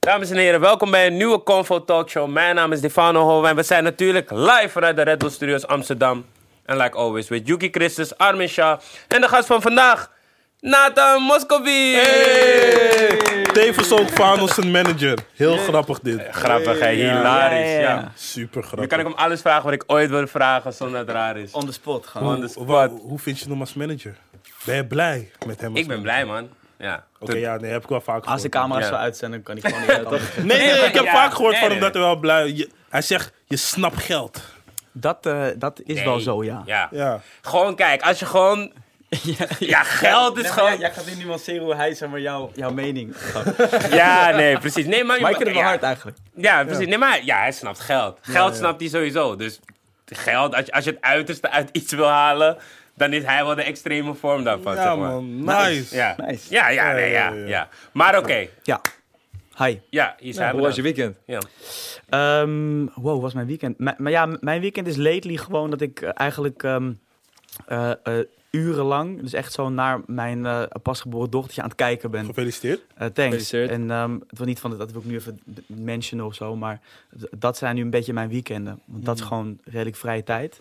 Dames en heren, welkom bij een nieuwe Convo Talkshow. Mijn naam is Stefano Hove en we zijn natuurlijk live vanuit de Red Bull Studios Amsterdam. En like always, with Yuki Christus, Armin Shah en de gast van vandaag, Nathan Moscovici. Tevens ook Vanos zijn manager. Heel grappig dit. Grappig, hè? Hilarisch. Ja, ja, Ja, ja. Super Nu grappig. kan ik hem alles vragen wat ik ooit wil vragen zonder dat het raar is. On the spot gewoon. On the Hoe, spot. wa- hoe vind je hem als manager? Ben je blij met hem als Ik ben manager? blij, man. Ja. Oké, ja, nee, heb ik wel vaak Als de gehoord. camera's Ja. zo uitzenden, kan ik gewoon niet uit. Nee, nee, ik heb Ja. vaak gehoord Nee, van hem nee. dat hij wel blij je- Hij zegt, je snapt geld. Dat, eh, dat is wel Nee. zo, ja. Ja. Ja. Gewoon, kijk, als je gewoon... Ja, geld is gewoon... jij, gaat nu nuanceren hoe hij, zeg maar, jouw, jouw mening Ja, nee, precies. Nee, maar, Maar ik vind het wel ja. hard eigenlijk. Ja, precies. Nee, maar ja, hij snapt geld. Geld snapt hij sowieso. Dus geld, als je, als je het uiterste uit iets wil halen, dan is hij wel de extreme vorm daarvan. Ja, zeg maar. man. Nice. Ja. Nice. Ja, ja, Ja, nee, ja, ja, ja. ja. Maar oké. Ja. Hi. Ja, hier zijn Hoe we was je weekend? Ja. Ehm, wow, hoe was mijn weekend? M- maar ja, mijn weekend is lately gewoon dat ik eh, eigenlijk ehm, eh, eh, urenlang, dus echt zo naar mijn pasgeboren dochtertje aan het kijken ben. Gefeliciteerd. Eh, thanks. Gefeliciteerd. En ehm, het was niet van dat wil ik nu even mentionen of zo, maar dat zijn nu een beetje mijn weekenden. Want dat is gewoon redelijk vrije tijd.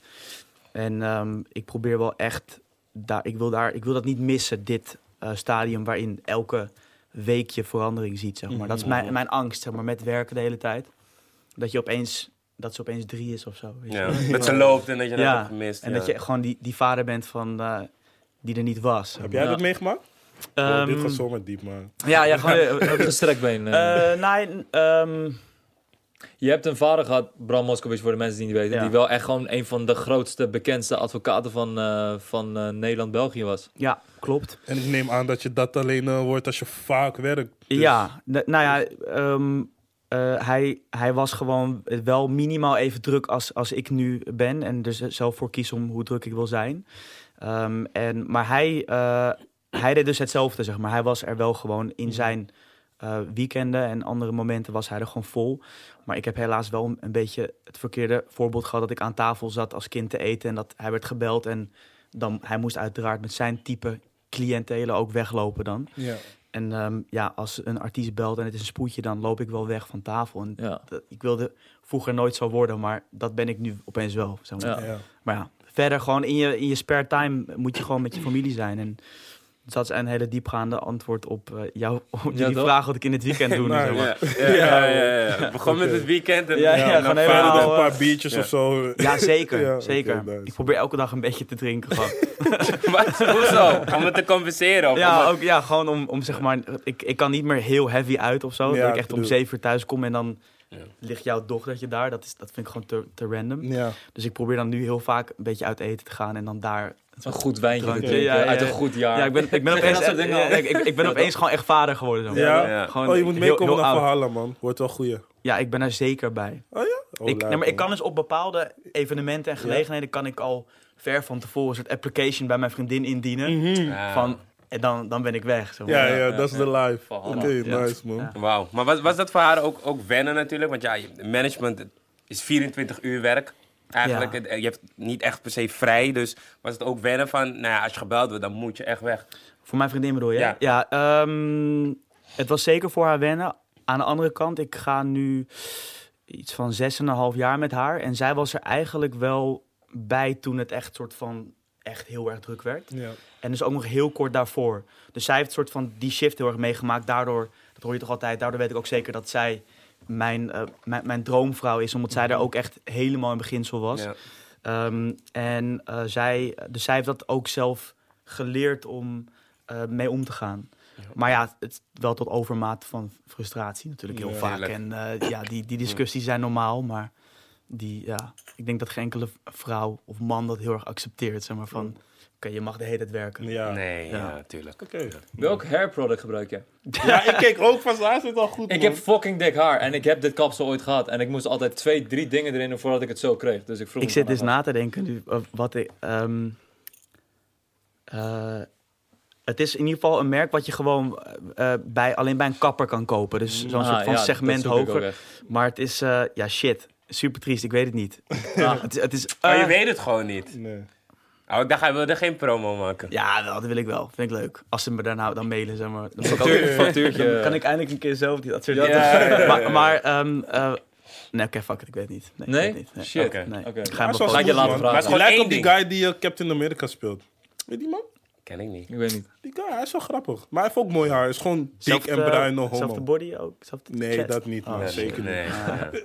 En ehm, ik probeer wel echt, daar, ik, wil daar, ik wil dat niet missen, dit eh, stadium waarin elke week je verandering ziet. Zeg maar. Dat is mijn, mijn angst, zeg maar, met werken de hele tijd. Dat je opeens, dat ze opeens drie is of zo. Weet je Ja. wel. Dat ze loopt en dat je dat Ja, hebt gemist. En ja. dat je gewoon die, die vader bent van, eh, die er niet was. Heb jij Ja. dat meegemaakt? Oh, dit gaat zomaar diep, man. ja, ja, gewoon... Ook een strekbeen. eh. eh, nee, ehm, je hebt een vader gehad, Bram Moskowitz, voor de mensen die niet weten. Ja. Die wel echt gewoon een van de grootste, bekendste advocaten van, eh, van eh, Nederland-België was. ja, klopt. En ik neem aan dat je dat alleen eh, hoort als je vaak werkt. Dus- Ja, nou ja, ehm, eh, hij, hij was gewoon wel minimaal even druk als, als ik nu ben. En dus zelf voor kies om hoe druk ik wil zijn. Ehm, en, maar hij, eh, hij deed dus hetzelfde, zeg maar. Hij was er wel gewoon in zijn eh, weekenden en andere momenten was hij er gewoon vol. Maar ik heb helaas wel een beetje het verkeerde voorbeeld gehad... dat ik aan tafel zat als kind te eten en dat hij werd gebeld. En dan, hij moest uiteraard met zijn type cliëntelen ook weglopen dan. Ja. En ehm, ja, als een artiest belt en het is een spoedje, dan loop ik wel weg van tafel. En Ja. dat- ik wilde vroeger nooit zo worden, maar dat ben ik nu opeens wel. Zeg maar. Ja. Ja. Maar ja, verder gewoon in je, in je spare time moet je gewoon met je familie zijn. En dat is een hele diepgaande antwoord op eh, jouw op die vraag wat ik in het weekend doe. nu, Nou, zeg maar. Ja, ja, ja, ja, ja. Begon met het weekend. En Ja, Ja, nog een paar biertjes ja. of zo. Ja, zeker. Zeker. nice. Ik probeer elke dag een beetje te drinken. Gewoon. Wat? Hoezo? Om het te compenseren? Of Ja, om ook, ja, gewoon om, om zeg maar, ik, ik kan niet meer heel heavy uit of zo. Ja, dat ik echt om zeven uur thuis kom en dan Ja. ligt jouw dochtertje daar. Dat, is, dat vind ik gewoon te, te random. Ja. Dus ik probeer dan nu heel vaak een beetje uit eten te gaan en dan daar... Een goed wijntje te drinken, uit een goed jaar. Ja, ik ben, ik ben opeens, ik, ik, ik ben opeens gewoon echt vader geworden. Zo. Ja? Ja. Gewoon Oh, je moet meekomen naar. Verhalen, man. Wordt wel goeie. Ja, ik ben er zeker bij. Oh ja? Oh, ik, maar ik kan dus op bepaalde evenementen en gelegenheden... kan ik al ver van tevoren een soort application bij mijn vriendin indienen. Ja. Van, en dan, dan ben ik weg. Zo. Ja, Ja, dat is de live. Oké, nice, man. Ja. Wauw. Maar was, was dat voor haar ook, ook wennen natuurlijk? Want ja, je- management is 24 uur werk. Eigenlijk, Ja. Het- je hebt niet echt per se vrij. Dus was het ook wennen van, nou ja, als je gebeld wordt, dan moet je echt weg. Voor mijn vriendin bedoel je? Ja. Ja, ehm, het was zeker voor haar wennen. Aan de andere kant, ik ga nu iets van zes en een half jaar met haar. En zij was er eigenlijk wel bij toen het echt soort van echt heel erg druk werd. Ja. En dus ook nog heel kort daarvoor. Dus zij heeft soort van die shift heel erg meegemaakt. Daardoor, dat hoor je toch altijd, daardoor weet ik ook zeker dat zij mijn, eh, mijn, mijn droomvrouw is. Omdat zij daar ook echt helemaal in beginsel was. Ja. Ehm, en eh, zij, dus zij heeft dat ook zelf geleerd om eh, mee om te gaan. Maar ja, het wel tot overmaat van frustratie natuurlijk heel Ja, vaak. En ja, die, die discussies zijn normaal, maar die, ja, ik denk dat geen enkele vrouw of man dat heel erg accepteert. Zeg maar van, oké, je mag de hele tijd werken. Ja. Nee, ja, Ja. natuurlijk. Oké. Welk hair product gebruik je? Ja, ik keek ook van haar zit al goed, Ik man. heb fucking dik haar en ik heb dit kapsel ooit gehad. En ik moest altijd twee, drie dingen erin doen voordat ik het zo kreeg. Dus ik vroeg Ik zit van, dus na te denken nu eh, wat ik. ehm, eh, het is in ieder geval een merk wat je gewoon eh, bij, alleen bij een kapper kan kopen. Dus zo'n Ah, soort van ja, segment hoger. Maar het is, eh, ja shit, super triest, ik weet het niet. Ah, Het is, het is Maar je weet het gewoon niet. Nee. Oh, ik dacht, hij wilde geen promo maken. Ja, dat wil ik wel. Vind ik leuk. Als ze me daarna dan mailen, zeg maar. Dan, dan kan ik eindelijk een keer zelf die- dat soort Ja, dingen. ja, ja, ja. Maar, maar ehm, eh, nee, oké, fuck it, ik weet het niet. Nee? ik Nee? weet het niet. Nee. Shit. Oké. Nee. Oké. Ik ga je laten vragen. Maar het is één op die guy die eh, Captain America speelt. Weet die man? Ken ik niet. Ik weet niet. Die guy, hij is wel grappig. Maar hij heeft ook mooi haar. Hij is gewoon dik Zelfde- en bruin, no Zelfde homo. body ook? Zelfde Nee, chest? dat niet. Oh, Zeker niet. Nee.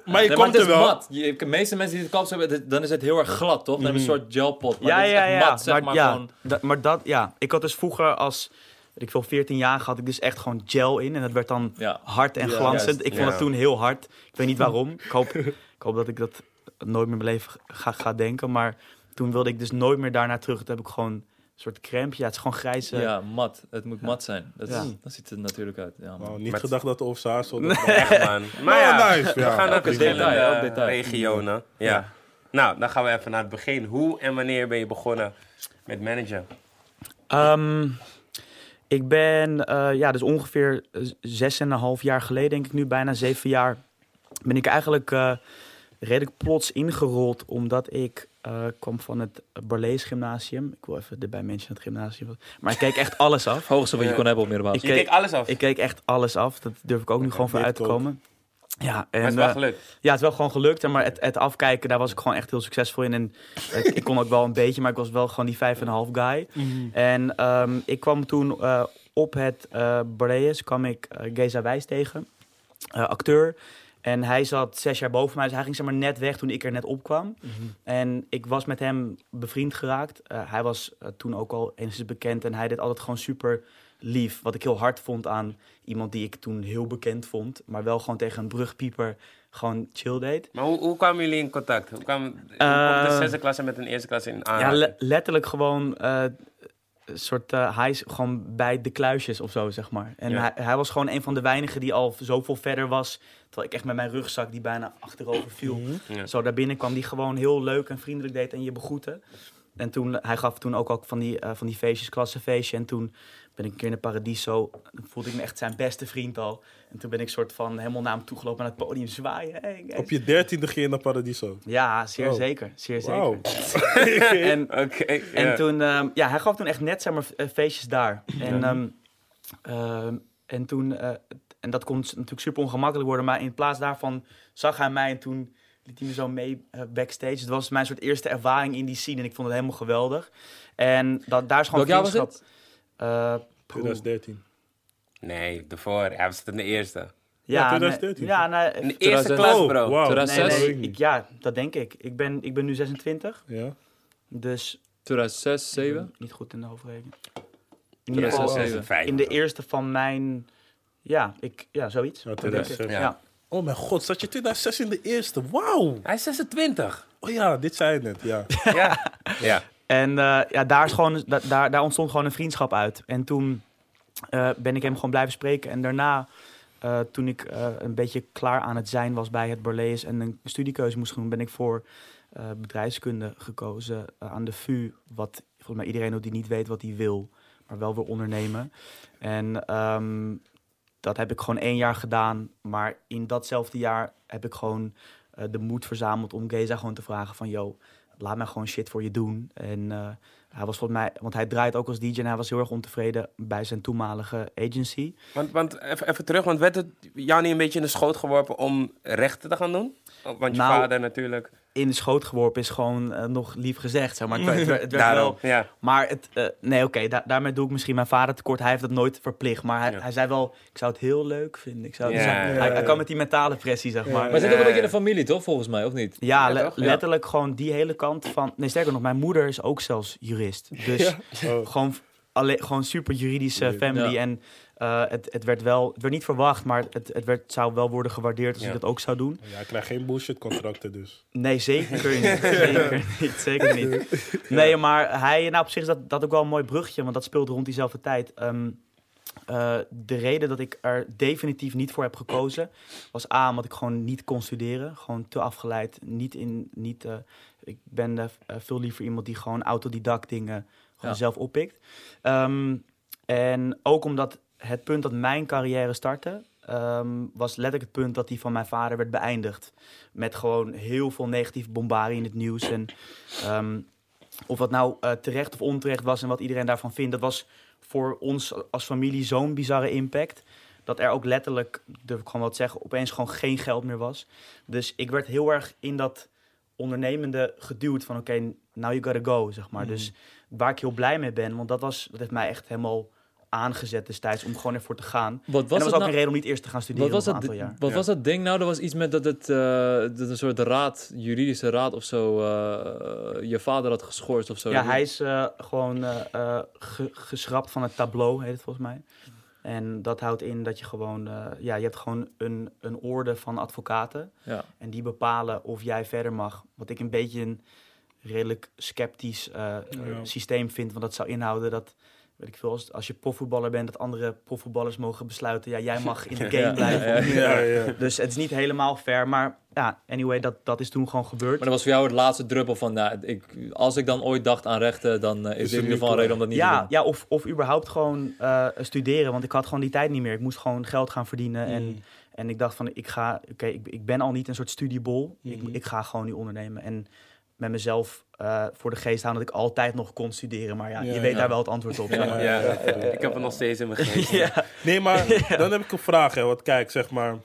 Maar je Nee, maar komt er wel. mat. Je, de meeste mensen die het kaps hebben, dit- dan is het heel erg glad, toch? Dan hebben ze een soort gelpot. Maar Ja, dit is ja, echt ja. mat, zeg maar, ja, gewoon... dat, maar dat, ja. Ik had dus vroeger als, weet ik veel, 14 jaar had ik dus echt gewoon gel in. En dat werd dan Ja. hard en Ja, glanzend. juist. Ik vond Ja. het toen heel hard. Ik weet niet waarom. Ik hoop, ik hoop dat ik dat nooit meer in mijn leven ga, ga denken. Maar toen wilde ik dus nooit meer daarna terug. Toen heb ik gewoon soort crème. Ja, het is gewoon grijze. Ja, mat. Het moet mat zijn. Dat, is, Ja. dat ziet er natuurlijk uit. Ja, man. Oh, niet Met- gedacht dat over zijn haar zo. Echt, man. Maar ja, nice, we gaan naar verschillende detail, elk detail. regionen. Ja. Nou, dan gaan we even naar het begin. Hoe en wanneer ben je begonnen met managen? Ehm, ik ben, eh, ja, dus ongeveer eh, zes en een half jaar geleden, denk ik nu, bijna zeven jaar, ben ik eigenlijk eh, redelijk plots ingerold, omdat ik eh, kwam van het Barlees Gymnasium. Ik wil even erbij mensen het gymnasium. Maar ik keek echt alles af. Het hoogste wat je Ja. kon hebben op middelbare Je Ik keek keek- alles af. Ik keek echt alles af. Dat durf ik ook nu gewoon voor uit te komen. Ja, maar en het is wel eh, gelukt. ja, het is wel gewoon gelukt. hè, Maar het, het afkijken, daar was ik gewoon echt heel succesvol in. En ik, ik kon ook wel een beetje, maar ik was wel gewoon die 5,5 guy. En ehm, ik kwam toen eh, op het eh Barreus, kwam ik eh, Geza Wijs tegen, eh, acteur. En hij zat zes jaar boven mij, dus hij ging zeg maar net weg toen ik er net opkwam. En ik was met hem bevriend geraakt. Eh, hij was eh, toen ook al enigszins bekend en hij deed altijd gewoon super lief. Wat ik heel hard vond aan iemand die ik toen heel bekend vond, maar wel gewoon tegen een brugpieper gewoon chill deed. Maar hoe, hoe kwamen jullie in contact? Hoe kwam hoe Eh, kwam de zesde klasse met een eerste klasse in Ja, aanraking? le- letterlijk gewoon eh, soort eh hij is gewoon bij de kluisjes of zo, zeg maar. En Ja. hij, hij was gewoon een van de weinigen die al zoveel verder was, terwijl ik echt met mijn rugzak die bijna achterover viel. Ja. Zo daarbinnen kwam die gewoon heel leuk en vriendelijk deed en je begroette. En toen, hij gaf toen ook al van die, eh, van die feestjes, klassefeestje. En toen ben ik een keer naar Paradiso. Dan voelde ik me echt zijn beste vriend al. En toen ben ik soort van helemaal naar hem toegelopen aan het podium zwaaien. Hey. Op je dertiende ging je naar Paradiso. Ja, zeer Wow. zeker. Zeer Wauw. zeker. en Oké, en toen, ehm, ja, hij gaf toen echt net maar, eh, feestjes daar. En, ehm, ehm, en toen, eh, en dat kon natuurlijk super ongemakkelijk worden, maar in plaats daarvan zag hij mij en toen liet hij me zo mee eh, backstage. Het was mijn soort eerste ervaring in die scene en ik vond het helemaal geweldig. En dat, daar is gewoon Welk jaar was vriendschap. Eh, poeh. 2013. Nee, daarvoor. Hij was het in de eerste. ja, nee, 2013. ja, nee, In de eerste 2000 klas, Oh, bro. wauw. nee, 2006? nee, ik, ja, dat denk ik. Ik ben, ik ben nu 26, Ja. dus 2006, 2007? niet goed in de hoofdrekening. In ieder 2006, geval, 2007. in de eerste van mijn... Ja, ik, ja zoiets. Ja, Dat denk ik. 2006. Ja. Ja. Oh mijn god, zat je 2006 in de eerste? Wauw. Hij is 26. Oh ja, dit zei je net, ja. Ja. ja. En eh, ja, daar, is gewoon, da- daar, daar ontstond gewoon een vriendschap uit. En toen eh, ben ik hem gewoon blijven spreken. En daarna, eh, toen ik een beetje klaar aan het zijn was bij het Barlees en een studiekeuze moest doen, ben ik voor bedrijfskunde gekozen aan de VU. Wat volgens mij iedereen die niet weet wat hij wil, maar wel wil ondernemen. En ehm, dat heb ik gewoon één jaar gedaan. Maar in datzelfde jaar heb ik gewoon de moed verzameld om Geza gewoon te vragen van... Yo, laat mij gewoon shit voor je doen. En eh, hij was volgens mij... Want hij draait ook als DJ en hij was heel erg ontevreden bij zijn toenmalige agency. Want, want even, even terug, want werd het jou niet een beetje in de schoot geworpen om rechten te gaan doen? Want je Nou, vader natuurlijk. In de schoot geworpen is gewoon eh, nog lief gezegd, zeg maar. Het, werd- het werd, het werd Daarom, wel... ja. Maar het, eh, nee, oké, da- daarmee doe ik misschien mijn vader tekort. Hij heeft dat nooit verplicht. Maar hij, Ja. hij zei wel, ik zou het heel leuk vinden. Ik zou het, Ja, hij, ja, hij kwam met die mentale pressie, zeg maar. Maar zit ook een beetje in de familie, toch? Volgens mij, of niet? Ja, le- letterlijk gewoon die hele kant van... Nee, sterker nog, mijn moeder is ook zelfs jurist. Dus Oh. gewoon, alle, gewoon super juridische family. Ja. En eh, het, het werd wel... Het werd niet verwacht, maar het, het werd, zou wel worden gewaardeerd als Ja. ik dat ook zou doen. Ja, ik krijg geen bullshit contracten dus. Nee, zeker niet. zeker niet. Zeker niet. Nee, maar hij... Nou, op zich is dat, dat ook wel een mooi brugje, want dat speelt rond diezelfde tijd. Ehm, eh, de reden dat ik er definitief niet voor heb gekozen was A, omdat ik gewoon niet kon studeren. Gewoon te afgeleid. Niet in, niet, eh, ik ben veel liever iemand die gewoon autodidact dingen gewoon Ja. zelf oppikt. Ehm, en ook omdat het punt dat mijn carrière startte, ehm, was letterlijk het punt dat die van mijn vader werd beëindigd. Met gewoon heel veel negatieve bombardie in het nieuws. En ehm, of wat nou eh, terecht of onterecht was en wat iedereen daarvan vindt, dat was voor ons als familie zo'n bizarre impact. Dat er ook letterlijk, durf ik gewoon wat zeggen, opeens gewoon geen geld meer was. Dus ik werd heel erg in dat ondernemende geduwd van oké, now you gotta go, zeg maar. Mhm. Dus waar ik heel blij mee ben, want dat, was, dat heeft mij echt helemaal aangezet destijds om gewoon ervoor te gaan. Wat en was dat was het ook nou? een reden om niet eerst te gaan studeren Wat was, een dat, aantal jaar. wat Ja. was dat ding nou? Er was iets met dat het eh, dat een soort raad, juridische raad of zo, eh, je vader had geschorst of zo. Ja, hij is eh, gewoon ge- geschrapt van het tableau, heet het volgens mij. En dat houdt in dat je gewoon, eh, ja, je hebt gewoon een, een orde van advocaten. Ja. En die bepalen of jij verder mag. Wat ik een beetje een redelijk sceptisch eh, systeem vind. Want dat zou inhouden dat, weet ik veel, als, als je profvoetballer bent, dat andere profvoetballers mogen besluiten. Ja, jij mag in de game Ja, blijven. ja, ja. Ja, ja. Dus het is niet helemaal fair. Maar ja, anyway, dat, dat is toen gewoon gebeurd. Maar dat was voor jou het laatste druppel van, nou, ik, als ik dan ooit dacht aan rechten, dan eh, is Is dit het in ieder geval een reden om dat niet te ja, doen. ja of, of überhaupt gewoon eh, studeren. Want ik had gewoon die tijd niet meer. Ik moest gewoon geld gaan verdienen. Mm. En, en ik dacht van, ik ga... Oké, ik, ik ben al niet een soort studiebol. Ik, ik ga gewoon nu ondernemen. En met mezelf eh, voor de geest houden dat ik altijd nog kon studeren. Maar ja, Ja, je weet ja. daar wel het antwoord op. zeg maar. Ja, ik heb het nog steeds in mijn geest. ja. Nee, maar dan heb ik een vraag. Hè. Want kijk, zeg maar...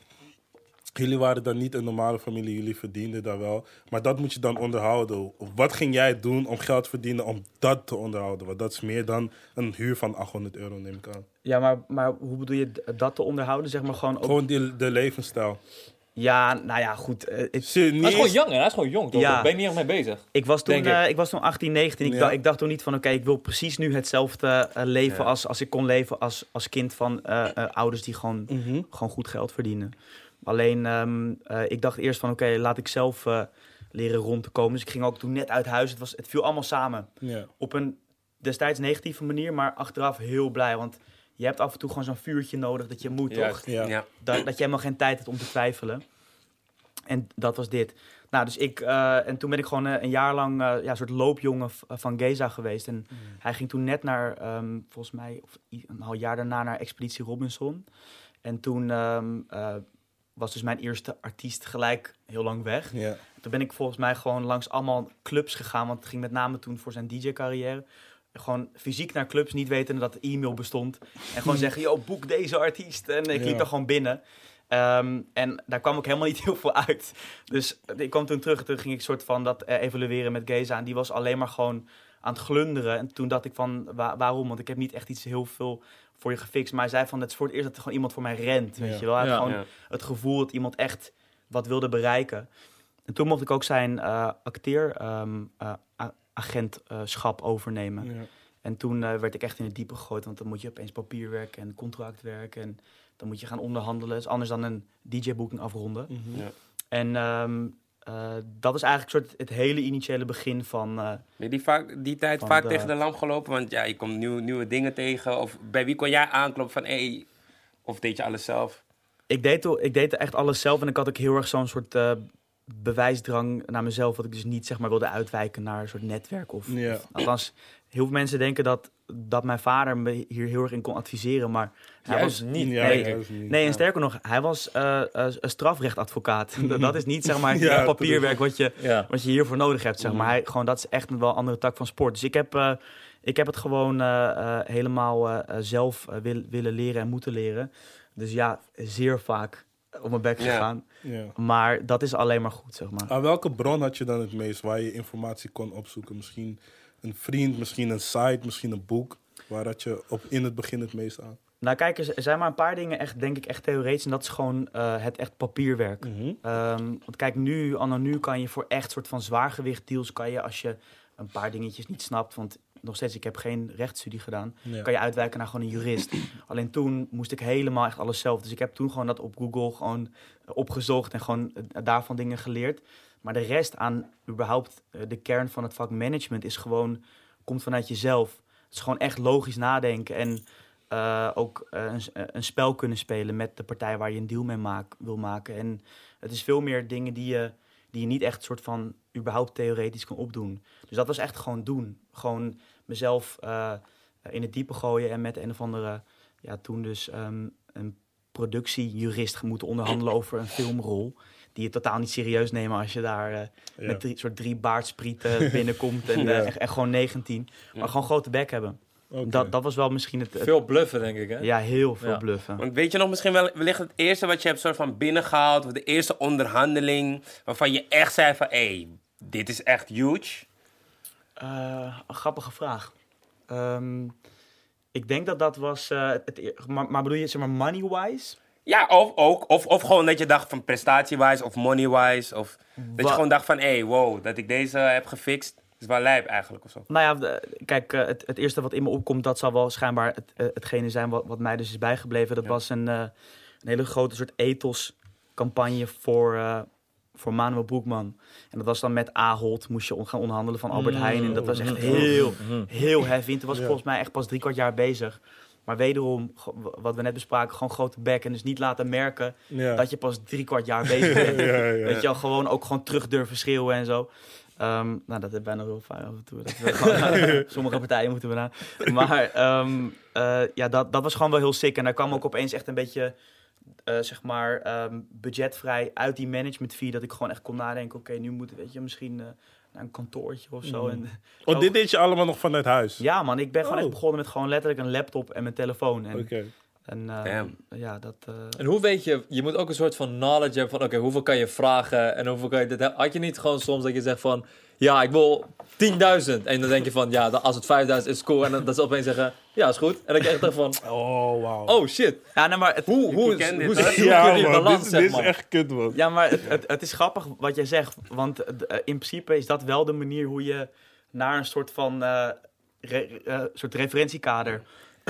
Jullie waren dan niet een normale familie, jullie verdienden daar wel. Maar dat moet je dan onderhouden. Wat ging jij doen om geld te verdienen om dat te onderhouden? Want dat is meer dan een huur van 800 euro, neem ik aan. Ja, maar, maar hoe bedoel je dat te onderhouden? Zeg maar gewoon ook... Gewoon die, de levensstijl. Ja, nou ja, goed. eh, niet Hij is gewoon jong? Hij is gewoon jong, toch? Ja. Daar ben je niet echt mee bezig. Ik was toen, ik. eh, ik was toen 18, 19. Ik, Ja. dacht, ik dacht toen niet van, oké, ik wil precies nu hetzelfde eh, leven Ja. als, als ik kon leven als, als kind van eh, eh, ouders die gewoon, Mhm. gewoon goed geld verdienen. Alleen, ehm, eh, ik dacht eerst van, oké, laat ik zelf eh, leren rond te komen. Dus ik ging ook toen net uit huis. Het, was, het viel allemaal samen. Ja. Op een destijds negatieve manier, maar achteraf heel blij. Want je hebt af en toe gewoon zo'n vuurtje nodig dat je moet, Juist. toch? Ja. Dat, dat je helemaal geen tijd hebt om te twijfelen. En dat was dit. Nou, dus ik, eh, en toen ben ik gewoon eh, een jaar lang eh, ja, een soort loopjongen van Geza geweest. En hij ging toen net naar, ehm, volgens mij, of een half jaar daarna naar Expeditie Robinson. En toen ehm, eh, was dus mijn eerste artiest gelijk heel lang weg. Ja. Toen ben ik volgens mij gewoon langs allemaal clubs gegaan. Want het ging met name toen voor zijn DJ-carrière. Gewoon fysiek naar clubs, niet wetende dat de e-mail bestond. En gewoon zeggen, yo, boek deze artiest. En ik Ja. liep er gewoon binnen. Ehm, en daar kwam ook helemaal niet heel veel uit. Dus ik kwam toen terug en toen ging ik soort van dat eh, evalueren met Geza. En die was alleen maar gewoon aan het glunderen. En toen dacht ik van, wa- waarom? Want ik heb niet echt iets heel veel voor je gefixt. Maar hij zei van, het is voor het eerst dat er gewoon iemand voor mij rent. Weet Ja. je wel? Hij had Ja. gewoon Ja. het gevoel dat iemand echt wat wilde bereiken. En toen mocht ik ook zijn eh acteer ehm, eh, a- agentschap overnemen. Ja. En toen eh, werd ik echt in het diepe gegooid, want dan moet je opeens papierwerk en contractwerk en dan moet je gaan onderhandelen. Dat is anders dan een DJ-boeking afronden. Mhm. Ja. En ehm, eh, dat is eigenlijk soort het hele initiële begin van... eh, Ben je die, vaak, die tijd Van vaak de- tegen de lamp gelopen? Want ja, je komt nieuwe, nieuwe dingen tegen. Of bij wie kon jij aankloppen van, hé, hey, of deed je alles zelf? ik, deed, ik deed echt alles zelf en ik had ook heel erg zo'n soort eh, bewijsdrang naar mezelf, wat ik dus niet zeg maar wilde uitwijken naar een soort netwerk. Of, Ja. of- althans, heel veel mensen denken dat, dat mijn vader me hier heel erg in kon adviseren, maar hij Juist was niet. Ja, Nee, dat niet- Nee, en sterker nog, hij was eh, eh, een strafrechtadvocaat. dat is niet zeg maar Ja, het papierwerk wat je, Ja. wat je hiervoor nodig hebt. Zeg maar. Hij, gewoon, dat is echt een wel andere tak van sport. Dus ik heb, eh, ik heb het gewoon helemaal zelf wil- willen leren en moeten leren. Dus ja, zeer vaak op mijn bek gegaan. Ja. Maar dat is alleen maar goed, zeg maar. Aan welke bron had je dan het meest waar je informatie kon opzoeken? Misschien een vriend, misschien een site, misschien een boek. Waar had je op in het begin het meest aan? Nou kijk, er er zijn maar een paar dingen echt, denk ik, echt theoretisch. En dat is gewoon eh, het echt papierwerk. Ehm, want kijk, nu, anno nu kan je voor echt soort van zwaargewicht deals, kan je als je een paar dingetjes niet snapt, want nog steeds, ik heb geen rechtsstudie gedaan, Ja. kan je uitwijken naar gewoon een jurist. Alleen toen moest ik helemaal echt alles zelf. Dus ik heb toen gewoon dat op Google gewoon eh, opgezocht en gewoon eh, daarvan dingen geleerd. Maar de rest aan überhaupt eh, de kern van het vak management is gewoon, komt vanuit jezelf. Het is gewoon echt logisch nadenken en ook een, een spel kunnen spelen met de partij waar je een deal mee maak, wil maken. En het is veel meer dingen die je, die je niet echt soort van überhaupt theoretisch kan opdoen. Dus dat was echt gewoon doen. Gewoon mezelf eh, in het diepe gooien en met een of andere, ja toen dus ehm, een productiejurist moeten onderhandelen over een filmrol. die je totaal niet serieus nemen als je daar eh, Ja. met drie, soort drie baardsprieten binnenkomt en, eh, Ja. echt, echt gewoon 19. Maar gewoon grote bek hebben. Dat, dat was wel misschien het, het- Veel bluffen, denk ik, hè? ja, heel veel Ja. bluffen. Want weet je nog misschien wel, wellicht het eerste wat je hebt soort van binnengehaald, of de eerste onderhandeling, waarvan je echt zei van, hé, hey, dit is echt huge. Eh, een grappige vraag. Ehm, ik denk dat dat was, eh, het, eer- maar, maar bedoel je zeg maar money-wise? Ja, of ook, of, of gewoon dat je dacht van prestatie-wise of money-wise, of dat je gewoon dacht van, hé, hey, wow, dat ik deze heb gefixt, is wel lijp eigenlijk of zo. Nou ja, de- kijk, eh, het, het eerste wat in me opkomt, dat zal wel schijnbaar het, eh, hetgene zijn wat, wat mij dus is bijgebleven. Dat Ja. was een, eh, een hele grote soort ethos-campagne voor, eh, voor Manuel Broekman. En dat was dan met Ahold, moest je on- gaan onderhandelen van Albert Mm. Heijn. En dat was echt heel, Mhm. heel heavy. En toen was ik Ja. volgens mij echt pas drie kwart jaar bezig. Maar wederom, wat we net bespraken, gewoon grote bek. En dus niet laten merken Ja. dat je pas drie kwart jaar bezig bent. Ja, ja. Weet je wel, gewoon ook gewoon terug durven schreeuwen en zo. Ehm, nou, dat hebben wij nog heel vaak af en toe. Dat we gewoon sommige partijen moeten we naar. Maar ehm, eh, ja, dat, dat was gewoon wel heel sick. En daar kwam ook opeens echt een beetje, eh, zeg maar, ehm, budgetvrij uit die management fee. Dat ik gewoon echt kon nadenken, oké, nu moet, weet je, misschien eh, naar een kantoortje of zo. Mm. En, Oh, dit deed je allemaal nog vanuit huis? ja man, ik ben gewoon Oh. echt begonnen met gewoon letterlijk een laptop en mijn telefoon. En. En eh, ja, dat... eh, En hoe weet je, je moet ook een soort van knowledge hebben van, oké, hoeveel kan je vragen en hoeveel kan je dit hebben? Had je niet gewoon soms dat je zegt van, ja, ik wil 10.000. En dan denk je van, ja, dan- als het 5.000 is cool. En dan, dat ze opeens zeggen, ja, is goed. En dan krijg je echt van, Oh, wauw. oh shit. ja, nee, maar het, Hoe, hoe, ken dit, hoe, hoor. hoe, hoe ja, kun je die man. balans, Dit, zeg dit is echt kut, man. Ja, maar het, het, het is grappig wat jij zegt. Want eh, in principe is dat wel de manier hoe je naar een soort van eh, re- eh, soort referentiekader.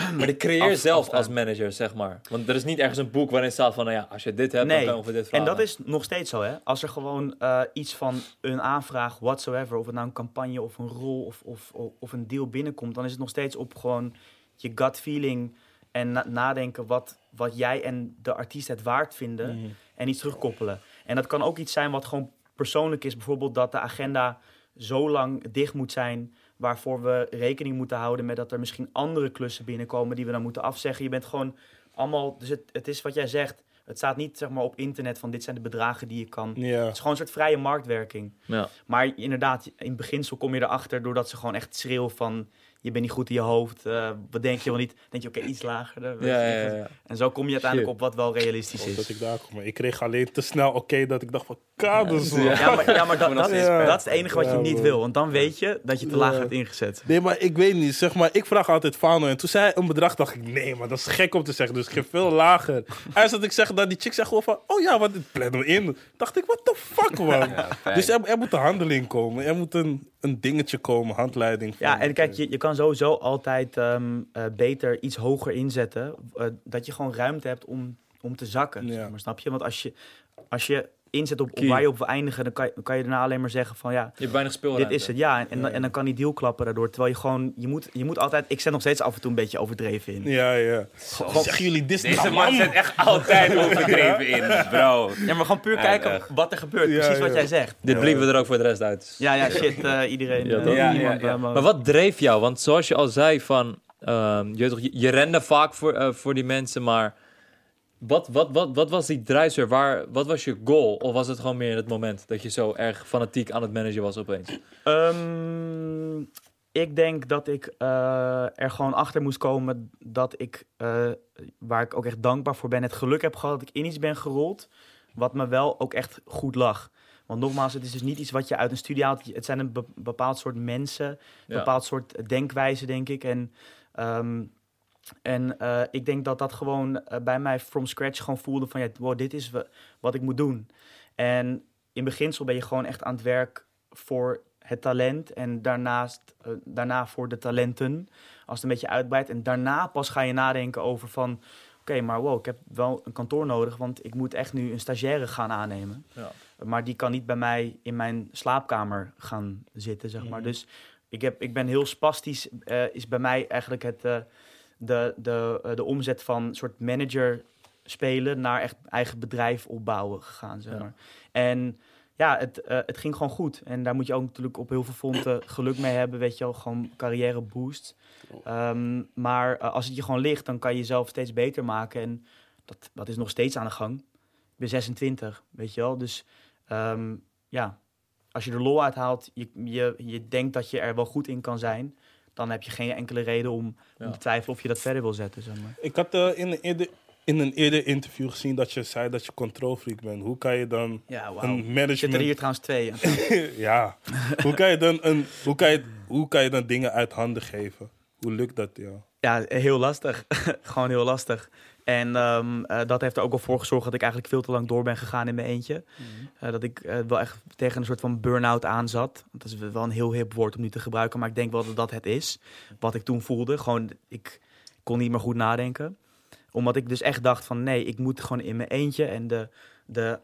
Maar de creëer Af- zelf afstaan. als manager, zeg maar. Want er is niet ergens een boek waarin staat van, nou ja, als je dit hebt, dan kan je over dit En vragen. dat is nog steeds zo, hè? Als er gewoon eh, iets van een aanvraag, whatsoever, of het nou een campagne of een rol of, of, of een deal binnenkomt, dan is het nog steeds op gewoon je gut feeling en na- nadenken wat, wat jij en de artiest het waard vinden. Mhm. en iets terugkoppelen. En dat kan ook iets zijn wat gewoon persoonlijk is. Bijvoorbeeld dat de agenda zo lang dicht moet zijn... waarvoor we rekening moeten houden met dat er misschien andere klussen binnenkomen... die we dan moeten afzeggen. Je bent gewoon allemaal... Dus het, het is wat jij zegt. Het staat niet zeg maar, op internet van dit zijn de bedragen die je kan... Ja. Het is gewoon een soort vrije marktwerking. Ja. Maar inderdaad, in beginsel kom je erachter doordat ze gewoon echt schreeuwen van... je bent niet goed in je hoofd, eh, wat denk je wel niet? Dan denk je, oké, iets lager. weet Ja, je. ja, ja, ja. En zo kom je uiteindelijk Shit. op wat wel realistisch is. dat ik daar kom. Ik kreeg alleen te snel oké dat ik dacht van, kaders, man. Ja, maar, ja, maar dat, dat, is, dat is het enige wat je niet wil. Want dan weet je dat je te laag hebt ingezet. Nee, maar ik weet niet. Zeg maar, ik vraag altijd Fano. En toen zei hij een bedrag, dacht ik, nee, maar dat is gek om te zeggen. Dus ik geef veel lager. Eerst dat ik zeg dat die chick zegt gewoon van, oh ja, wat plannen we in. Dacht ik, what the fuck, man. dus er, er moet een handeling komen. Er moet een, een dingetje komen, handleiding. van- Ja, en kijk, je, je kan sowieso altijd ehm, eh, beter iets hoger inzetten. eh, dat je gewoon ruimte hebt om, om te zakken. Ja. zeg maar, snap je? Want als je, als je inzet op, op waar je op wil eindigen, dan kan je, kan je daarna alleen maar zeggen van ja, Je hebt weinig speelruimte. dit is het. Ja, en, en, dan- Ja. en dan kan die deal klappen daardoor. Terwijl je gewoon, je moet, je moet altijd, ik zet nog steeds af en toe een beetje overdreven in. Ja, ja. Gewoon, zeggen jullie dit Deze man zet echt altijd overdreven in, bro. Ja, maar gewoon puur Ja, kijken echt. wat er gebeurt. Ja, Precies wat jij zegt. Dit bliepen we er ook voor de rest uit. Ja, ja, shit. eh, iedereen. Ja, eh? Ja, niemand, ja, ja. eh, maar- wat dreef jou? Want zoals je al zei, van, ehm, je, je, rende vaak voor, eh, voor die mensen, maar wat, wat, wat, wat was die drijfveer? Waar, wat was je goal? Of was het gewoon meer in het moment dat je zo erg fanatiek aan het managen was opeens? Ehm, ik denk dat ik eh, er gewoon achter moest komen dat ik, eh, waar ik ook echt dankbaar voor ben, het geluk heb gehad dat ik in iets ben gerold, wat me wel ook echt goed lag. Want nogmaals, het is dus niet iets wat je uit een studie haalt. Het zijn een be- bepaald soort mensen, een Ja. bepaald soort denkwijze, denk ik. En, ehm, en eh, ik denk dat dat gewoon eh, bij mij from scratch gewoon voelde van, ja, wow, dit is wa- wat ik moet doen. En in beginsel ben je gewoon echt aan het werk voor het talent en daarnaast, eh, daarna voor de talenten, als het een beetje uitbreidt. En daarna pas ga je nadenken over van, oké, maar wow, ik heb wel een kantoor nodig, want ik moet echt nu een stagiaire gaan aannemen. Ja. Maar die kan niet bij mij in mijn slaapkamer gaan zitten, zeg maar. Mhm. Dus ik, heb, ik ben heel spastisch, is bij mij eigenlijk het, de, de, eh, de omzet van soort manager spelen naar echt eigen bedrijf opbouwen gegaan, zeg Ja. maar. En ja, het, eh, het ging gewoon goed. En daar moet je ook natuurlijk op heel veel fronten geluk mee hebben, weet je wel. Gewoon carrière boost. Ehm, maar eh, als het je gewoon ligt, dan kan je jezelf steeds beter maken. En dat, dat is nog steeds aan de gang. Ik ben 26, weet je wel. Dus ehm, ja, als je er lol uit haalt, je, je, je denkt dat je er wel goed in kan zijn, dan heb je geen enkele reden om, om Ja. te twijfelen of je dat verder wil zetten. Zeg maar. Ik had eh, in, een eerder, in een eerder interview gezien dat je zei dat je controlfreak bent. Hoe kan je dan Ja, een wauw. Er zitten er management... hier trouwens twee. ja. hoe, kan je dan een, hoe, kan je, hoe kan je dan dingen uit handen geven? Hoe lukt dat, ja? Ja, heel lastig. Gewoon heel lastig. En ehm, eh, dat heeft er ook wel voor gezorgd dat ik eigenlijk veel te lang door ben gegaan in mijn eentje. Eh, dat ik eh, wel echt tegen een soort van burn-out aan zat. Dat is wel een heel hip woord om nu te gebruiken, maar ik denk wel dat dat het is. Wat ik toen voelde. Gewoon, ik kon niet meer goed nadenken. Omdat ik dus echt dacht van nee, ik moet gewoon in mijn eentje. En de, de,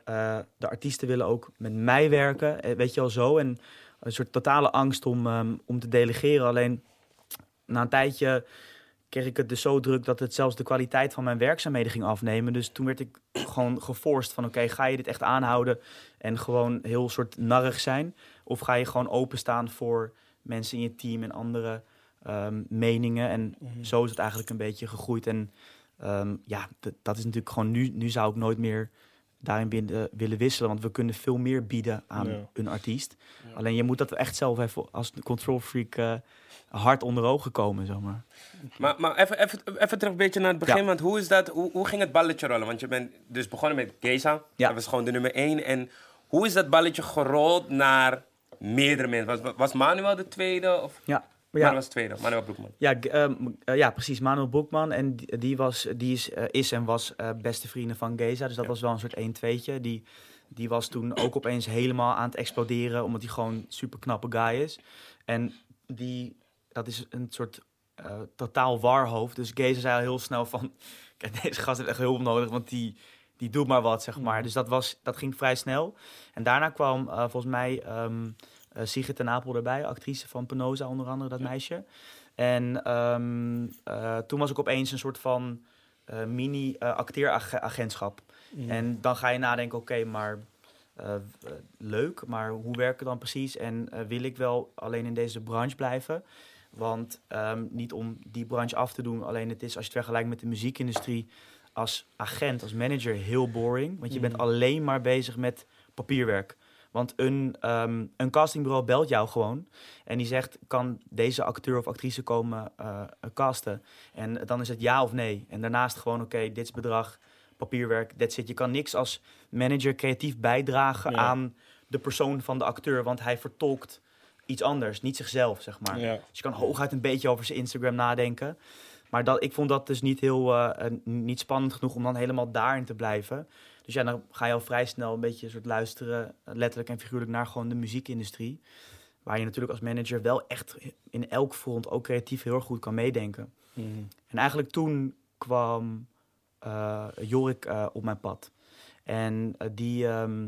de artiesten willen ook met mij werken. Weet je wel zo. En een soort totale angst om, ehm, om te delegeren. Alleen na een tijdje kreeg ik het dus zo druk dat het zelfs de kwaliteit van mijn werkzaamheden ging afnemen. Dus toen werd ik gewoon geforst van oké, ga je dit echt aanhouden en gewoon heel soort narrig zijn? Of ga je gewoon openstaan voor mensen in je team en andere ehm, meningen? En zo is het eigenlijk een beetje gegroeid. En ehm, ja, dat is natuurlijk gewoon nu, nu zou ik nooit meer daarin willen, willen wisselen, want we kunnen veel meer bieden aan Ja. een artiest. Alleen je moet dat echt zelf even als control freak eh, hard onder ogen komen, zomaar. Maar, maar even, even, even terug een beetje naar het begin. Ja. Want hoe, is dat, hoe, hoe ging het balletje rollen? Want je bent dus begonnen met Geza. Ja. Dat was gewoon de nummer één. En hoe is dat balletje gerold naar meerdere mensen? Was, was Manuel de tweede? Of? Ja, maar ja, was de tweede. Manuel Broekman. Ja, ehm, eh, ja, precies. Manuel Boekman. En die, die, was, die is, eh, is en was eh, beste vrienden van Geza. Dus dat was wel een soort 1-2'tje. Die, die was toen ook opeens helemaal aan het exploderen. Omdat hij gewoon een super knappe guy is. En die, dat is een soort totaal warhoofd. Dus Geza zei al heel snel van... Kijk, deze gast heeft echt hulp nodig, want die, die doet maar wat, zeg maar. Dus dat, was, dat ging vrij snel. En daarna kwam volgens mij ehm eh, Sigrid ten Apel erbij. Actrice van Penosa onder andere, dat meisje. En ehm, eh, toen was ik opeens een soort van eh, mini-acteeragentschap. En dan ga je nadenken, oké, maar eh, eh, leuk, maar hoe werkt het dan precies? En eh, wil ik wel alleen in deze branche blijven? Want ehm, niet om die branche af te doen, alleen het is als je het vergelijkt met de muziekindustrie als agent, als manager heel boring. Want je bent alleen maar bezig met papierwerk. Want een, ehm, een castingbureau belt jou gewoon en die zegt: kan deze acteur of actrice komen eh, casten? En dan is het ja of nee. En daarnaast gewoon: oké, dit is bedrag, papierwerk, that's it. Je kan niks als manager creatief bijdragen Ja. aan de persoon van de acteur, want hij vertolkt iets anders, niet zichzelf, zeg maar. Ja. Dus je kan hooguit een beetje over zijn Instagram nadenken. Maar dat, ik vond dat dus niet heel eh, eh, niet spannend genoeg om dan helemaal daarin te blijven. Dus ja, dan ga je al vrij snel een beetje soort luisteren, eh, letterlijk en figuurlijk, naar gewoon de muziekindustrie. Waar je natuurlijk als manager wel echt in elk front, ook creatief, heel erg goed kan meedenken. Mhm. En eigenlijk toen kwam eh, Jorik eh, op mijn pad. En die, ehm,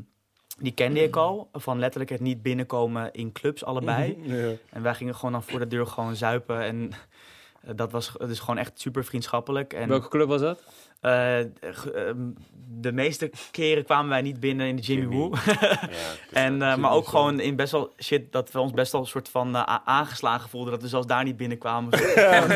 die kende ik al, van letterlijk het niet binnenkomen in clubs allebei. Ja. En wij gingen gewoon dan voor de deur gewoon zuipen. En dat was dus gewoon echt super vriendschappelijk. En, Welke club was dat? eh, ehm, de meeste keren kwamen wij niet binnen in de Jimmy, Woo. en, eh, maar ook gewoon in best wel shit dat we ons best wel een soort van eh, aangeslagen voelden. Dat we zelfs daar niet binnenkwamen.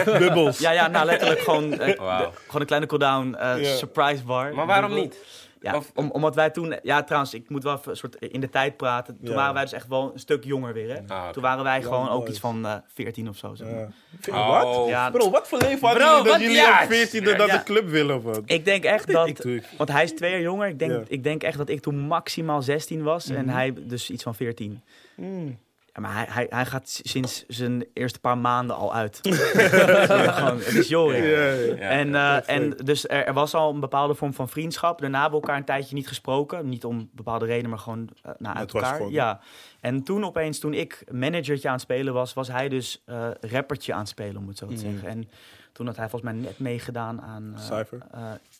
Bubbels. ja, ja, nou letterlijk gewoon, eh, de- gewoon een kleine cooldown eh, Ja. surprise bar. Maar waarom Dubbel. niet? Ja, Of- om, omdat wij toen... Ja, trouwens, ik moet wel even een soort in de tijd praten. Toen Ja. waren wij dus echt wel een stuk jonger weer, hè. Ah. Toen waren wij gewoon ook iets van eh 14 of zo, zeg maar. Ja. Oh. Wat? Ja, Bro, wat voor leven hadden jullie dat jullie ja, op 14 dat ja. de club willen of wat? Ik denk echt dat... Ik doe- Want hij is twee jaar jonger. Ik denk, Ja. ik denk echt dat ik toen maximaal 16 was. En Mhm. hij dus iets van 14. Mm. Ja, maar hij, hij, hij gaat sinds zijn eerste paar maanden al uit. Gewoon, het is Jorik. Ja, ja. Ja. en, eh, en dus er, er was al een bepaalde vorm van vriendschap. Daarna hebben we elkaar een tijdje niet gesproken. Niet om bepaalde redenen, maar gewoon eh, nou, uit Het was elkaar. gewoon- Ja. En toen opeens, toen ik managertje aan het spelen was, was hij dus eh rappertje aan het spelen, om het zo te Mhm. zeggen. En toen had hij volgens mij net meegedaan aan, eh, Cypher?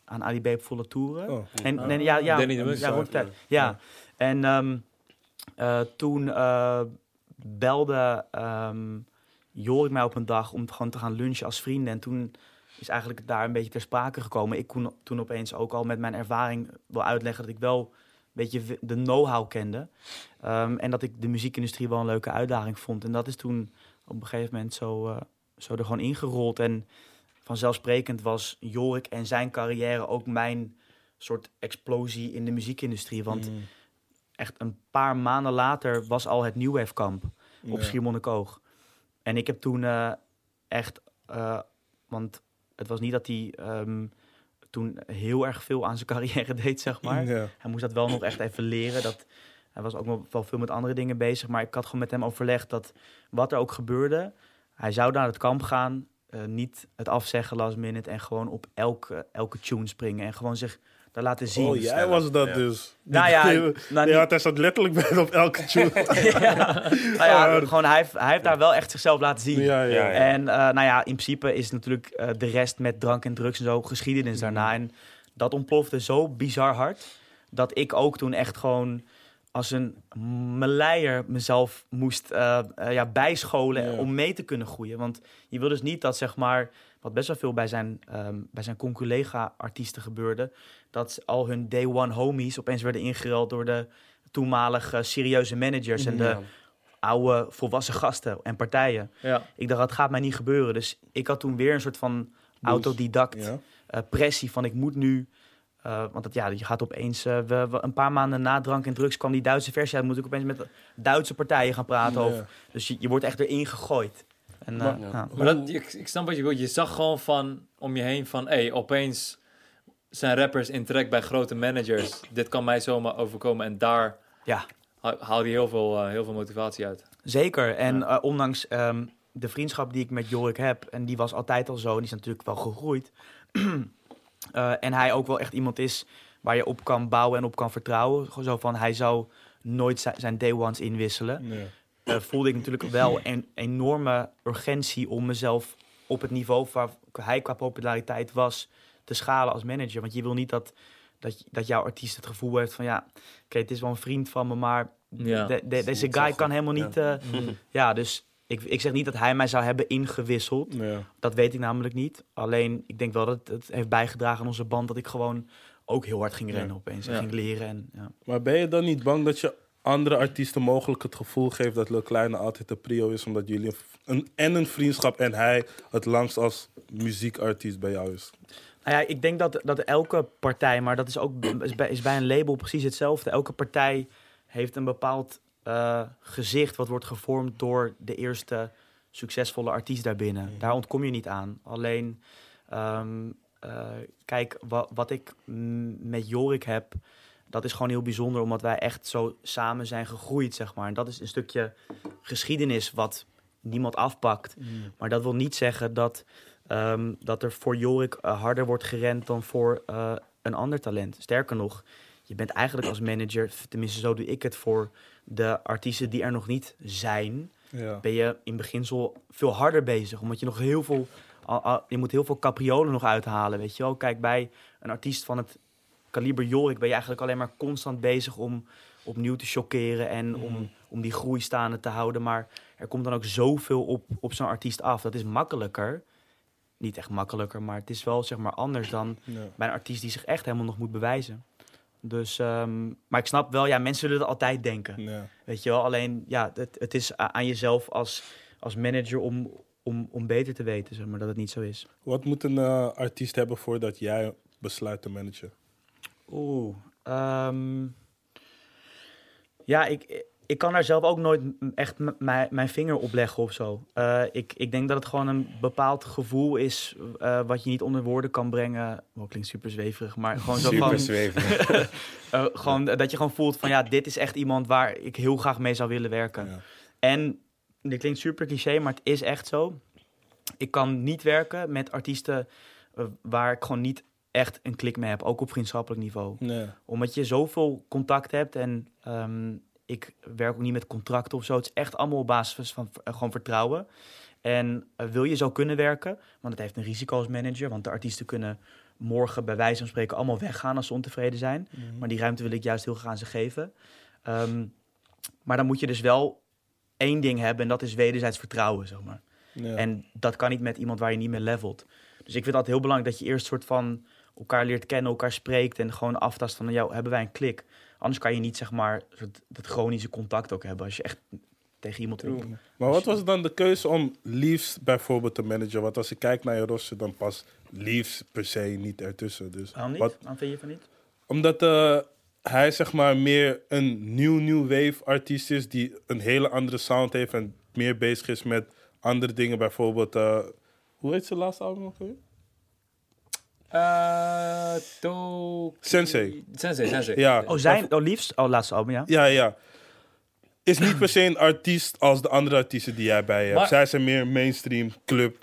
aan Ali B op volle toeren. Oh. En, Ah. en ja, ja, Danny ja. Ja. Ja. En ehm, eh, toen eh, belde ehm Jorik mij op een dag om gewoon te gaan lunchen als vrienden. En toen is eigenlijk daar een beetje ter sprake gekomen. Ik kon toen opeens ook al met mijn ervaring wel uitleggen dat ik wel een beetje de know-how kende. Ehm, en dat ik de muziekindustrie wel een leuke uitdaging vond. En dat is toen op een gegeven moment zo, eh, zo er gewoon ingerold. En vanzelfsprekend was Jorik en zijn carrière ook mijn soort explosie in de muziekindustrie. Want Mm. Echt een paar maanden later was al het New Wave kamp op Ja. Schiermonnikoog. En ik heb toen eh, echt, eh, want het was niet dat hij ehm, toen heel erg veel aan zijn carrière deed, zeg maar. Ja. Hij moest dat wel nog echt even leren. Dat, hij was ook nog wel veel met andere dingen bezig. Maar ik had gewoon met hem overlegd dat wat er ook gebeurde, hij zou naar het kamp gaan. eh, niet het afzeggen last minute en gewoon op elke, elke tune springen. En gewoon zich daar laten zien. Oh, jij was dat Ja. dus. Nou ja, Die- nou, ja, niet- hij zat letterlijk bij op elke tune. ja, nou ja, gewoon, hij, heeft, hij heeft daar wel echt zichzelf laten zien. ja, ja. Ja, ja. En eh, nou ja, in principe is natuurlijk eh, de rest met drank en drugs en zo geschiedenis daarna. En dat ontplofte zo bizar hard, dat ik ook toen echt gewoon als een meleier mezelf moest eh, eh, ja, bijscholen om mee te kunnen groeien. Want je wil dus niet dat, zeg maar, wat best wel veel bij zijn, ehm, bij zijn conculega-artiesten gebeurde, dat al hun day one homies opeens werden ingeruild door de toenmalige serieuze managers en de oude volwassen gasten en partijen. Ja. Ik dacht, dat gaat mij niet gebeuren. Dus ik had toen weer een soort van autodidact Ja. eh, pressie van ik moet nu... eh, want dat, ja, je gaat opeens... eh, we, we- een paar maanden na drank en drugs kwam die Duitse versie uit. Moet ik opeens met Duitse partijen gaan praten. Ja. Over. Dus je, je wordt echt erin gegooid. En, eh, Maar- ja. Maar dat, ik, ik snap wat je bedoelt. Je zag gewoon van om je heen van... Hey, opeens zijn rappers in trek bij grote managers. Dit kan mij zomaar overkomen. En daar Ja. ha- haal je heel veel, eh, heel veel motivatie uit. Zeker. En Ja. eh, ondanks ehm, de vriendschap die ik met Jorik heb, en die was altijd al zo, die is natuurlijk wel gegroeid. Eh, en hij ook wel echt iemand is waar je op kan bouwen en op kan vertrouwen. Gewoon zo van, hij zou nooit zi- zijn day ones inwisselen. Ja. eh, voelde ik natuurlijk wel een enorme urgentie om mezelf op het niveau waar hij qua populariteit was te schalen als manager. Want je wil niet dat, dat, dat jouw artiest het gevoel heeft van ja, oké, het is wel een vriend van me, maar Ja. de- de- deze guy kan helemaal niet. eh, ja, dus ik, ik zeg niet dat hij mij zou hebben ingewisseld. Ja. Dat weet ik namelijk niet. Alleen ik denk wel dat het heeft bijgedragen aan onze band dat ik gewoon ook heel hard ging Ja. rennen opeens. En Ja. ging leren. En, ja. Maar ben je dan niet bang dat je andere artiesten mogelijk het gevoel geeft dat Lil Kleine altijd de prio is, omdat jullie een, een, en een vriendschap en hij het langst als muziekartiest bij jou is? Nou ja, ik denk dat, dat elke partij, maar dat is ook is bij, is bij een label precies hetzelfde. Elke partij heeft een bepaald eh, gezicht wat wordt gevormd door de eerste succesvolle artiest daarbinnen. Daar ontkom je niet aan. Alleen, ehm, eh, kijk, wa- wat ik met Jorik heb, dat is gewoon heel bijzonder, omdat wij echt zo samen zijn gegroeid, zeg maar. En dat is een stukje geschiedenis wat niemand afpakt. Maar dat wil niet zeggen dat, ehm, dat er voor Jorik eh, harder wordt gerend dan voor een ander talent. Sterker nog, je bent eigenlijk als manager, tenminste zo doe ik het voor de artiesten die er nog niet zijn, Ja. ben je in beginsel veel harder bezig. Omdat je nog heel veel, je moet heel veel capriolen nog uithalen, weet je wel. Kijk, bij een artiest van het kaliber Jorik ben je eigenlijk alleen maar constant bezig om opnieuw te chockeren en om, om die groei staande te houden. Maar er komt dan ook zoveel op, op zo'n artiest af. Dat is makkelijker. Niet echt makkelijker, maar het is wel zeg maar anders dan Ja. bij een artiest die zich echt helemaal nog moet bewijzen. Dus, ehm, maar ik snap wel, ja, mensen zullen het altijd denken. Ja. Weet je wel, alleen ja, het, het is aan jezelf als, als manager om, om, om beter te weten, zeg maar, dat het niet zo is. Wat moet een eh, artiest hebben voordat jij besluit te managen? Oeh. ehm, ja, ik, ik kan daar zelf ook nooit echt mijn vinger op leggen of zo. Eh, ik, ik denk dat het gewoon een bepaald gevoel is eh, wat je niet onder woorden kan brengen. Oh, klinkt super zweverig, maar gewoon zo Super van... zweverig. eh, gewoon dat je gewoon voelt van ja, dit is echt iemand waar ik heel graag mee zou willen werken. Ja. En dit klinkt super cliché, maar het is echt zo. Ik kan niet werken met artiesten waar ik gewoon niet echt een klik mee heb, ook op vriendschappelijk niveau. Nee. Omdat je zoveel contact hebt en ehm, ik werk ook niet met contracten of zo. Het is echt allemaal op basis van eh, gewoon vertrouwen. En eh, wil je zo kunnen werken, want het heeft een risico als manager, want de artiesten kunnen morgen bij wijze van spreken allemaal weggaan als ze ontevreden zijn. Maar die ruimte wil ik juist heel graag aan ze geven. Ehm, maar dan moet je dus wel één ding hebben en dat is wederzijds vertrouwen, zeg maar. Ja. En dat kan niet met iemand waar je niet mee levelt. Dus ik vind dat heel belangrijk dat je eerst soort van elkaar leert kennen, elkaar spreekt en gewoon aftast van, jou hebben wij een klik? Anders kan je niet, zeg maar, dat chronische contact ook hebben als je echt tegen iemand wil. Maar wat was dan de keuze om Leaves bijvoorbeeld te managen? Want als ik kijk naar je roster, dan past Leaves per se niet ertussen. Dus Waarom niet? Wat, Waarom vind je van niet? omdat eh, hij zeg maar meer een nieuw, nieuw wave artiest is die een hele andere sound heeft en meer bezig is met andere dingen. Bijvoorbeeld, eh, hoe heet zijn laatste album ook weer? Eh, to... Sensei. Sensei, Sensei. Ja. Oh, zijn, oh, liefst, oh, laatste album, ja. Ja, ja. Is niet per se een artiest als de andere artiesten die jij bij je hebt. Maar- Zij zijn meer mainstream, club.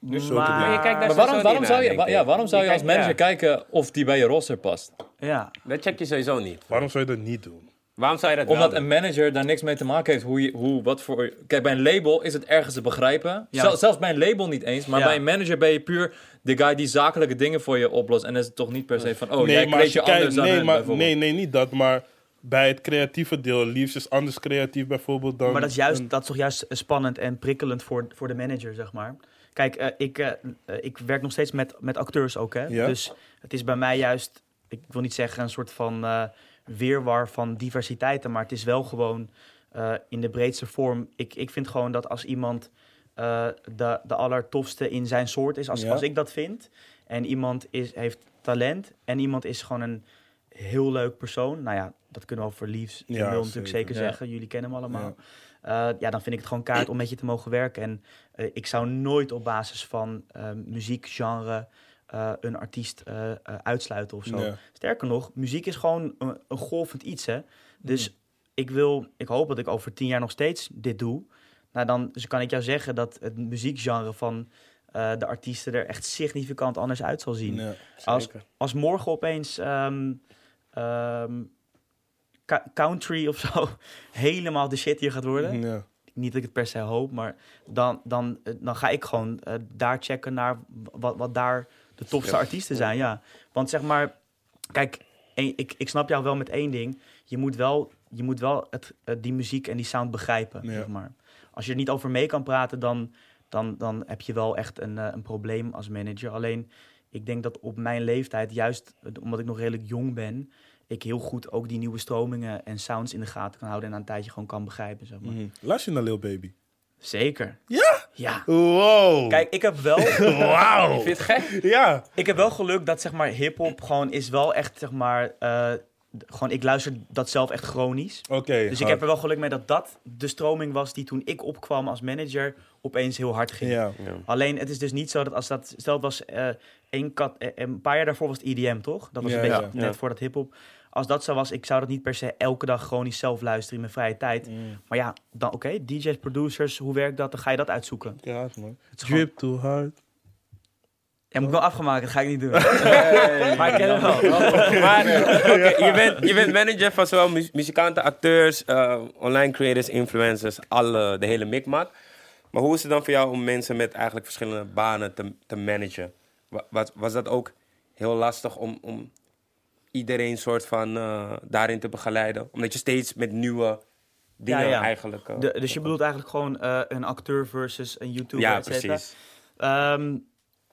Dus Maar- je kijkt daar Maar waarom, waarom, zou naar, je, ja, waarom zou je als kijkt- manager ja, kijken of die bij je roster past? Ja. Dat check je sowieso niet. Waarom zou je dat niet doen? Waarom zou je dat Omdat een manager daar niks mee te maken heeft. Hoe, je, hoe wat voor. Kijk, bij een label is het ergens te begrijpen. Ja. Zel- zelfs bij een label niet eens. Maar Ja. bij een manager ben je puur de guy die zakelijke dingen voor je oplost. En dan is het toch niet per se van. Oh, nee, jij maar je je kijkt, anders dan nee, maar, bijvoorbeeld. nee, nee, niet dat. Maar bij het creatieve deel, liefst is anders creatief bijvoorbeeld dan... Maar dat is, juist, een- dat is toch juist spannend en prikkelend voor, voor de manager, zeg maar. Kijk, eh, ik, eh, eh, ik werk nog steeds met, met acteurs ook, hè. Ja. Dus het is bij mij juist, ik wil niet zeggen een soort van eh weerwar van diversiteiten, maar het is wel gewoon eh, in de breedste vorm. Ik, ik vind gewoon dat als iemand eh, de, de allertofste in zijn soort is, als, Ja. als ik dat vind, en iemand is, heeft talent en iemand is gewoon een heel leuk persoon, nou ja, dat kunnen we over Liefs Ja, ja, natuurlijk zeker. zeker Ja. zeggen. Jullie kennen hem allemaal. Ja. Eh, ja, dan vind ik het gewoon kaart om met je te mogen werken. En ik zou nooit op basis van eh, muziekgenre eh, een artiest eh, eh, uitsluiten of zo. Sterker nog, muziek is gewoon een, een golvend iets, hè. Dus Mm. ik wil, ik hoop dat ik over tien jaar nog steeds dit doe. Nou, dan dus kan ik jou zeggen dat het muziekgenre van de artiesten er echt significant anders uit zal zien. Als, als morgen opeens ehm, ehm, country of zo helemaal de shit hier gaat worden. Ja. Niet dat ik het per se hoop, maar dan, dan, dan ga ik gewoon daar checken naar wat, wat daar de tofste Ja. artiesten zijn. Ja. Want zeg maar, kijk, ik, ik snap jou wel met één ding. Je moet wel, je moet wel het, eh, die muziek en die sound begrijpen. Zeg maar. Als je er niet over mee kan praten, dan, dan, dan heb je wel echt een, eh, een probleem als manager. Alleen, ik denk dat op mijn leeftijd, juist omdat ik nog redelijk jong ben, ik heel goed ook die nieuwe stromingen en sounds in de gaten kan houden en na een tijdje gewoon kan begrijpen. Zeg maar. Luister je naar Lil Baby? Zeker. Ja? Ja. Wow! Kijk, ik heb wel, Wauw! Vind je het gek? Ja. ik heb wel geluk dat zeg maar hip-hop gewoon is wel echt zeg maar. eh, gewoon, ik luister dat zelf echt chronisch. Oké. Dus ik heb er wel geluk mee dat dat de stroming was die toen ik opkwam als manager opeens heel hard ging. Ja. Ja. Alleen het is dus niet zo dat als dat. Stel, het was eh, één kat. eh, een paar jaar daarvoor was het EDM, toch? Dat was Ja, een beetje net voor dat hip-hop. Als dat zo was, ik zou dat niet per se elke dag chronisch zelf luisteren in mijn vrije tijd. Mm. Maar ja, dan oké, DJ's, producers, hoe werkt dat? Dan ga je dat uitzoeken. Ja, man. Gewoon- Drip too hard. Ja, moet ik wel afgemaakt, dat ga ik niet doen. maar ik ken hem wel. Maar oké, je, bent, je bent manager van zowel mu- muzikanten, acteurs, eh, online creators, influencers, alle, de hele mikmak. Maar hoe is het dan voor jou om mensen met eigenlijk verschillende banen te, te managen? Wa- Was, was dat ook heel lastig om, om iedereen soort van eh, daarin te begeleiden? Omdat je steeds met nieuwe dingen Ja, ja. eigenlijk... eh, De, dus je bedoelt eigenlijk gewoon eh, een acteur versus een YouTuber, Ja, precies. Ehm,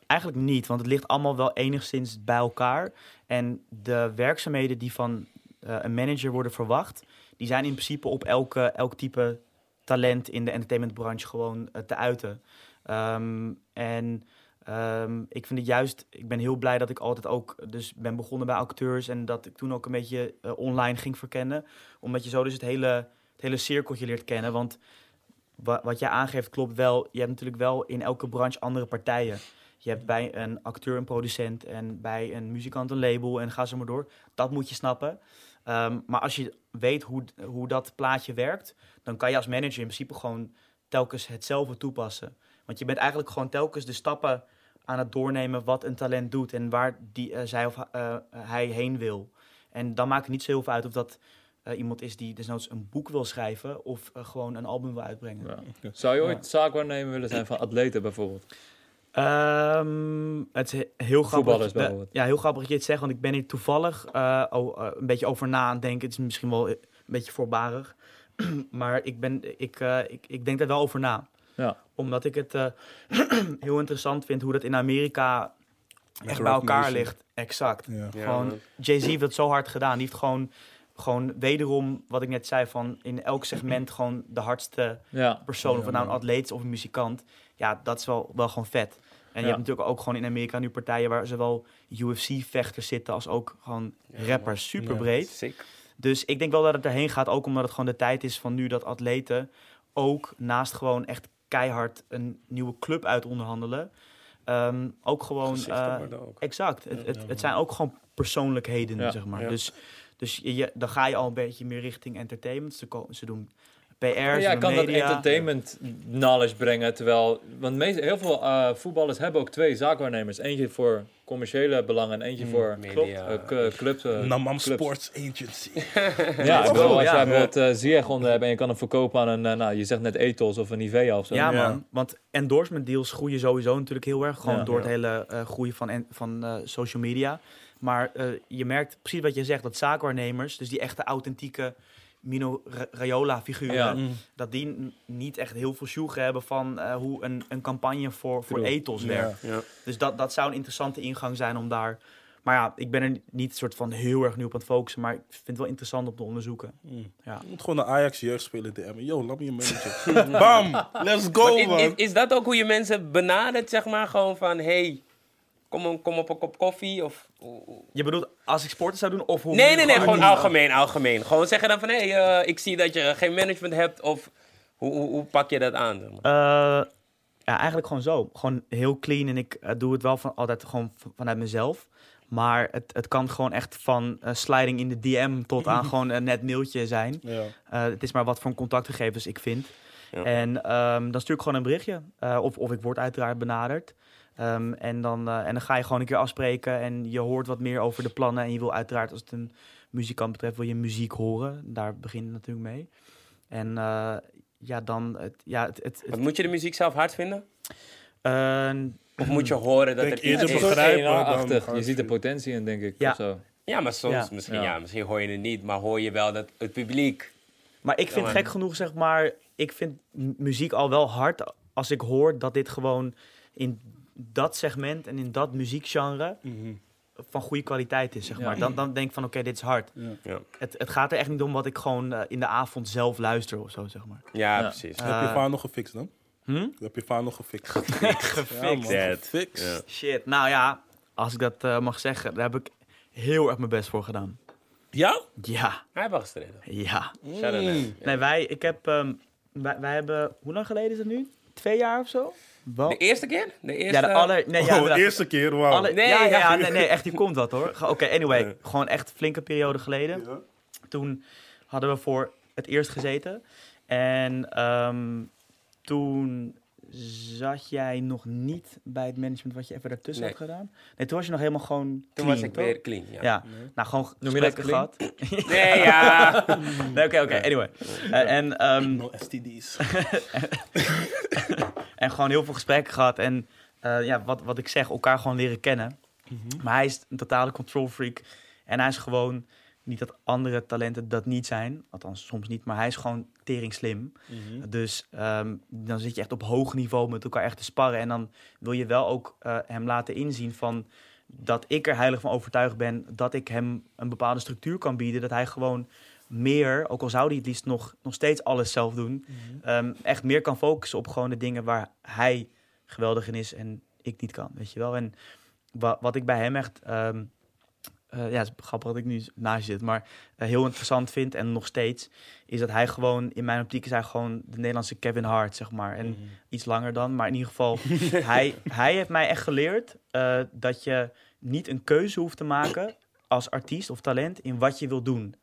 eigenlijk niet, want het ligt allemaal wel enigszins bij elkaar. En de werkzaamheden die van een manager worden verwacht, die zijn in principe op elke, elk type talent in de entertainmentbranche gewoon te uiten. Ehm, en ehm, ik vind het juist, ik ben heel blij dat ik altijd ook dus ben begonnen bij acteurs en dat ik toen ook een beetje eh, online ging verkennen. Omdat je zo dus het hele, het hele cirkeltje leert kennen. Want wa- wat jij aangeeft klopt wel. Je hebt natuurlijk wel in elke branche andere partijen. Je hebt bij een acteur een producent en bij een muzikant een label en ga zo maar door. Dat moet je snappen. Ehm, maar als je weet hoe, hoe dat plaatje werkt, dan kan je als manager in principe gewoon telkens hetzelfde toepassen. Want je bent eigenlijk gewoon telkens de stappen aan het doornemen wat een talent doet en waar die, eh, zij of eh, hij heen wil. En dan maakt het niet zo heel veel uit of dat eh, iemand is die desnoods een boek wil schrijven of gewoon een album wil uitbrengen. Ja. Zou je ooit zaakwaarnemer willen zijn van atleten bijvoorbeeld? Ehm, het is heel grappig. Voetballers dat- bijvoorbeeld. Ja, heel grappig dat je het zegt, want ik ben hier toevallig oh, een beetje over na aan het denken. Het is misschien wel een beetje voorbarig, maar ik, ben, ik, ik, ik denk er wel over na. Ja. Omdat ik het eh, heel interessant vind hoe dat in Amerika Met echt bij elkaar Nation. ligt. Exact. Ja. Ja, gewoon. Jay-Z heeft dat zo hard gedaan. Die heeft gewoon, gewoon wederom, wat ik net zei, van in elk segment gewoon de hardste Ja. persoon, of het nou een atleet is of een muzikant, ja, dat is wel, wel gewoon vet. En je hebt natuurlijk ook gewoon in Amerika nu partijen waar zowel UFC-vechters zitten als ook gewoon rappers. Super breed. Dus ik denk wel dat het erheen gaat, ook omdat het gewoon de tijd is van nu dat atleten ook naast gewoon echt keihard een nieuwe club uit onderhandelen. ehm, ook gewoon. Ook. exact. Het, het, het zijn ook gewoon persoonlijkheden, Ja. zeg maar. Ja. Dus, dus je, dan ga je al een beetje meer richting entertainment. Ze, ze doen PR, Ja, kan dat media. entertainment knowledge brengen. Terwijl, want meest, heel veel eh, voetballers hebben ook twee zaakwaarnemers. Eentje voor commerciële belangen en eentje voor Media. eh, k- clubs. Namam clubs. Sports Agency. Ja, ik bedoel, als jij bijvoorbeeld eh Ziyech onder hebt en je kan hem verkopen aan een, nou, je zegt net Ethos of een Nivea of zo. Ja, Ja. man. Want endorsement deals groeien sowieso natuurlijk heel erg. Gewoon Ja. door het hele eh, groeien van, en, van eh, social media. Maar eh, je merkt precies wat je zegt. Dat zaakwaarnemers, dus die echte authentieke Mino Ra- Raiola figuren. Ja. Mm. Dat die niet echt heel veel sjoegen hebben van eh, hoe een, een campagne voor, voor ethos Ja. werkt. Ja. Dus dat, dat zou een interessante ingang zijn om daar... Maar ja, ik ben er niet soort van heel erg nu op aan het focussen. Maar ik vind het wel interessant om te onderzoeken. Mm. Ja. Je moet gewoon een Ajax jeugdspeler DM'en. Yo, laat me je manager. Bam! Let's go, Maar is, man. is, is dat ook hoe je mensen benadert, zeg maar? Gewoon van, hey, kom, op- kom op een kop koffie? Of, Je bedoelt als ik sporten zou doen of hoe... nee, nee, nee, gewoon algemeen, algemeen. Gewoon zeggen dan van, hé, hey, eh, ik zie dat je geen management hebt. Of hoe, hoe, hoe pak je dat aan? zeg maar? Eh, ja, eigenlijk gewoon zo. Gewoon heel clean. En ik eh, doe het wel van, altijd gewoon vanuit mezelf. Maar het, het kan gewoon echt van eh, sliding in de DM tot aan gewoon een net mailtje zijn. Ja. Eh, het is maar wat voor contactgegevens ik vind. Ja. En ehm, dan stuur ik gewoon een berichtje. Eh, of, of ik word uiteraard benaderd. Ehm, en, dan, eh, en dan ga je gewoon een keer afspreken. En je hoort wat meer over de plannen. En je wil uiteraard, als het een muzikant betreft, wil je muziek horen. Daar begint het natuurlijk mee. En eh, ja, dan... Het, ja, het, het, moet je de muziek zelf hard vinden? eh, Of moet je horen dat er eerder iets is? begrijpen. Je ziet de potentie in, denk ik. Ja. Of zo. Ja, maar soms, Ja. Misschien, Ja. ja. misschien hoor je het niet, maar hoor je wel dat het publiek... Maar ik vind Ja, gek genoeg, zeg maar, ik vind muziek al wel hard als ik hoor dat dit gewoon in dat segment en in dat muziekgenre Mhm. van goede kwaliteit is, zeg Ja. maar. Dan, dan denk ik van, oké, dit is hard. Ja, Het, het gaat er echt niet om wat ik gewoon eh, in de avond zelf luister of zo, zeg maar. ja, Ja. precies. Eh, Heb je vaar nog gefixt dan? Hm? Heb je vaar nog gefixt? Ja, Gefixt. gefixt. Ja. Shit, nou ja, als ik dat eh, mag zeggen, daar heb ik heel erg mijn best voor gedaan. Ja? Ja, Hij heeft wel gestreden. ja. Ja. Nee, wij, ik heb, ehm, wij, wij hebben, hoe lang geleden is het nu? Twee jaar of zo? Wel. De eerste keer? De eerste... Ja, de aller... Nee, ja, oh, inderdaad. eerste keer, wauw. Alle, Nee, ja, ja, nee, nee, echt, hier komt wat hoor. Oké, anyway, Nee. gewoon echt flinke periode geleden. Ja. Toen hadden we voor het eerst gezeten. En ehm, toen zat jij nog niet bij het management wat je even daartussen Nee. had gedaan. Nee, toen was je nog helemaal gewoon Toen clean, was ik toch? weer clean, ja. Ja, nou gewoon Noem je dat gesprekken clean? gehad. Nee, ja. Nee, oké, oké, anyway. Eh, en, ehm, No STD's. en gewoon heel veel gesprekken gehad. En eh, ja, wat, wat ik zeg, elkaar gewoon leren kennen. Maar hij is een totale control freak. En hij is gewoon, niet dat andere talenten dat niet zijn. Althans, soms niet. Maar hij is gewoon tering slim. Dus ehm, dan zit je echt op hoog niveau met elkaar echt te sparren. En dan wil je wel ook eh, hem laten inzien van... dat ik er heilig van overtuigd ben... dat ik hem een bepaalde structuur kan bieden. Dat hij gewoon meer, ook al zou hij het liefst nog, nog steeds alles zelf doen... ehm, echt meer kan focussen op gewoon de dingen waar hij geweldig in is... en ik niet kan, weet je wel. En wa- wat ik bij hem echt... ehm, eh, ja, het is grappig dat ik nu naast je zit, maar eh, heel interessant vind en nog steeds, is dat hij gewoon, in mijn optiek is hij gewoon de Nederlandse Kevin Hart, zeg maar. En iets langer dan, maar in ieder geval, hij, hij heeft mij echt geleerd eh, dat je niet een keuze hoeft te maken als artiest of talent in wat je wil doen.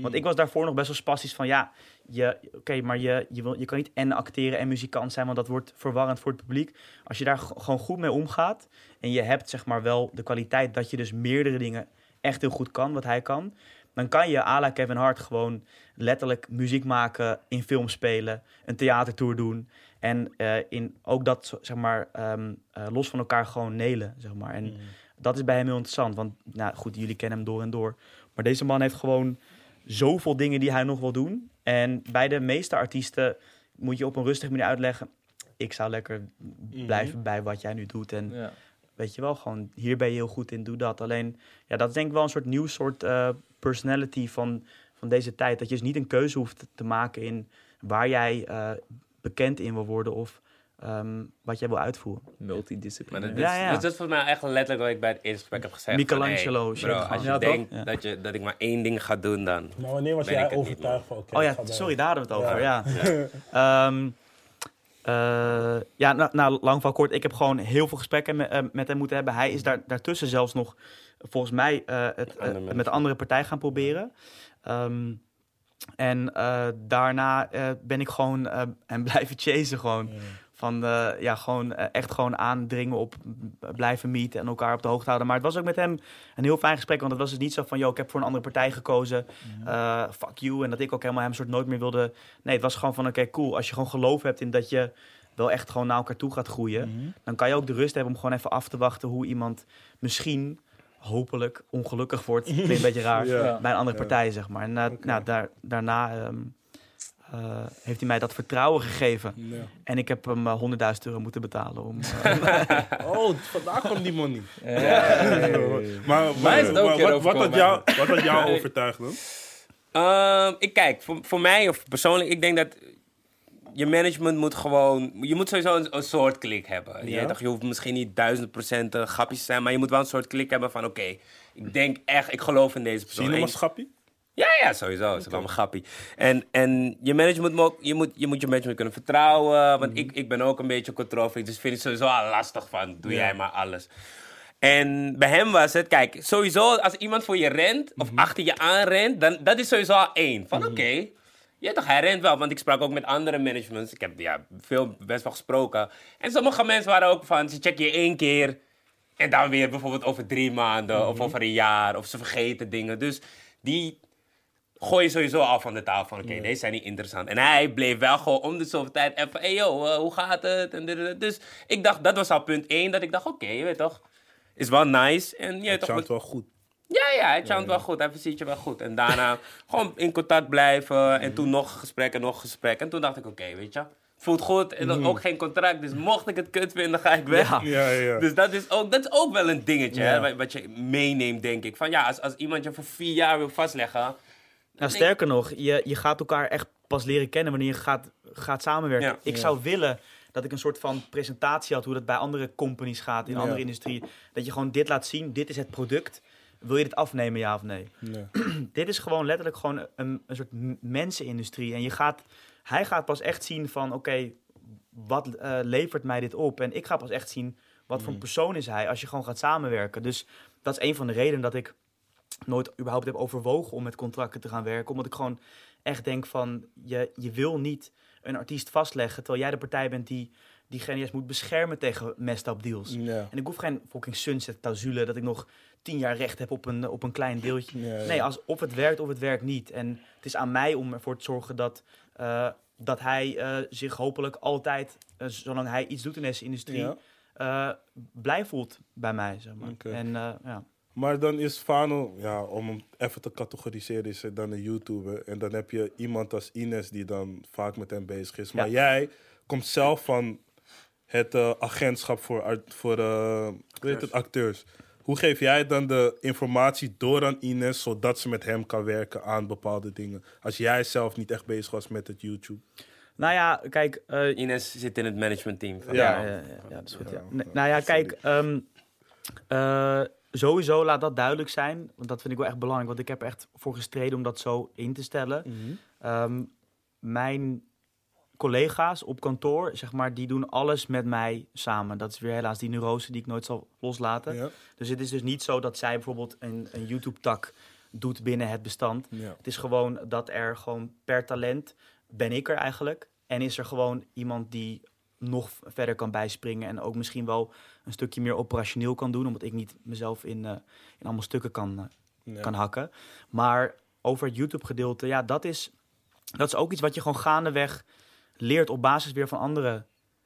Want ik was daarvoor nog best wel spastisch van, ja, je, oké, maar je, je, wil, je kan niet en acteren en muzikant zijn, want dat wordt verwarrend voor het publiek. Als je daar gewoon goed mee omgaat en je hebt zeg maar wel de kwaliteit dat je dus meerdere dingen echt heel goed kan, wat hij kan, dan kan je à la Kevin Hart gewoon letterlijk muziek maken, in film spelen, een theatertour doen en eh, in ook dat zeg maar ehm, eh, los van elkaar gewoon nelen, zeg maar. En dat is bij hem heel interessant, want nou goed, jullie kennen hem door en door, maar deze man heeft gewoon zoveel dingen die hij nog wil doen. En bij de meeste artiesten moet je op een rustige manier uitleggen. Ik zou lekker blijven bij wat jij nu doet. En Ja. Weet je wel, gewoon hier ben je heel goed in, doe dat. Alleen, ja, dat is denk ik wel een soort nieuw soort eh, personality van, van deze tijd. Dat je dus niet een keuze hoeft te maken in waar jij eh, bekend in wil worden of ehm, wat jij wil uitvoeren. Multidisciplinair. dat, Ja, is, ja. dus dat is volgens mij echt letterlijk wat ik bij het eerste gesprek heb gezegd. Michelangelo Van, hey, bro, als je Ja, denkt Ja. dat, je, dat ik maar één ding ga doen, dan... Maar wanneer was jij overtuigd van, oké, oh ja, sorry, daar hadden we het over. Ja. Ja, Ehm, eh, ja nou, nou, lang van kort. Ik heb gewoon heel veel gesprekken met, eh, met hem moeten hebben. Hij is daar, daartussen zelfs nog, volgens mij, eh, het, andere eh, met de andere partij gaan proberen. Ehm, en eh, daarna eh, ben ik gewoon eh, hem blijven chasen gewoon. Ja. Van eh, ja, gewoon eh, echt gewoon aandringen op blijven meeten en elkaar op de hoogte houden. Maar het was ook met hem een heel fijn gesprek. Want het was dus niet zo van, joh, ik heb voor een andere partij gekozen. eh, fuck you. En dat ik ook helemaal hem soort nooit meer wilde. Nee, het was gewoon van, oké, cool. Als je gewoon geloof hebt in dat je wel echt gewoon naar elkaar toe gaat groeien. Mhm. Dan kan je ook de rust hebben om gewoon even af te wachten hoe iemand misschien, hopelijk, ongelukkig wordt. Klinkt een beetje raar. Ja. Bij een andere Ja. partij, zeg maar. En Oké. nou, daar, daarna ehm, eh, heeft hij mij dat vertrouwen gegeven. Ja. En ik heb hem eh, 100.000 euro moeten betalen om. eh, Oh, vandaag kwam die money. Hey. Maar, een wat, wat, had jou, wat had jou overtuigd dan? Ehm, ik kijk, voor, voor mij of persoonlijk, ik denk dat je management moet gewoon, je moet sowieso een, een soort klik hebben. Je, Ja. toch, je hoeft misschien niet duizend procent grapjes te zijn, maar je moet wel een soort klik hebben van, oké, ik denk echt, ik geloof in deze Zie persoon. je hem En- als grappie? Ja, ja, sowieso. Dat is wel een grappie. En, en je management moet, ook- je, moet, je moet je management kunnen vertrouwen. Want ik, ik ben ook een beetje controlfreak. Dus vind ik sowieso al lastig van, doe jij maar alles. En bij hem was het, kijk, sowieso als iemand voor je rent, of achter je aan rent, dan dat is sowieso al één. Van oké, ja toch, hij rent wel. Want ik sprak ook met andere managements. Ik heb ja, veel best wel gesproken. En sommige mensen waren ook van, ze checken je één keer. En dan weer bijvoorbeeld over drie maanden of over een jaar. Of ze vergeten dingen. Dus die gooi je sowieso af van de tafel. Van oké, deze zijn niet interessant. En hij bleef wel gewoon om de zoveel tijd even. Hey yo, eh, hoe gaat het? En. Dus ik dacht, dat was al punt één. Dat ik dacht, oké, je weet toch. Is wel nice. En je Het toch, wel goed. ja, ja, hij chant wel goed. Hij ziet je wel goed. En daarna gewoon in contact blijven. En toen nog gesprek en nog gesprek. En toen dacht ik, oké, weet je. Voelt goed. En dan ook geen contract. Dus mocht ik het kut vinden, ga ik weg. Ja. Ja, ja, ja. Dus dat is ook, dat is ook wel een dingetje, hè, wat- wat je meeneemt, denk ik. Van ja, als, als iemand je voor vier jaar wil vastleggen... nou, sterker nog, je, je gaat elkaar echt pas leren kennen wanneer je gaat, gaat samenwerken. Ja. Ik Ja. zou willen dat ik een soort van presentatie had hoe dat bij andere companies gaat in Ja. andere industrieën. Dat je gewoon dit laat zien, dit is het product. Wil je dit afnemen, ja of nee? Ja. dit is gewoon letterlijk gewoon een, een soort mensenindustrie. En je gaat, hij gaat pas echt zien van, oké, wat eh, levert mij dit op? En ik ga pas echt zien, wat voor een persoon is hij als je gewoon gaat samenwerken. Dus dat is een van de redenen dat ik nooit überhaupt heb overwogen om met contracten te gaan werken. Omdat ik gewoon echt denk van, je, je wil niet een artiest vastleggen, terwijl jij de partij bent die diegene juist moet beschermen tegen messed up deals. En ik hoef geen fucking sunset clausule dat ik nog tien jaar recht heb op een, op een klein deeltje. Nee, als, of het werkt of het werkt niet. En het is aan mij om ervoor te zorgen dat, eh, dat hij eh, zich hopelijk altijd, eh, zolang hij iets doet in deze industrie, Ja. blij voelt bij mij. Zeg maar. En ja. Maar dan is Fano, ja, om hem even te categoriseren, is hij dan een YouTuber. En dan heb je iemand als Ines die dan vaak met hem bezig is. Maar Ja. jij komt zelf van het eh, agentschap voor, art- voor eh, hoe heet het, acteurs. Hoe geef jij dan de informatie door aan Ines, zodat ze met hem kan werken aan bepaalde dingen? Als jij zelf niet echt bezig was met het YouTube. Nou ja, kijk, eh, Ines zit in het managementteam. van- Ja, Ja. ja, ja, dat is goed. Ja. Nee, nou ja, kijk, ehm, eh, sowieso laat dat duidelijk zijn. Want dat vind ik wel echt belangrijk, want ik heb er echt voor gestreden om dat zo in te stellen. Ehm, mijn collega's op kantoor, zeg maar, die doen alles met mij samen. Dat is weer helaas die neurose die ik nooit zal loslaten. Ja? Dus het is dus niet zo dat zij bijvoorbeeld een, een YouTube-tak doet binnen het bestand. Ja. Het is gewoon dat er gewoon per talent ben ik er eigenlijk. En is er gewoon iemand die nog verder kan bijspringen. En ook misschien wel een stukje meer operationeel kan doen. Omdat ik niet mezelf in, eh, in allemaal stukken kan, eh, Ja. kan hakken. Maar over het YouTube gedeelte, ja, dat is, dat is ook iets wat je gewoon gaandeweg leert op basis weer van andere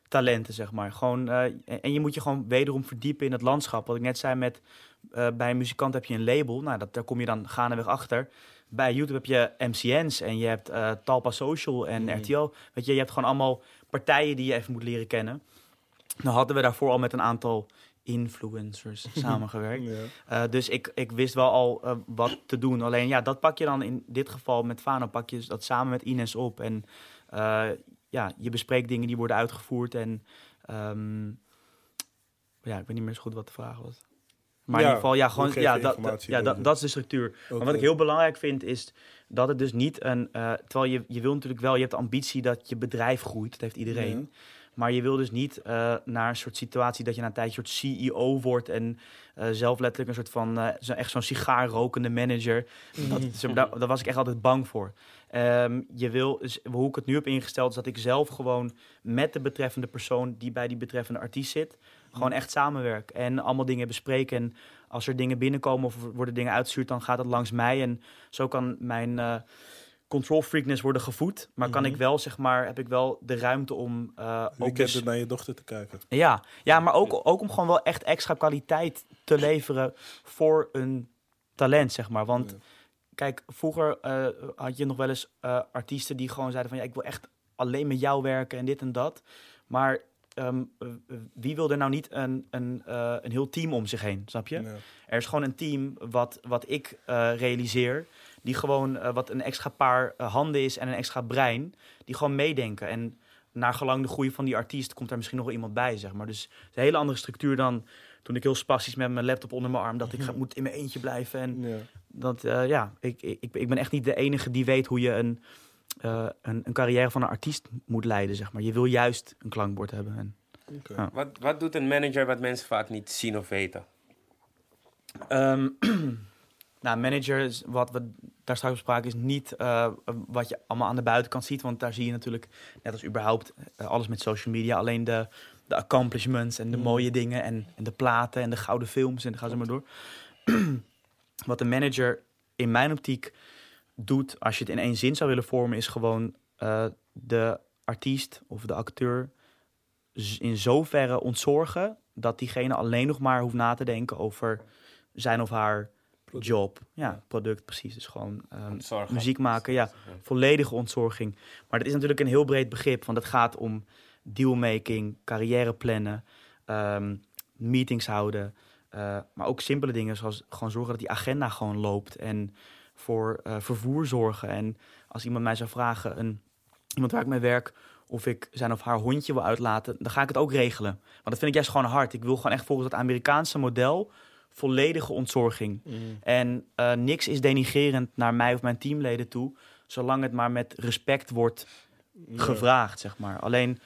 talenten, zeg maar. Gewoon, eh, en- je moet je gewoon wederom verdiepen in het landschap. Wat ik net zei met, bij een muzikant heb je een label. Nou, dat, daar kom je dan gaandeweg achter. Bij YouTube heb je MCN's en je hebt eh, Talpa Social en Mhm. RTL. Weet je, je hebt gewoon allemaal partijen die je even moet leren kennen. Nou hadden we daarvoor al met een aantal influencers samengewerkt. Ja. Eh, dus ik, ik wist wel al eh, wat te doen. Alleen ja, dat pak je dan in dit geval met Fano, pak je dat samen met Ines op. En eh, ja, je bespreekt dingen die worden uitgevoerd. En ehm, ja, ik weet niet meer zo goed wat de vraag was. Maar Ja, in ieder geval, ja, gewoon, ja, dat, ja dat, dat is de structuur. Maar wat ik heel belangrijk vind is dat het dus niet een. terwijl je, je wil natuurlijk wel, je hebt de ambitie dat je bedrijf groeit. Dat heeft iedereen. Maar je wil dus niet eh, naar een soort situatie dat je na een tijdje een soort CEO wordt en eh, zelf letterlijk een soort van eh, zo, echt zo'n sigaarrokende manager. Dat, zo- daar, daar was ik echt altijd bang voor. Ehm, je wil, dus hoe ik het nu heb ingesteld, is dat ik zelf gewoon met de betreffende persoon die bij die betreffende artiest zit, gewoon echt samenwerk en allemaal dingen bespreken. En als er dingen binnenkomen of worden dingen uitgestuurd, dan gaat het langs mij. En zo kan mijn control freakness worden gevoed. Maar kan Mhm. ik wel, zeg maar, heb ik wel de ruimte om uh, ook Weekend dus- naar je dochter te kijken. ja, ja maar ook, ook om gewoon wel echt extra kwaliteit te leveren voor een talent, zeg maar. Want Ja. kijk, vroeger eh, had je nog wel eens eh, artiesten die gewoon zeiden van... ja, ik wil echt alleen met jou werken en dit en dat. Maar ehm, eh, eh, wie wil er nou niet een, een, eh, een heel team om zich heen, snap je? Ja. Er is gewoon een team wat, wat ik eh, realiseer, die gewoon eh, wat een extra paar eh, handen is en een extra brein, die gewoon meedenken. En naar gelang de groei van die artiest komt daar misschien nog wel iemand bij, zeg maar. Dus het is een hele andere structuur dan toen ik heel spastisch met mijn laptop onder mijn arm, dat ik ga, moet in mijn eentje blijven. En Ja. dat, eh, ja, ik, ik, ik ben echt niet de enige die weet hoe je een, eh, een, een carrière van een artiest moet leiden, zeg maar. Je wil juist een klankbord hebben. En. Ja. Wat, wat doet een manager wat mensen vaak niet zien of weten? Ehm, nou, manager, is wat we daar straks bespraken, is niet eh, wat je allemaal aan de buitenkant ziet. Want daar zie je natuurlijk, net als überhaupt, eh, alles met social media. Alleen de, de accomplishments en de Mm. mooie dingen en, en de platen en de gouden films en gaan ze maar door. wat een manager in mijn optiek doet, als je het in één zin zou willen vormen, is gewoon eh, de artiest of de acteur in zoverre ontzorgen dat diegene alleen nog maar hoeft na te denken over zijn of haar Product. job. Ja, Ja. product, precies. Dus gewoon ehm, muziek maken, ja. Volledige ontzorging. Maar dat is natuurlijk een heel breed begrip, want het gaat om dealmaking, carrière plannen, ehm, meetings houden. eh, maar ook simpele dingen zoals gewoon zorgen dat die agenda gewoon loopt en voor eh, vervoer zorgen. En als iemand mij zou vragen, een, iemand waar ik mee werk, of ik zijn of haar hondje wil uitlaten, dan ga ik het ook regelen. Want dat vind ik juist gewoon hard. Ik wil gewoon echt volgens het Amerikaanse model volledige ontzorging. Mm. En eh, niks is denigerend naar mij of mijn teamleden toe, zolang het maar met respect wordt gevraagd, zeg maar. Alleen,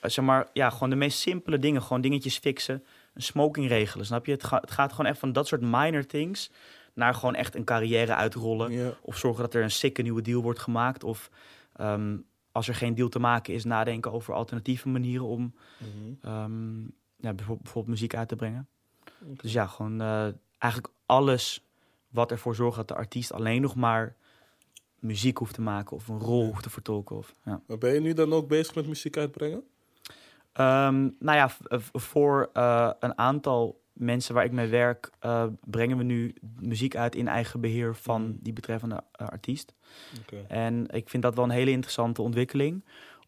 eh, zeg maar, ja, gewoon de meest simpele dingen, gewoon dingetjes fixen, een smoking regelen, snap je? Het, ga- het gaat gewoon echt van dat soort minor things naar gewoon echt een carrière uitrollen. Of zorgen dat er een sikke nieuwe deal wordt gemaakt. Of ehm, als er geen deal te maken is, nadenken over alternatieve manieren om Mhm. ehm, ja, bijvoorbeeld muziek uit te brengen. Dus ja, gewoon eh, eigenlijk alles wat ervoor zorgt dat de artiest alleen nog maar muziek hoeft te maken of een rol hoeft te vertolken. Of, ja. Maar ben je nu dan ook bezig met muziek uitbrengen? Ehm, nou ja, v- voor eh, een aantal mensen waar ik mee werk, eh, brengen we nu muziek uit in eigen beheer van Mhm. die betreffende eh, artiest. En ik vind dat wel een hele interessante ontwikkeling.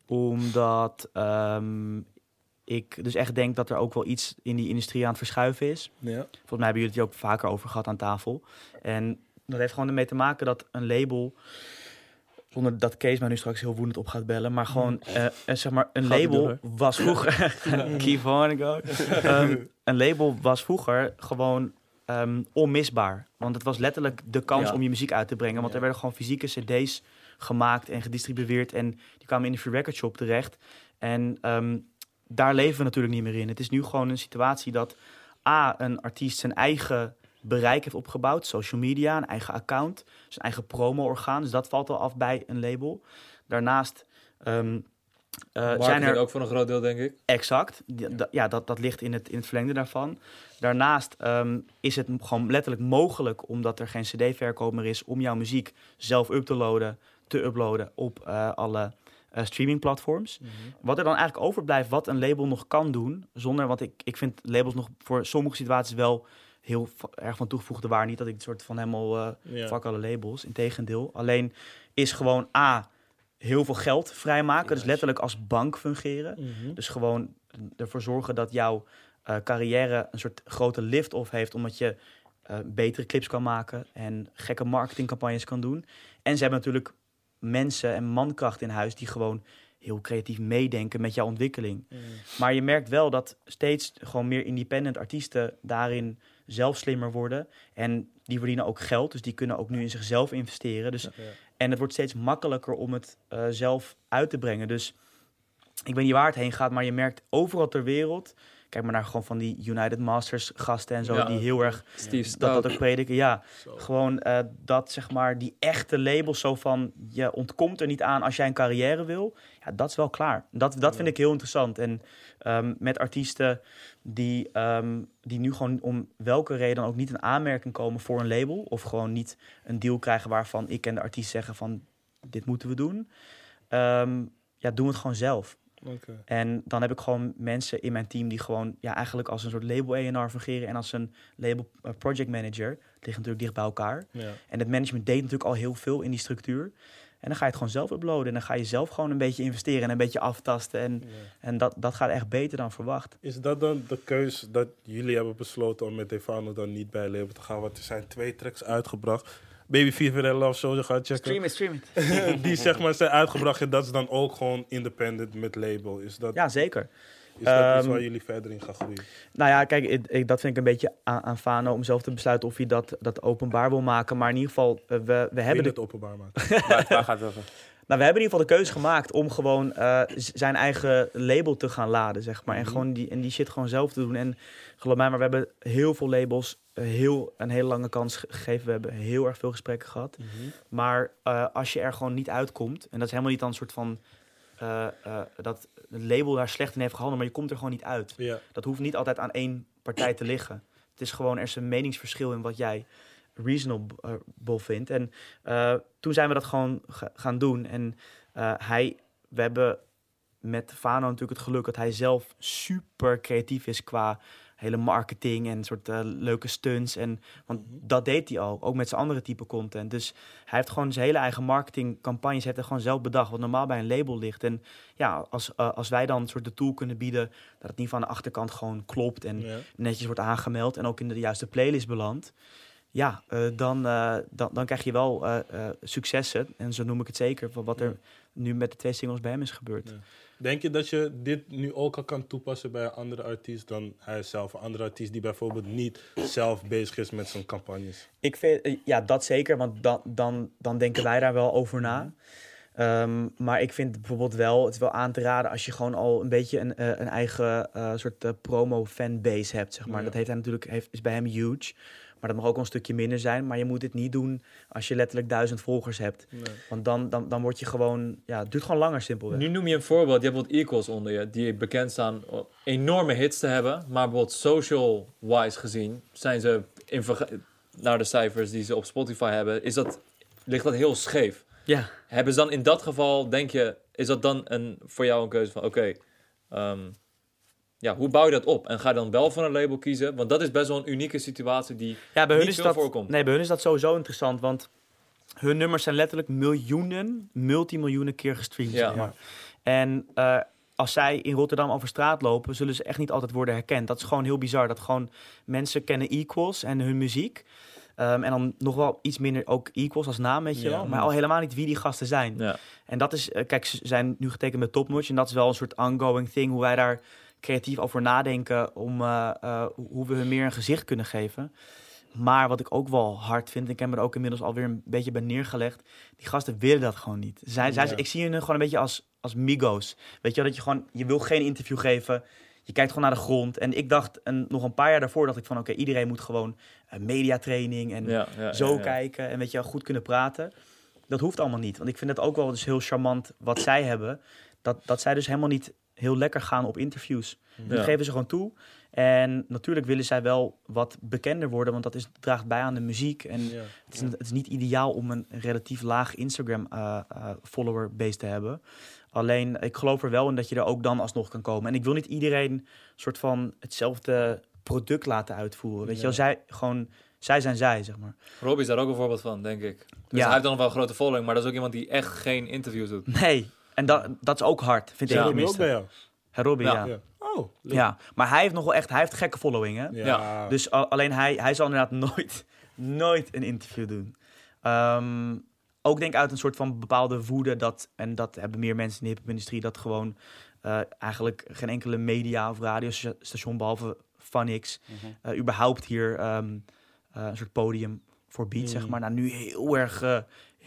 Omdat ehm, ik dus echt denk dat er ook wel iets in die industrie aan het verschuiven is. Ja. Volgens mij hebben jullie het ook vaker over gehad aan tafel. En dat heeft gewoon ermee te maken dat een label... Zonder dat Kees mij nu straks heel woedend op gaat bellen. Maar gewoon, eh, zeg maar, een Gaat label was vroeger... Keep on go. Ehm, een label was vroeger gewoon ehm, onmisbaar. Want het was letterlijk de kans Ja. om je muziek uit te brengen. Want Ja. er werden gewoon fysieke cd's gemaakt en gedistribueerd. En die kwamen in de free record shop terecht. En ehm, daar leven we natuurlijk niet meer in. Het is nu gewoon een situatie dat A, een artiest zijn eigen bereik heeft opgebouwd. Social media, een eigen account, zijn eigen promo-orgaan. Dus dat valt al af bij een label. Daarnaast eh, zijn er... ook voor een groot deel, denk ik. Exact. Ja, dat, dat ligt in het, in het verlengde daarvan. Daarnaast ehm, is het gewoon letterlijk mogelijk, omdat er geen cd-verkoop meer is, om jouw muziek zelf up te loaden, te uploaden op eh, alle eh, streamingplatforms. Mhm. Wat er dan eigenlijk overblijft, wat een label nog kan doen, zonder, want ik, ik vind labels nog voor sommige situaties wel heel erg van toegevoegde waarde. Niet dat ik het soort van helemaal Ja. fuck alle labels, integendeel. Alleen is gewoon A, heel veel geld vrijmaken, dus letterlijk als bank fungeren. Mhm. Dus gewoon ervoor zorgen dat jouw eh, carrière een soort grote lift-off heeft, omdat je betere clips kan maken en gekke marketingcampagnes kan doen. En ze hebben natuurlijk mensen en mankracht in huis die gewoon heel creatief meedenken met jouw ontwikkeling. Maar je merkt wel dat steeds gewoon meer independent artiesten daarin zelf slimmer worden. En die verdienen ook geld, dus die kunnen ook nu in zichzelf investeren. Dus, En het wordt steeds makkelijker om het eh, zelf uit te brengen. Dus ik weet niet waar het heen gaat, maar je merkt overal ter wereld. Kijk maar naar gewoon van die United Masters gasten en zo, Ja. die heel erg Steve dat, dat ook prediken. Ja, gewoon eh, dat zeg maar die echte labels zo van je ontkomt er niet aan als jij een carrière wil. Ja, dat is wel klaar. Dat, dat vind ik heel interessant. En ehm, met artiesten die, ehm, die nu gewoon om welke reden dan ook niet in aanmerking komen voor een label. Of gewoon niet een deal krijgen waarvan ik en de artiest zeggen van dit moeten we doen. Ehm, ja, doen we het gewoon zelf. Oké. En dan heb ik gewoon mensen in mijn team die gewoon ja, eigenlijk als een soort label A&R fungeren en als een label eh, project manager. Het ligt natuurlijk dicht bij elkaar. Ja. En het management deed natuurlijk al heel veel in die structuur. En dan ga je het gewoon zelf uploaden en dan ga je zelf gewoon een beetje investeren en een beetje aftasten. En, en dat, dat gaat echt beter dan verwacht. Is dat dan de keus dat jullie hebben besloten om met Defano dan niet bij label te gaan? Want er zijn twee tracks uitgebracht. Baby Fever en Love Soldier gaat checken. it, stream it. Die zeg maar zijn uitgebracht en dat is dan ook gewoon independent met label. Is dat, Ja, zeker. is dat iets ehm, waar jullie verder in gaan groeien? Nou ja, kijk, ik, ik- dat vind ik een beetje aan, aan Fano om zelf te besluiten of hij dat, dat openbaar wil maken. Maar in ieder geval, eh, we, we hebben je de het openbaar maken? Waar, waar gaat het over? Nou, we hebben in ieder geval de keuze gemaakt om gewoon eh, zijn eigen label te gaan laden, zeg maar. En gewoon die, en die shit gewoon zelf te doen. En geloof mij, maar we hebben heel veel labels heel, een hele lange kans ge- gegeven. We hebben heel erg veel gesprekken gehad. Maar eh, als je er gewoon niet uitkomt, en dat is helemaal niet dan een soort van... eh, eh, dat het label daar slecht in heeft gehandeld, maar je komt er gewoon niet uit. Ja. Dat hoeft niet altijd aan één partij te liggen. Het is gewoon, er is een meningsverschil in wat jij reasonable vindt. En eh, toen zijn we dat gewoon ga- gaan doen. En eh, hij, we hebben met Fano natuurlijk het geluk dat hij zelf super creatief is qua hele marketing en soort eh, leuke stunts. En, want dat deed hij al, ook met zijn andere type content. Dus hij heeft gewoon zijn hele eigen marketingcampagnes heeft hij gewoon zelf bedacht, wat normaal bij een label ligt. En ja, als, eh, als wij dan een soort de tool kunnen bieden, dat het niet van de achterkant gewoon klopt en Ja. netjes wordt aangemeld en ook in de juiste playlist belandt. Ja, eh, dan, dan, dan krijg je wel successen. En zo noem ik het zeker, van wat er nu met de twee singles bij hem is gebeurd. Ja. Denk je dat je dit nu ook al kan toepassen bij een andere artiest dan hij zelf? Een andere artiest die bijvoorbeeld niet zelf bezig is met zijn campagnes. Ik vind, eh, ja, dat zeker, want dan, dan, dan denken wij daar wel over na. Ehm, maar ik vind bijvoorbeeld wel, het is wel aan te raden als je gewoon al een beetje een, eh, een eigen eh, soort promo-fanbase hebt, zeg maar. Ja. Dat heeft hij natuurlijk, heeft, is bij hem huge. Maar dat mag ook wel een stukje minder zijn. Maar je moet dit niet doen als je letterlijk duizend volgers hebt. Want dan, dan, dan word je gewoon, ja, het duurt gewoon langer simpelweg. Nu noem je een voorbeeld. Je hebt wat equals onder je, die bekend staan om enorme hits te hebben. Maar bijvoorbeeld social-wise gezien zijn ze, in naar de cijfers die ze op Spotify hebben, is dat, ligt dat heel scheef. Ja. Hebben ze dan in dat geval, denk je, is dat dan een, voor jou een keuze van, oké, ehm, ja, hoe bouw je dat op? En ga dan wel voor een label kiezen? Want dat is best wel een unieke situatie die Ja, bij hun niet is veel dat, voorkomt. Nee, bij hun is dat sowieso interessant, want hun nummers zijn letterlijk miljoenen, multimiljoenen keer gestreamd. Ja. zeg maar. En eh, als zij in Rotterdam over straat lopen, zullen ze echt niet altijd worden herkend. Dat is gewoon heel bizar, dat gewoon mensen kennen Equals en hun muziek. Ehm, en dan nog wel iets minder ook Equals als naam, weet je Ja. wel. Maar al helemaal niet wie die gasten zijn. Ja. En dat is, eh, kijk, ze zijn nu getekend met Topnotch. En dat is wel een soort ongoing thing, hoe wij daar creatief over nadenken om eh, eh, hoe we hun meer een gezicht kunnen geven. Maar wat ik ook wel hard vind, en ik heb me er ook inmiddels alweer een beetje bij neergelegd, die gasten willen dat gewoon niet. Zij, zij, Ja. Ik zie hun gewoon een beetje als, als migo's. Weet je wel, dat je gewoon, je wil geen interview geven, je kijkt gewoon naar de grond. En ik dacht, en nog een paar jaar daarvoor dacht ik van, oké, iedereen moet gewoon eh, mediatraining en Ja, ja, zo kijken en weet je, goed kunnen praten. Dat hoeft allemaal niet. Want ik vind het ook wel dus heel charmant wat zij hebben. Dat, dat zij dus helemaal niet heel lekker gaan op interviews. Dat Ja. geven ze gewoon toe. En natuurlijk willen zij wel wat bekender worden, want dat is, draagt bij aan de muziek. En Ja. het, is, het is niet ideaal om een relatief laag Instagram eh, eh, follower base te hebben. Alleen, ik geloof er wel in dat je er ook dan alsnog kan komen. En ik wil niet iedereen soort van hetzelfde product laten uitvoeren. Weet je wel, zij, gewoon, zij zijn zij, zeg maar. Robbie is daar ook een voorbeeld van, denk ik. Dus Ja. hij heeft dan wel een grote following, maar dat is ook iemand die echt geen interviews doet. Nee, en dat, dat is ook hard, vind Is ik Robbie ook bij jou? Hè, Robbie, Ja. ja. ja. Ja. Oh, leuk. maar hij heeft nog wel echt, hij heeft gekke following, hè? Ja. Ja. Dus alleen hij, hij zal inderdaad nooit, nooit een interview doen. Ehm, ook denk ik uit een soort van bepaalde woede dat, en dat hebben meer mensen in de hip-hop-industrie, dat gewoon eh, eigenlijk geen enkele media of radiostation, behalve Funix, eh, überhaupt hier ehm, eh, een soort podium voor biedt, zeg maar. Nou, nu heel erg, eh,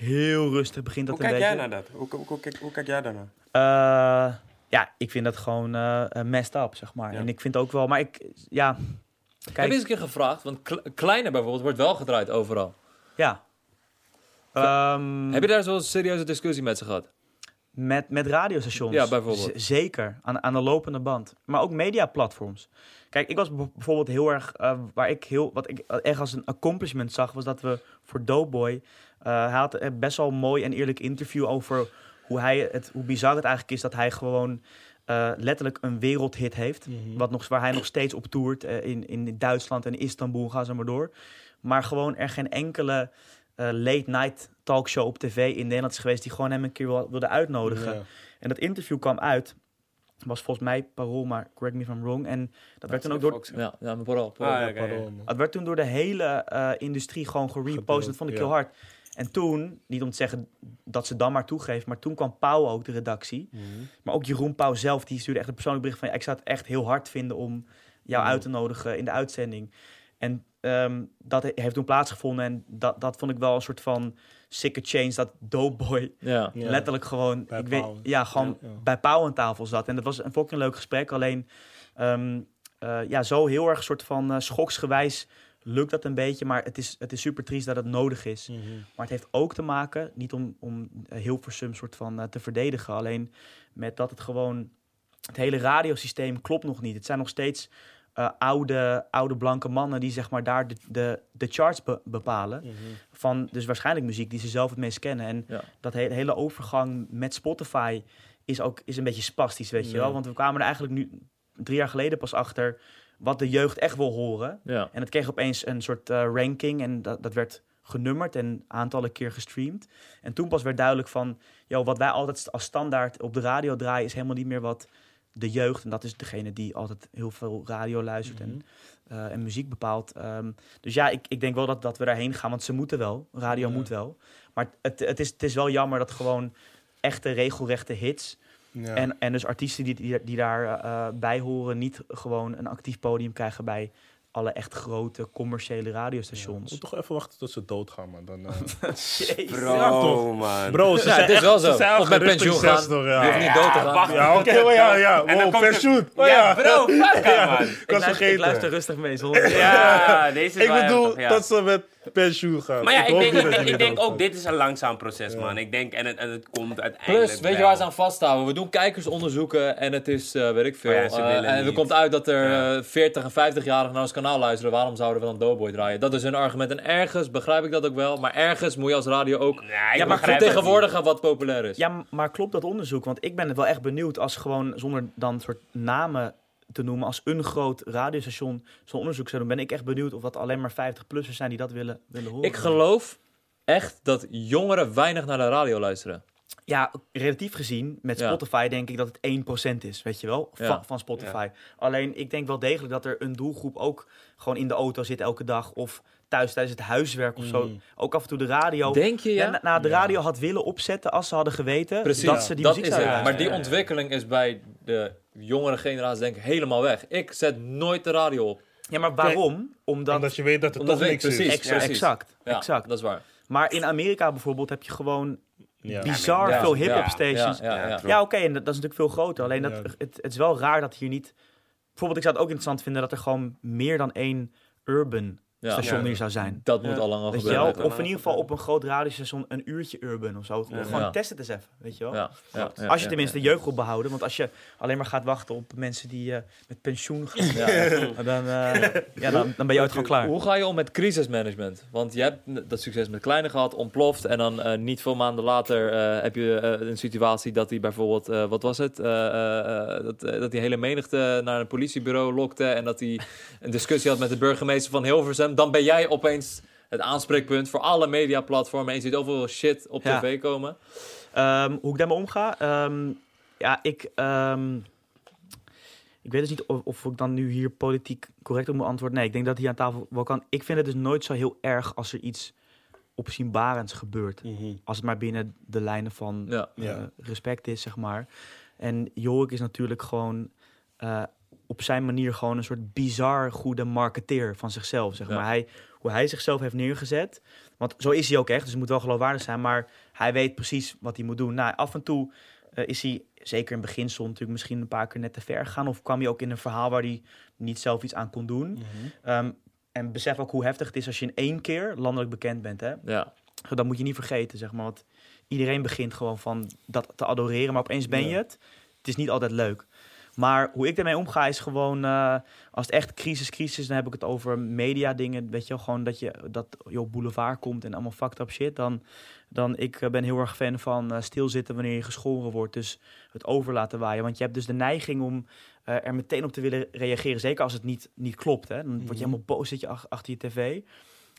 heel rustig begint dat Hoe een kijk beetje. jij naar dat? Hoe, hoe, hoe, kijk- hoe kijk jij daarnaar? Eh, ja, ik vind dat gewoon eh eh, messed up, zeg maar. Ja. En ik vind ook wel, maar ik, ja, Heb kijk, je eens een keer gevraagd? Want Kle- Kleine bijvoorbeeld wordt wel gedraaid overal. ja. Ehm, Heb je daar zo'n serieuze discussie met ze gehad? Met, met radiostations. Ja, bijvoorbeeld. Z- zeker, aan, aan de lopende band. Maar ook mediaplatforms. Kijk, ik was bijvoorbeeld heel erg, eh, waar ik heel, wat ik echt als een accomplishment zag, was dat we voor Doughboy, eh hij had een best wel een mooi en eerlijk interview over hoe, hij het, hoe bizar het eigenlijk is dat hij gewoon eh, letterlijk een wereldhit heeft. Wat nog, waar hij nog steeds op toert eh, in, in Duitsland en Istanbul, ga zo maar door. Maar gewoon er geen enkele late night talkshow op tv in Nederland is geweest die gewoon hem een keer wil- wilde uitnodigen. Ja. En dat interview kwam uit. Was volgens mij parool, maar correct me if I'm wrong. En dat werd toen ook door, Ja, ja maar. Ah, ja, ja. Pardon, man. het werd toen door de hele eh, industrie gewoon gerepost. Dat vond ik ja. heel hard. En toen, niet om te zeggen dat ze dan maar toegeeft, maar toen kwam Pauw ook, de redactie. Mhm. Maar ook Jeroen Pauw zelf, die stuurde echt een persoonlijk bericht van... Ja, ik zou het echt heel hard vinden om jou Mhm. uit te nodigen in de uitzending. En ehm, dat he- heeft toen plaatsgevonden. En dat, dat vond ik wel een soort van sicker change. Dat Doughboy Ja. Ja. letterlijk gewoon, Bij ik weet, ja, gewoon Ja. bij Pauw aan tafel zat. En dat was een fucking leuk gesprek. Alleen, ehm, eh, ja, zo heel erg soort van eh, schoksgewijs lukt dat een beetje. Maar het is, het is super triest dat het nodig is. Mhm. Maar het heeft ook te maken, niet om, om Hilversum soort van eh, te verdedigen, alleen met dat het gewoon, het hele radiosysteem klopt nog niet. Het zijn nog steeds eh, oude, oude blanke mannen die zeg maar daar de, de, de charts be- bepalen. Mhm. Van dus waarschijnlijk muziek die ze zelf het meest kennen. En Ja. dat he- hele overgang met Spotify is ook is een beetje spastisch, weet je wel. Want we kwamen er eigenlijk nu drie jaar geleden pas achter wat de jeugd echt wil horen. Ja. En het kreeg opeens een soort eh, ranking en dat, dat werd genummerd en aantallen keer gestreamd. En toen pas werd duidelijk van, joh, wat wij altijd als standaard op de radio draaien is helemaal niet meer wat de jeugd, en dat is degene die altijd heel veel radio luistert en, eh, en muziek bepaalt. Ehm, dus ja, ik, ik denk wel dat, dat we daarheen gaan, want ze moeten wel. Radio Ja. moet wel. Maar het, het, is, het is wel jammer dat gewoon echte regelrechte hits Ja. en, en dus artiesten die, die, die daar eh, bij horen, niet gewoon een actief podium krijgen bij alle echt grote commerciële Ja. radiostations. Moet toch even wachten tot ze doodgaan, man. Dan, eh, Bro, Ja, toch? man. Bro, ze Ja, zijn het is echt- wel ze zo. zijn Of met pensioen gaan. 60, Je ja. hoeft niet dood te gaan. wacht. Ja, oké, maar ja, ja. En dan Wow, komt pensioen. het- Oh, ja, ja. bro, fuck hem, man. Ik Ik luister, ik luister rustig mee. Zonder... Ja, deze is Ik wel bedoel ja. dat ze met pensioen gaan. Maar ja, ik denk, ik, dat denk- ik ook, dit is een langzaam proces, man. Ik denk, en het, en het komt uiteindelijk Plus, weet je waar ze aan vasthouden? We doen kijkersonderzoeken en het is, eh, weet ik veel. Oh ja, ze eh, en er komt uit dat er Ja. eh, 40 en 50-jarigen naar ons kanaal luisteren. Waarom zouden we dan Doughboy draaien? Dat is hun argument. En ergens begrijp ik dat ook wel. Maar ergens moet je als radio ook Nee, ik Ja, maar begrijp het vertegenwoordigen wat populair is. Ja, maar klopt dat onderzoek? Want ik ben het wel echt benieuwd als gewoon zonder dan soort namen te noemen, als een groot radiostation zo'n onderzoek zou doen, ben ik echt benieuwd of dat alleen maar 50-plussers zijn die dat willen, willen horen. Ik geloof echt dat jongeren weinig naar de radio luisteren. Ja, relatief gezien, met Ja. Spotify denk ik dat het 1% is, weet je wel, van, Ja. van Spotify. Alleen, ik denk wel degelijk dat er een doelgroep ook gewoon in de auto zit elke dag of thuis tijdens het huiswerk of zo. Mm. Ook af en toe de radio. Denk je ja? en na de Ja. radio had willen opzetten als ze hadden geweten Precies, dat ze die dat muziek is zouden. Maar die ontwikkeling is bij de jongere generatie denk ik helemaal weg. Ik zet nooit de radio op. Ja, maar waarom? Omdat... Omdat je weet dat het toch niks is. precies. Precies. Exact, Ja, exact. dat is waar. Maar in Amerika bijvoorbeeld heb je gewoon Ja. bizar Ja, veel ja, hip-hop ja, stations. Ja, Ja, ja, ja. true. oké, en dat, dat is natuurlijk veel groter. Alleen dat, Ja. het, het is wel raar dat hier niet... Bijvoorbeeld, ik zou het ook interessant vinden dat er gewoon meer dan één urban Ja. station Ja. hier zou zijn. Dat moet al lang al gebeuren. Of in ieder geval op een groot radiostation een uurtje urban of zo. Gewoon Ja. test het eens even, weet je wel? Ja, ja, ja, als je tenminste ja. de jeugd wil behouden. Want als je alleen maar gaat wachten op mensen die eh, met pensioen gaan... Ja, ja. dan, eh, ja, dan, dan ben je ooit gewoon klaar. Hoe ga je om met crisismanagement? Want je hebt dat succes met Kleine gehad, ontploft. En dan eh, niet veel maanden later eh, heb je een situatie dat hij bijvoorbeeld, eh, wat was het? Eh, eh, eh, dat, dat die hele menigte naar een politiebureau lokte. En dat hij een discussie had met de burgemeester van Hilversum. Dan ben jij opeens het aanspreekpunt voor alle mediaplatformen. En je ziet overal shit op Ja. tv komen. Ehm, hoe ik daarmee omga? Ehm, ja, ik, ehm, ik weet dus niet of, of ik dan nu hier politiek correct op moet antwoorden. Nee, ik denk dat hier aan tafel wel kan. Ik vind het dus nooit zo heel erg als er iets opzienbarends gebeurt. Mhm. Als het maar binnen de lijnen van Ja. eh, Ja. respect is, zeg maar. En Jorik is natuurlijk gewoon eh, op zijn manier gewoon een soort bizar goede marketeer van zichzelf, zeg Ja. maar. Hij, hoe hij zichzelf heeft neergezet. Want zo is hij ook echt, dus het moet wel geloofwaardig zijn. Maar hij weet precies wat hij moet doen. Nou, af en toe eh, is hij, zeker in beginsel natuurlijk, misschien een paar keer net te ver gegaan. Of kwam hij ook in een verhaal waar hij niet zelf iets aan kon doen. Mhm. Ehm, en besef ook hoe heftig het is als je in één keer landelijk bekend bent, hè. Ja. Dat moet je niet vergeten, zeg maar. Want iedereen begint gewoon van dat te adoreren, maar opeens ben je het. Het is niet altijd leuk. Maar hoe ik daarmee omga is gewoon, eh, als het echt crisis, crisis, dan heb ik het over media dingen. Weet je wel, gewoon dat je, dat je op boulevard komt en allemaal fucked up shit. Dan, dan ik eh, ben heel erg fan van eh, stilzitten wanneer je geschoren wordt. Dus het over laten waaien. Want je hebt dus de neiging om er meteen op te willen reageren. Zeker als het niet, niet klopt. Hè? Dan word je Mhm. helemaal boos, zit je ach- achter je tv.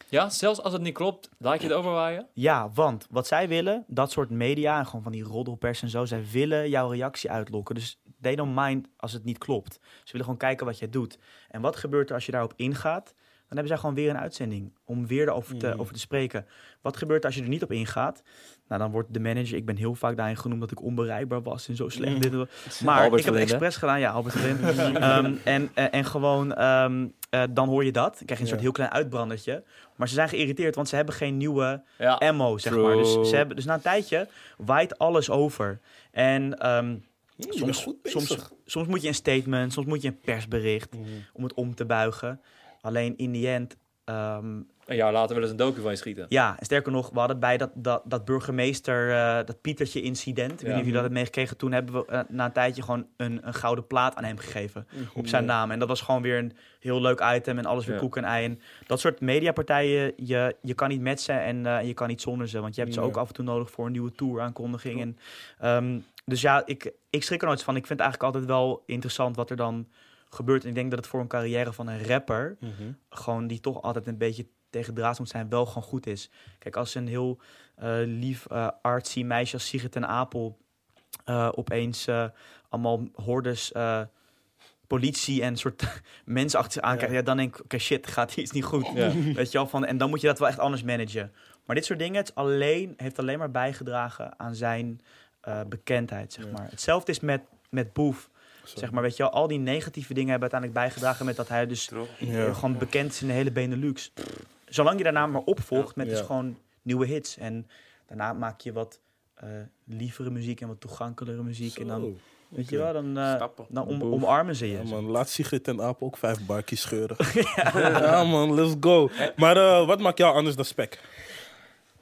Ja, zelfs als het niet klopt, laat je het overwaaien. Ja, want wat zij willen, dat soort media en gewoon van die roddelpers en zo, zij willen jouw reactie uitlokken. Dus they don't mind als het niet klopt. Ze willen gewoon kijken wat jij doet. En wat gebeurt er als je daarop ingaat? Dan hebben zij gewoon weer een uitzending om weer erover te, Mhm. over te spreken. Wat gebeurt er als je er niet op ingaat? Nou, dan wordt de manager, ik ben heel vaak daarin genoemd dat ik onbereikbaar was en zo slecht. Dit, dat. maar Albert ik heb het expres gedaan, ja, Albert. Ehm, en, en, en gewoon, ehm, eh, dan hoor je dat. Dan krijg je een soort Ja. heel klein uitbrandertje. Maar ze zijn geïrriteerd, want ze hebben geen nieuwe Ja. ammo, zeg True. maar. Dus, ze hebben, dus na een tijdje waait alles over. En ehm, soms, soms, soms moet je een statement, soms moet je een persbericht Mhm. om het om te buigen. Alleen in the end, ehm, Een jaar later willen ze een docu van je schieten. ja, en sterker nog, we hadden bij dat, dat, dat burgemeester, eh, dat Pietertje incident, ik weet niet of jullie dat hebben meegekregen, toen hebben we eh, na een tijdje gewoon een, een gouden plaat aan hem gegeven op zijn naam. En dat was gewoon weer een heel leuk item en alles weer Ja. koek en ei. En dat soort mediapartijen, je, je kan niet met ze en eh, je kan niet zonder ze. Want je hebt ze Ja. ook af en toe nodig voor een nieuwe tour aankondiging. En, ehm, dus ja, ik, ik schrik er nooit van. Ik vind het eigenlijk altijd wel interessant wat er dan gebeurt. En ik denk dat het voor een carrière van een rapper, Mhm. gewoon die toch altijd een beetje tegen draad moet zijn, wel gewoon goed is. Kijk, als een heel eh, lief artsy meisje als Sigrid en Apel eh, opeens allemaal hordes politie en soort mensen achter zich aankrijgen, Ja. ja. dan denk ik, oké shit, gaat iets niet goed. Ja. Weet je wel, van, en dan moet je dat wel echt anders managen. Maar dit soort dingen, het alleen, heeft alleen maar bijgedragen aan zijn bekendheid, zeg Ja. maar. Hetzelfde is met, met Boef, Zeg maar. Weet je wel, al die negatieve dingen hebben uiteindelijk bijgedragen met dat hij dus. Ja. eh, gewoon bekend is in de hele Benelux. Zolang je daarna maar opvolgt met Ja. dus gewoon nieuwe hits. En daarna maak je wat eh, lievere muziek en wat toegankelijkere muziek. En dan, weet je wel, dan, eh, dan om, omarmen ze je. Ja, man, laat Sigrid en Aap ook vijf barkies scheuren. ja. man, let's go. Maar wat maakt jou anders dan spek?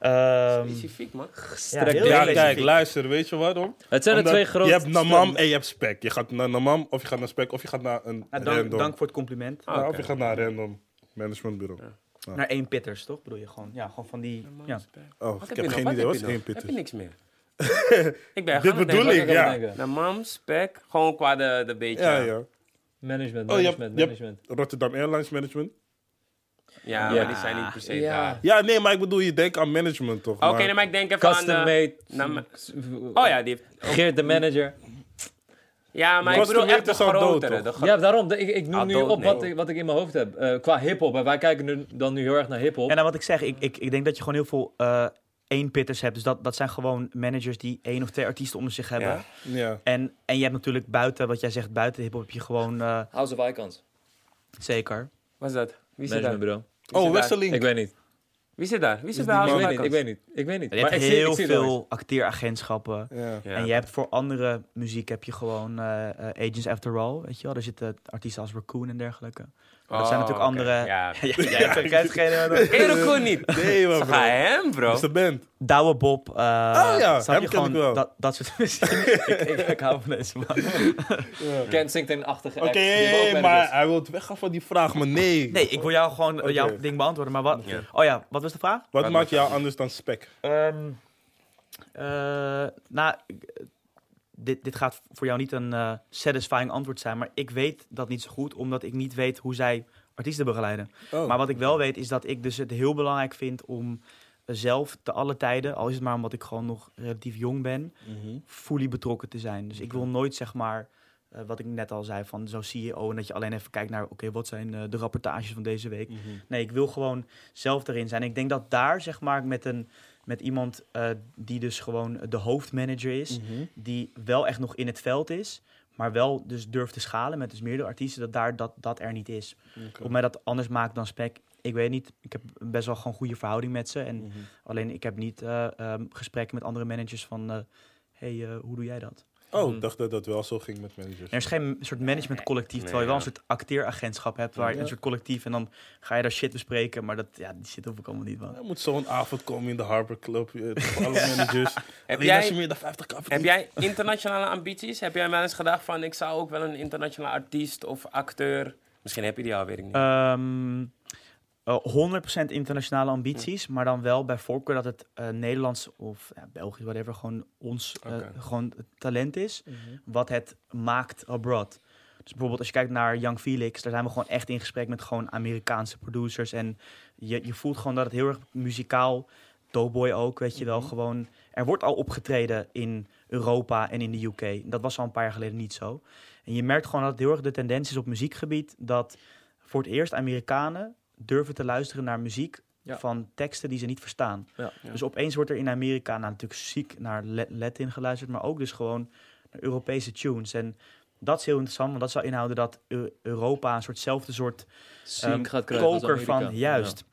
Ehm, Specifiek, man. Strek. Ja, specifiek. kijk, luister, weet je waarom? Het zijn de Omdat twee grote... Je hebt Namam en je hebt spek. Je gaat naar Namam of je gaat naar spek of je gaat naar een dank, random. dank voor het compliment. Ah, Ja. Of je gaat naar een random managementbureau. Ja. Naar één pitters, toch? Bedoel je gewoon? Ja, gewoon van die... Ja. Oh, Wat ik heb geen nog? idee. Wat is heb je één nog? Heb je niks meer? ik ben Dit gaan bedoel denken. ik, ja. De mam, spek, gewoon qua de, de beetje... Ja, ja. Management, Oh, je hebt- management, je hebt- management. Rotterdam Airlines Management. Ja, Ja. maar die zijn niet per se Ja. daar. Ja, nee, maar ik bedoel, je denkt aan management toch? Oké, maar- nee, maar ik denk even aan Custom de... made. Nou, Oh ja, die heeft... Geert de manager. Ja, maar ik bedoel echt de is dood, grotere. toch? de gro- Ja, daarom. de- Ik, ik noem Ah, nu dood, op wat, nee. ik, wat ik in mijn hoofd heb. Eh, qua hip-hop. En wij kijken nu, dan nu heel erg naar hip-hop. En nou, wat ik zeg, ik, ik, ik denk dat je gewoon heel veel eh één pitters hebt. Dus dat, dat zijn gewoon managers die één of twee artiesten onder zich hebben. Ja. Ja. En, en je hebt natuurlijk buiten, wat jij zegt, buiten hip-hop heb je gewoon eh, House of Icons. zeker. Wat is dat? Wie zit daar? Managementbureau. Oh, daar? Wesseling. Ik weet niet. Wie zit daar? Wie zit bij House Ik of weet niet. Ik weet niet. Ik weet niet. Je hebt ik zie- heel ik zie veel acteeragentschappen. Ja. Ja. En je hebt voor andere muziek heb je gewoon eh, eh, Agents After All, weet je wel. Daar zitten artiesten als Raccoon en dergelijke. Maar dat zijn Oh, natuurlijk andere... Ja. Jij hebt geen- Raccoon niet? Nee, man, bro. hem, bro? Dat is de band. Douwe Bob. eh ja, snap hem je ken ik gewoon wel. Dat, dat soort muziek. ik, ik, ik hou van deze man. Kent zingt een achtige Oké, maar hij wil weggaan van die vraag, maar nee. Nee, ik wil jou gewoon eh, jouw ding beantwoorden. Maar wat... Ja. Oh ja, wat was de vraag? Wat Wat maakt jou anders dan spek? Ehm, eh, nou, dit, dit gaat voor jou niet een eh, satisfying antwoord zijn, maar ik weet dat niet zo goed, omdat ik niet weet hoe zij artiesten begeleiden. Oh. Maar wat ik wel weet is dat ik dus het heel belangrijk vind om zelf te alle tijden, al is het maar omdat ik gewoon nog relatief jong ben, Mhm. fully betrokken te zijn. Dus ik wil nooit zeg maar eh, wat ik net al zei, van zo'n CEO. En dat je alleen even kijkt naar, oké, wat zijn eh, de rapportages van deze week. Mhm. Nee, ik wil gewoon zelf erin zijn. Ik denk dat daar, zeg maar, met, een, met iemand eh, die dus gewoon de hoofdmanager is, Mhm. die wel echt nog in het veld is, maar wel dus durft te schalen met dus meerdere artiesten, dat daar dat, dat er niet is. Oké. Of mij dat anders maakt dan Spec, ik weet niet. Ik heb best wel gewoon goede verhouding met ze. En Mhm. alleen ik heb niet eh, ehm, gesprekken met andere managers van, eh, hey, hoe doe jij dat? Oh, Mhm. ik dacht dat dat wel zo ging met managers. Er is geen soort managementcollectief, Nee, terwijl je wel een soort acteeragentschap hebt, waar je een soort collectief en dan ga je daar shit bespreken, maar dat, ja, die shit hoef ik allemaal niet, man. Er moet zo'n avond komen in de Harbor Club. Voor alle managers. Heb Alleen als je jij, meer dan 50 k heb jij internationale ambities? Heb jij wel eens gedacht van ik zou ook wel een internationale artiest of acteur... Misschien heb je die al, weet ik niet. Ehm eh, 100% internationale ambities, maar dan wel bij voorkeur dat het eh, Nederlands of ja, Belgisch, whatever, gewoon ons eh, gewoon talent is, wat het maakt abroad. Dus bijvoorbeeld als je kijkt naar Young Felix, daar zijn we gewoon echt in gesprek met gewoon Amerikaanse producers. En je, je voelt gewoon dat het heel erg muzikaal, Doughboy ook, weet je wel, gewoon... Er wordt al opgetreden in Europa en in de UK. Dat was al een paar jaar geleden niet zo. En je merkt gewoon dat het heel erg de tendens is op muziekgebied dat voor het eerst Amerikanen durven te luisteren naar muziek Ja. van teksten die ze niet verstaan. Ja. Ja. Dus opeens wordt er in Amerika nou, natuurlijk ziek naar La- Latin geluisterd, maar ook dus gewoon naar Europese tunes. En dat is heel interessant, want dat zou inhouden dat Eu- Europa een soortzelfde soort Sync gaat krijgen als koker Amerika. van, juist.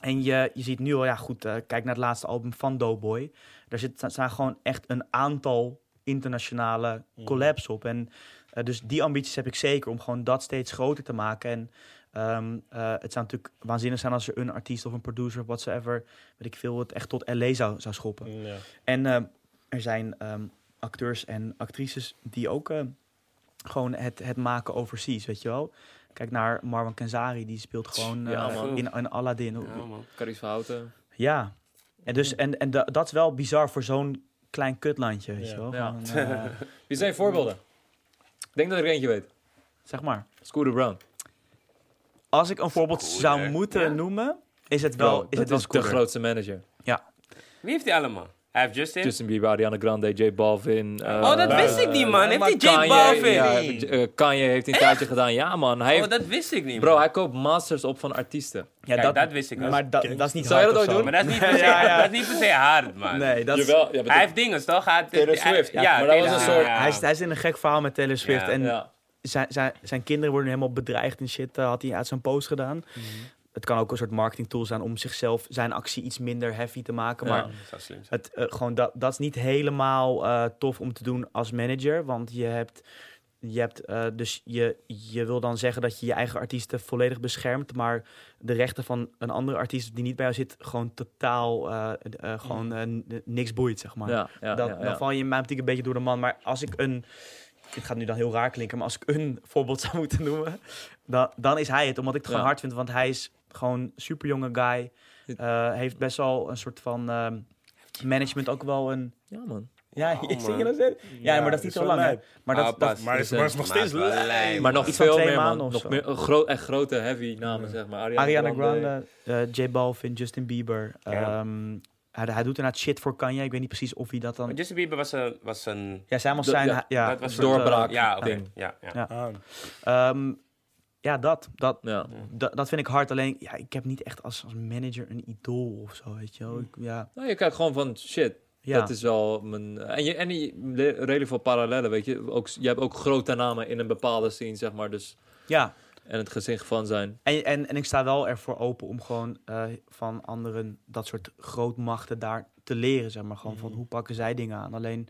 En je, je ziet nu al, ja goed, eh, kijk naar het laatste album van Doughboy. Daar zit, staan gewoon echt een aantal internationale Mhm. collabs op. En eh, dus die ambities heb ik zeker om gewoon dat steeds groter te maken. En ehm, eh, het zou natuurlijk waanzinnig zijn als er een artiest of een producer of whatsoever, weet ik veel, het echt tot LA zou, zou schoppen. Ja. En eh, er zijn ehm, acteurs en actrices die ook eh, gewoon het, het maken overseas, weet je wel. Kijk naar Marwan Kenzari, die speelt gewoon Ja, eh, in, in Aladdin. Ja, man. Verhouten. Ja, en, dus, en, en da- dat is wel bizar voor zo'n klein kutlandje, weet Ja. je wel. Gewoon, eh, Wie zijn voorbeelden? Ik denk dat ik er eentje weet. zeg maar. Scooter Brown. Als ik een voorbeeld Scooter. zou moeten Ja. noemen, is het wel, Bro, is dat het wel de grootste manager. Wie heeft die allemaal? Hij heeft Justin. Justin Bieber, Ariana Grande, J Balvin. oh, dat eh, wist ik niet, man. eh, Heeft Jake Kanye, Balvin? Ja, eh, Kanye heeft een tijdje gedaan. Ja, man. Hij Oh, heeft, dat wist ik niet, bro, man. hij koopt masters op van artiesten. Ja, Kijk, dat wist ik wel. Maar dat, dat is niet Zou je hard dat ooit doen? Maar dat is niet per se, Ja, ja. Dat is niet per se hard, man. Nee, dat is, Jawel, ja, Hij heeft dingen, toch? Hij Taylor hij- Swift. Ja, Ja, maar dat was een soort- ja. hij, is, hij is in een gek verhaal met Taylor Swift. Ja. En Ja. Zijn, zijn, zijn kinderen worden helemaal bedreigd en shit. eh, had hij uit zijn post gedaan. Mhm. Het kan ook een soort marketing tool zijn om zichzelf, zijn actie iets minder heavy te maken. Maar. Dat zou slim zijn. het, eh, gewoon dat, dat is niet helemaal eh, tof om te doen als manager. Want je hebt, je hebt dus je, je wil dan zeggen dat je je eigen artiesten volledig beschermt. Maar de rechten van een andere artiest die niet bij jou zit, gewoon totaal gewoon n- niks boeit, zeg maar. Ja, ja, dan, ja. dan val je in mijn optiek een beetje door de man. Maar als ik een. Het gaat nu dan heel raar klinken, maar als ik een voorbeeld zou moeten noemen, dan, dan is hij het. Omdat ik het gewoon Ja. hard vind, want hij is gewoon een super jonge guy. eh, heeft best wel een soort van ehm, management ook wel een. Ja, man. Ja, Oh, zie je dat? Ja, maar dat is niet zo lang. lijp. Maar dat, Ah, dat. Maar is, maar is nog steeds lijp. Maar nog Iets van veel twee meer, man. maanden of Nog zo. meer, een groot, echt grote, heavy namen, zeg maar. Ariana, Ariana Grande, eh, J Balvin, Justin Bieber. Ja. ehm, hij, hij doet inderdaad shit voor Kanye. Ik weet niet precies of hij dat dan. Maar Justin Bieber was een... Was een Ja, zij Dat- zijn. ja, Ja, dat was eh, doorbraak. ja, oké. ding. Ja, ja. Ja. Aan. ehm, ja, dat. Dat, Ja. dat. dat vind ik hard. Alleen, ja, ik heb niet echt als, als manager een idool of zo, weet je wel. Ik, ja, Nou, je kijkt gewoon van, shit, ja. dat is wel mijn... En je, en je redelijk veel parallellen, weet je. Ook, je hebt ook grote namen in een bepaalde scene, zeg maar. Dus, ja. En het gezicht van zijn. En, en, en ik sta wel ervoor open om gewoon eh, van anderen dat soort grootmachten daar te leren, zeg maar. Gewoon van hoe pakken zij dingen aan. Alleen,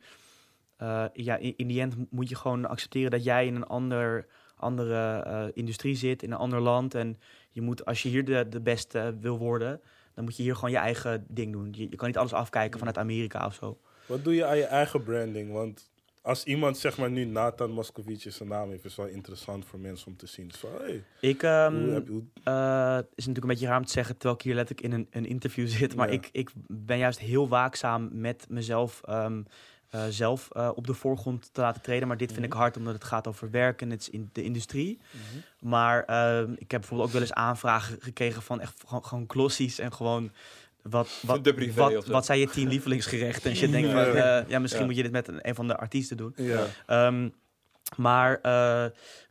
eh, ja, in, in die end moet je gewoon accepteren dat jij in een ander, andere eh, industrie zit, in een ander land. En je moet, als je hier de, de beste wil worden, dan moet je hier gewoon je eigen ding doen. Je, je kan niet alles afkijken vanuit Amerika of zo. Wat doe je aan je eigen branding? Want als iemand zeg maar nu Nathan Moscovici zijn naam heeft, is wel interessant voor mensen om te zien. Zo, hey, Ik, hoe heb je, hoe- het is natuurlijk een beetje raar om te zeggen terwijl ik hier letterlijk in een, een interview zit. Maar Ja. ik, ik ben juist heel waakzaam met mezelf ehm, eh, zelf eh, op de voorgrond te laten treden. Maar dit vind ik Mhm. hard omdat het gaat over werk en het is in de industrie. Maar ehm, ik heb bijvoorbeeld ook wel eens aanvragen gekregen van echt gewoon, gewoon glossies en gewoon... Wat, wat, De privé wat, zijn je tien lievelingsgerechten? En je denkt van, Ja. eh, ja, misschien Ja. moet je dit met een, een van de artiesten doen. ja. Ehm, Maar eh,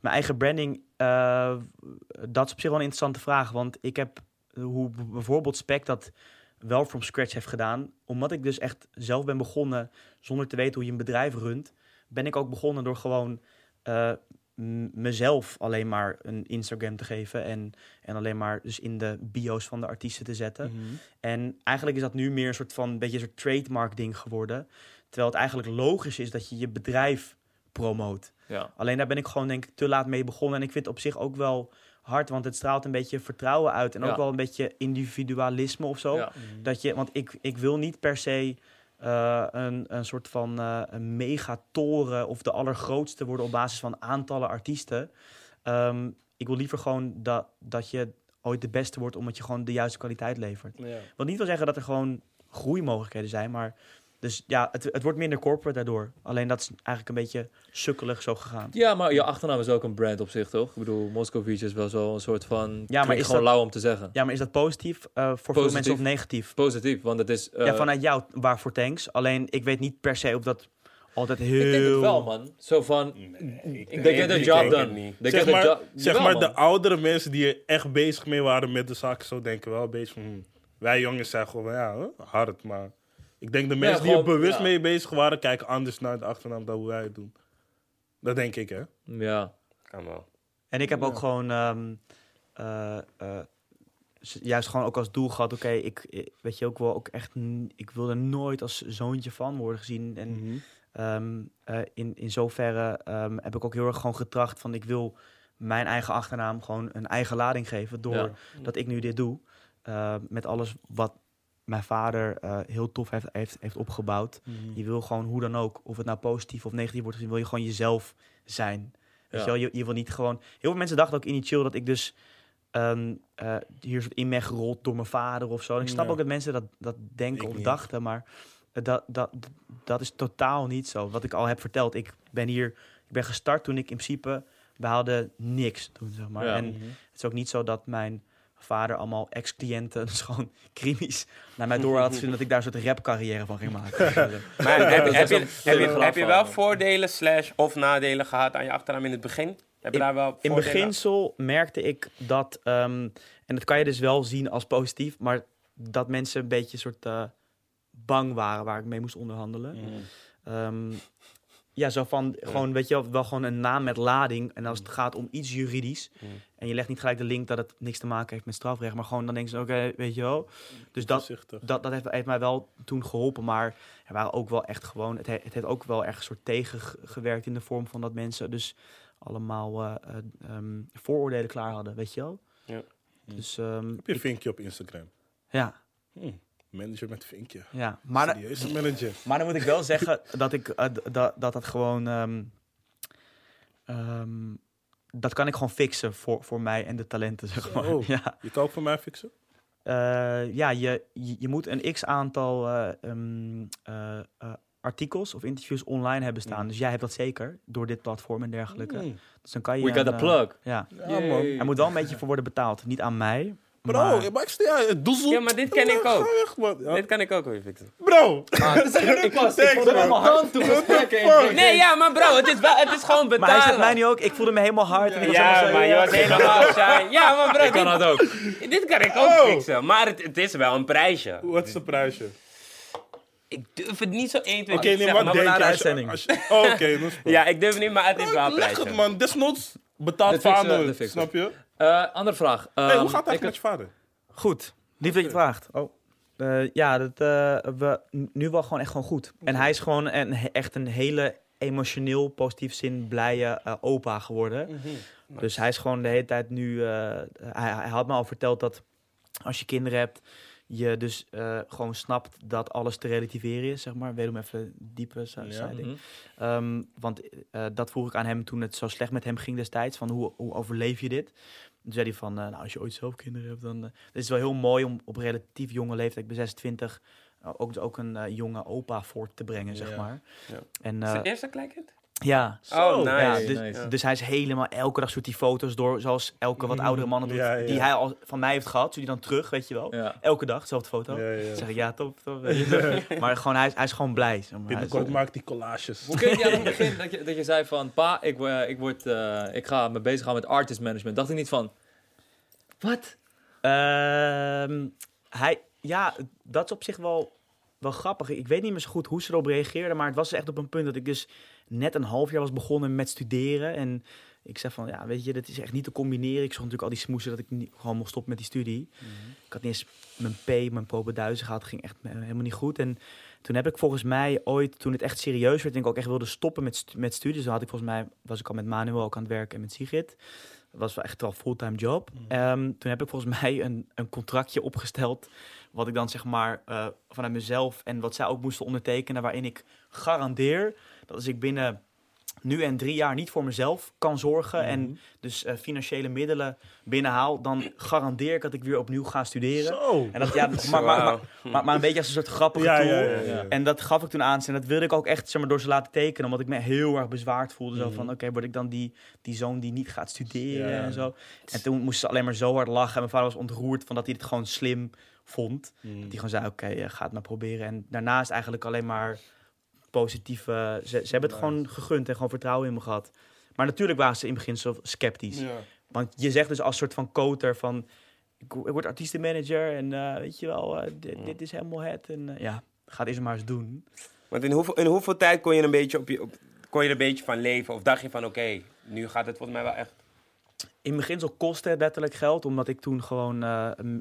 mijn eigen branding, eh, dat is op zich wel een interessante vraag. Want ik heb, hoe bijvoorbeeld Spec dat wel from scratch heeft gedaan. Omdat ik dus echt zelf ben begonnen, zonder te weten hoe je een bedrijf runt. Ben ik ook begonnen door gewoon eh, mezelf alleen maar een Instagram te geven. En, en alleen maar dus in de bio's van de artiesten te zetten. Mhm. En eigenlijk is dat nu meer een soort van beetje een soort trademark ding geworden. Terwijl het eigenlijk logisch is dat je je bedrijf promoot. Ja. Alleen daar ben ik gewoon denk ik te laat mee begonnen. En ik vind het op zich ook wel hard, want het straalt een beetje vertrouwen uit. En Ja. ook wel een beetje individualisme of zo. Ja. Dat je, want ik, ik wil niet per se eh, een, een soort van een megatoren of de allergrootste worden op basis van aantallen artiesten. Ehm, ik wil liever gewoon dat, dat je ooit de beste wordt omdat je gewoon de juiste kwaliteit levert. Ja. Wat niet wil zeggen dat er gewoon groeimogelijkheden zijn, maar dus ja, het, het wordt minder corporate daardoor. Alleen dat is eigenlijk een beetje sukkelig zo gegaan. Ja, maar je achternaam is ook een brand op zich, toch? Ik bedoel, Moscovici is wel zo een soort van... maar klinkt is gewoon dat- lauw om te zeggen. Ja, maar is dat positief eh, voor veel mensen of negatief? Positief, want het is... eh, ja, vanuit jou, waarvoor thanks. Alleen ik weet niet per se of dat altijd heel... Ik denk het wel, man. Zo van... ik They get the ik job done. niet. They zeg get maar, job... zeg Jawel, maar man. de oudere mensen die er echt bezig mee waren met de zaak, zo denken wel een beetje van... hm, wij jongens zijn gewoon, ja, hard, maar... Ik denk de mensen die er gewoon, bewust ja. mee bezig waren, kijken anders naar de achternaam dan hoe wij het doen. Dat denk ik, hè? Ja. Kan wel. En ik heb ook gewoon ehm, eh, eh, s- juist gewoon ook als doel gehad, oké, ik, ik- weet je ook wel ook echt, n- ik wil er nooit als zoontje van worden gezien. En Mhm. ehm, eh, in, in zoverre ehm, heb ik ook heel erg gewoon getracht van, ik wil mijn eigen achternaam gewoon een eigen lading geven door Ja. dat ik nu dit doe. eh, met alles wat mijn vader eh, heel tof heeft, heeft, heeft opgebouwd. Mhm. Je wil gewoon hoe dan ook, of het nou positief of negatief wordt gezien, wil je gewoon jezelf zijn. Weet Ja. je? Je, je wil niet gewoon. Heel veel mensen dachten ook initieel dat ik dus ehm, eh, hier soort in ben gerold door mijn vader of zo. En ik snap Ja. ook dat mensen dat, dat denken Ik of niet. dachten, maar dat, dat, dat is totaal niet zo. Wat ik al heb verteld, ik ben hier, ik ben gestart toen ik in principe, we hadden niks toen, zeg maar. Ja. En Mhm. het is ook niet zo dat mijn vader allemaal ex-cliënten, dus gewoon krimis, naar mij door had dat ik daar een soort rapcarrière van ging maken. Maar heb, dat heb, je, heb, je, heb je wel voordelen slash of nadelen gehad aan je achternaam in het begin? Heb je In- daar wel In beginsel merkte ik dat, ehm, en dat kan je dus wel zien als positief, maar dat mensen een beetje soort eh, bang waren waar ik mee moest onderhandelen. Mhm. Ehm, ja, zo van gewoon, weet je wel, wel gewoon een naam met lading. En als het gaat om iets juridisch, Mm. en je legt niet gelijk de link dat het niks te maken heeft met strafrecht, maar gewoon dan denken ze, oké, weet je wel. Dus dat, dat, dat heeft, heeft mij wel toen geholpen. Maar er waren ook wel echt gewoon. Het, he- het heeft ook wel echt een soort tegengewerkt in de vorm van dat mensen dus allemaal eh, eh, ehm, vooroordelen klaar hadden, weet je wel? Ja. Dus ehm, Heb je een vinkje op Instagram? ja, Hm, Manager met vinkje. ja. Maar, Serieuze manager. maar dan moet ik wel zeggen dat ik eh, dat, dat dat gewoon. ehm, ehm, dat kan ik gewoon fixen voor, voor mij en de talenten, zeg maar. Zo. Ja. Je kan ook voor mij fixen? Eh, ja, je, je, je moet een x aantal eh, ehm, eh, eh, artikels of interviews online hebben staan. Mm. Dus jij hebt dat zeker door dit platform en dergelijke. Mm. Dus dan kan je. We got een, a plug. ja. Ja, man. Er moet wel een beetje voor worden betaald. Niet aan mij. Bro, maar- maar ik ja, het doezel. Ja, maar dit ken ik ook. weg, man. Ja. Dit kan ik ook weer fixen. Bro! ik was Thanks, ik man. helemaal hard toe? Nee, ja, maar bro, het is, wel, het is gewoon Maar hij zegt mij betalen. nu ook, ik voelde me helemaal hard. En ik was Ja, zo, maar je was helemaal shy. Ja, maar bro, Ik kan dit, dat ook. dit kan ik ook Oh. fixen. Maar het, het is wel een prijsje. Wat is de prijsje? Ik durf het niet zo 1, 2, Oké, 3 nee, zeggen. denk je? uitzending. oh, Oké, dat is goed. Ja, ik durf niet, maar het is wel een Leg het, prijsje. man. Desnoods betaalt we. Snap je? Eh, andere vraag. Hey, Ehm, hoe gaat het ik- eigenlijk met je vader? Goed, lief dat je het vraagt. Oh. Eh, ja, dat, eh, we, nu wel gewoon echt gewoon goed. En hij is gewoon een, echt een hele emotioneel, positief zin blije eh, opa geworden. Dus hij is gewoon de hele tijd nu... eh, hij, hij had me al verteld dat als je kinderen hebt... je dus eh, gewoon snapt dat alles te relativeren is, zeg maar. Wederom even diepe Ja. zijde. Mhm. Ehm, want eh, dat vroeg ik aan hem toen het zo slecht met hem ging destijds. Van hoe, hoe overleef je dit? Toen zei hij van, eh, nou als je ooit zelf kinderen hebt, dan... eh, het is wel heel mooi om op relatief jonge leeftijd, ik ben 26, eh, ook, ook een jonge opa voort te brengen, zeg maar. Ja. En Is het eerste kleinkind? Ja. Oh, nice. Ja, dus, nice. dus hij is helemaal elke dag zoekt hij foto's door, zoals elke wat oudere man doet, Ja, ja. die hij al van mij heeft gehad, zoekt hij dan terug, weet je wel. Ja. Elke dag, dezelfde foto. Ja, ja. Dan zeg ik, ja, top, top. maar gewoon, hij, is- hij is gewoon blij. Hij Binnenkort maakt die collages. Hoe keek je aan het begin dat je, dat je zei van... Pa, ik, wo- ik, word, eh, ik ga me bezighouden met artist management. Dacht ik niet van... Wat? Ehm, hij, ja, dat is op zich wel, wel grappig. Ik weet niet meer zo goed hoe ze erop reageerden, maar het was echt op een punt dat ik dus net een half jaar was begonnen met studeren. En ik zei van, ja, weet je, dat is echt niet te combineren. Ik zag natuurlijk al die smoesen dat ik niet, gewoon mocht stoppen met die studie. Ik had niet eens mijn P, mijn propenduizen gehad. ging echt me- helemaal niet goed. En toen heb ik volgens mij ooit, toen het echt serieus werd... en ik ook echt wilde stoppen met, met studies... dan had ik volgens mij, was ik al met Manuel ook aan het werken en met Sigrid. Dat was wel echt wel een fulltime job. Ehm, toen heb ik volgens mij een, een contractje opgesteld... wat ik dan zeg maar eh, vanuit mezelf en wat zij ook moesten ondertekenen... waarin ik garandeer dat als ik binnen nu en drie jaar niet voor mezelf kan zorgen... en dus eh, financiële middelen binnenhaal... dan garandeer ik dat ik weer opnieuw ga studeren. Zo. En dat, ja, maar, maar, maar, maar, maar een beetje als een soort grappige Ja, tool. ja, ja, ja. En dat gaf ik toen aan. En dat wilde ik ook echt zeg maar, door ze laten tekenen. Omdat ik me heel erg bezwaard voelde. Zo Mhm. van, oké, word ik dan die, die zoon die niet gaat studeren en zo. En toen moesten ze alleen maar zo hard lachen. En mijn vader was ontroerd van dat hij het gewoon slim vond. Mm. Dat hij gewoon zei, oké, eh, ga het maar proberen. En daarna is het eigenlijk alleen maar positief. eh, ze, ze hebben het gewoon gegund en gewoon vertrouwen in me gehad. Maar natuurlijk waren ze in het begin zo sceptisch. Ja. Want je zegt dus als soort van coter van... Ik, word artiestenmanager en eh, weet je wel, eh, dit, dit is helemaal het. En eh, ja, ga het eerst maar eens doen. Want in hoeveel, in hoeveel tijd kon je, een beetje op je, op, kon je er een beetje van leven? Of dacht je van, oké, nu gaat het volgens mij wel echt... In het begin zo kostte het letterlijk geld, omdat ik toen gewoon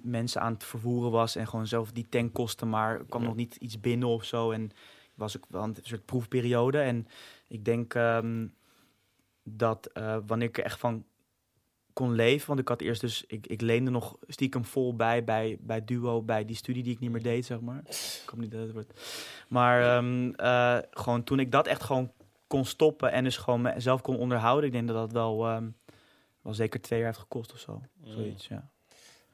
mensen aan het vervoeren was. En gewoon zelf die tank kostte, maar er kwam nog niet iets binnen of zo. En was ook wel een soort proefperiode. En ik denk ehm, dat eh, wanneer ik er echt van kon leven, want ik had eerst dus, ik, ik leende nog stiekem vol bij, bij, bij Duo, bij die studie die ik niet meer deed, zeg maar. Ik hoop niet dat het wordt. Maar ehm, eh, gewoon toen ik dat echt gewoon kon stoppen en dus gewoon mezelf kon onderhouden, ik denk dat dat wel, ehm, wel zeker twee jaar heeft gekost of zo. Zoiets, ja.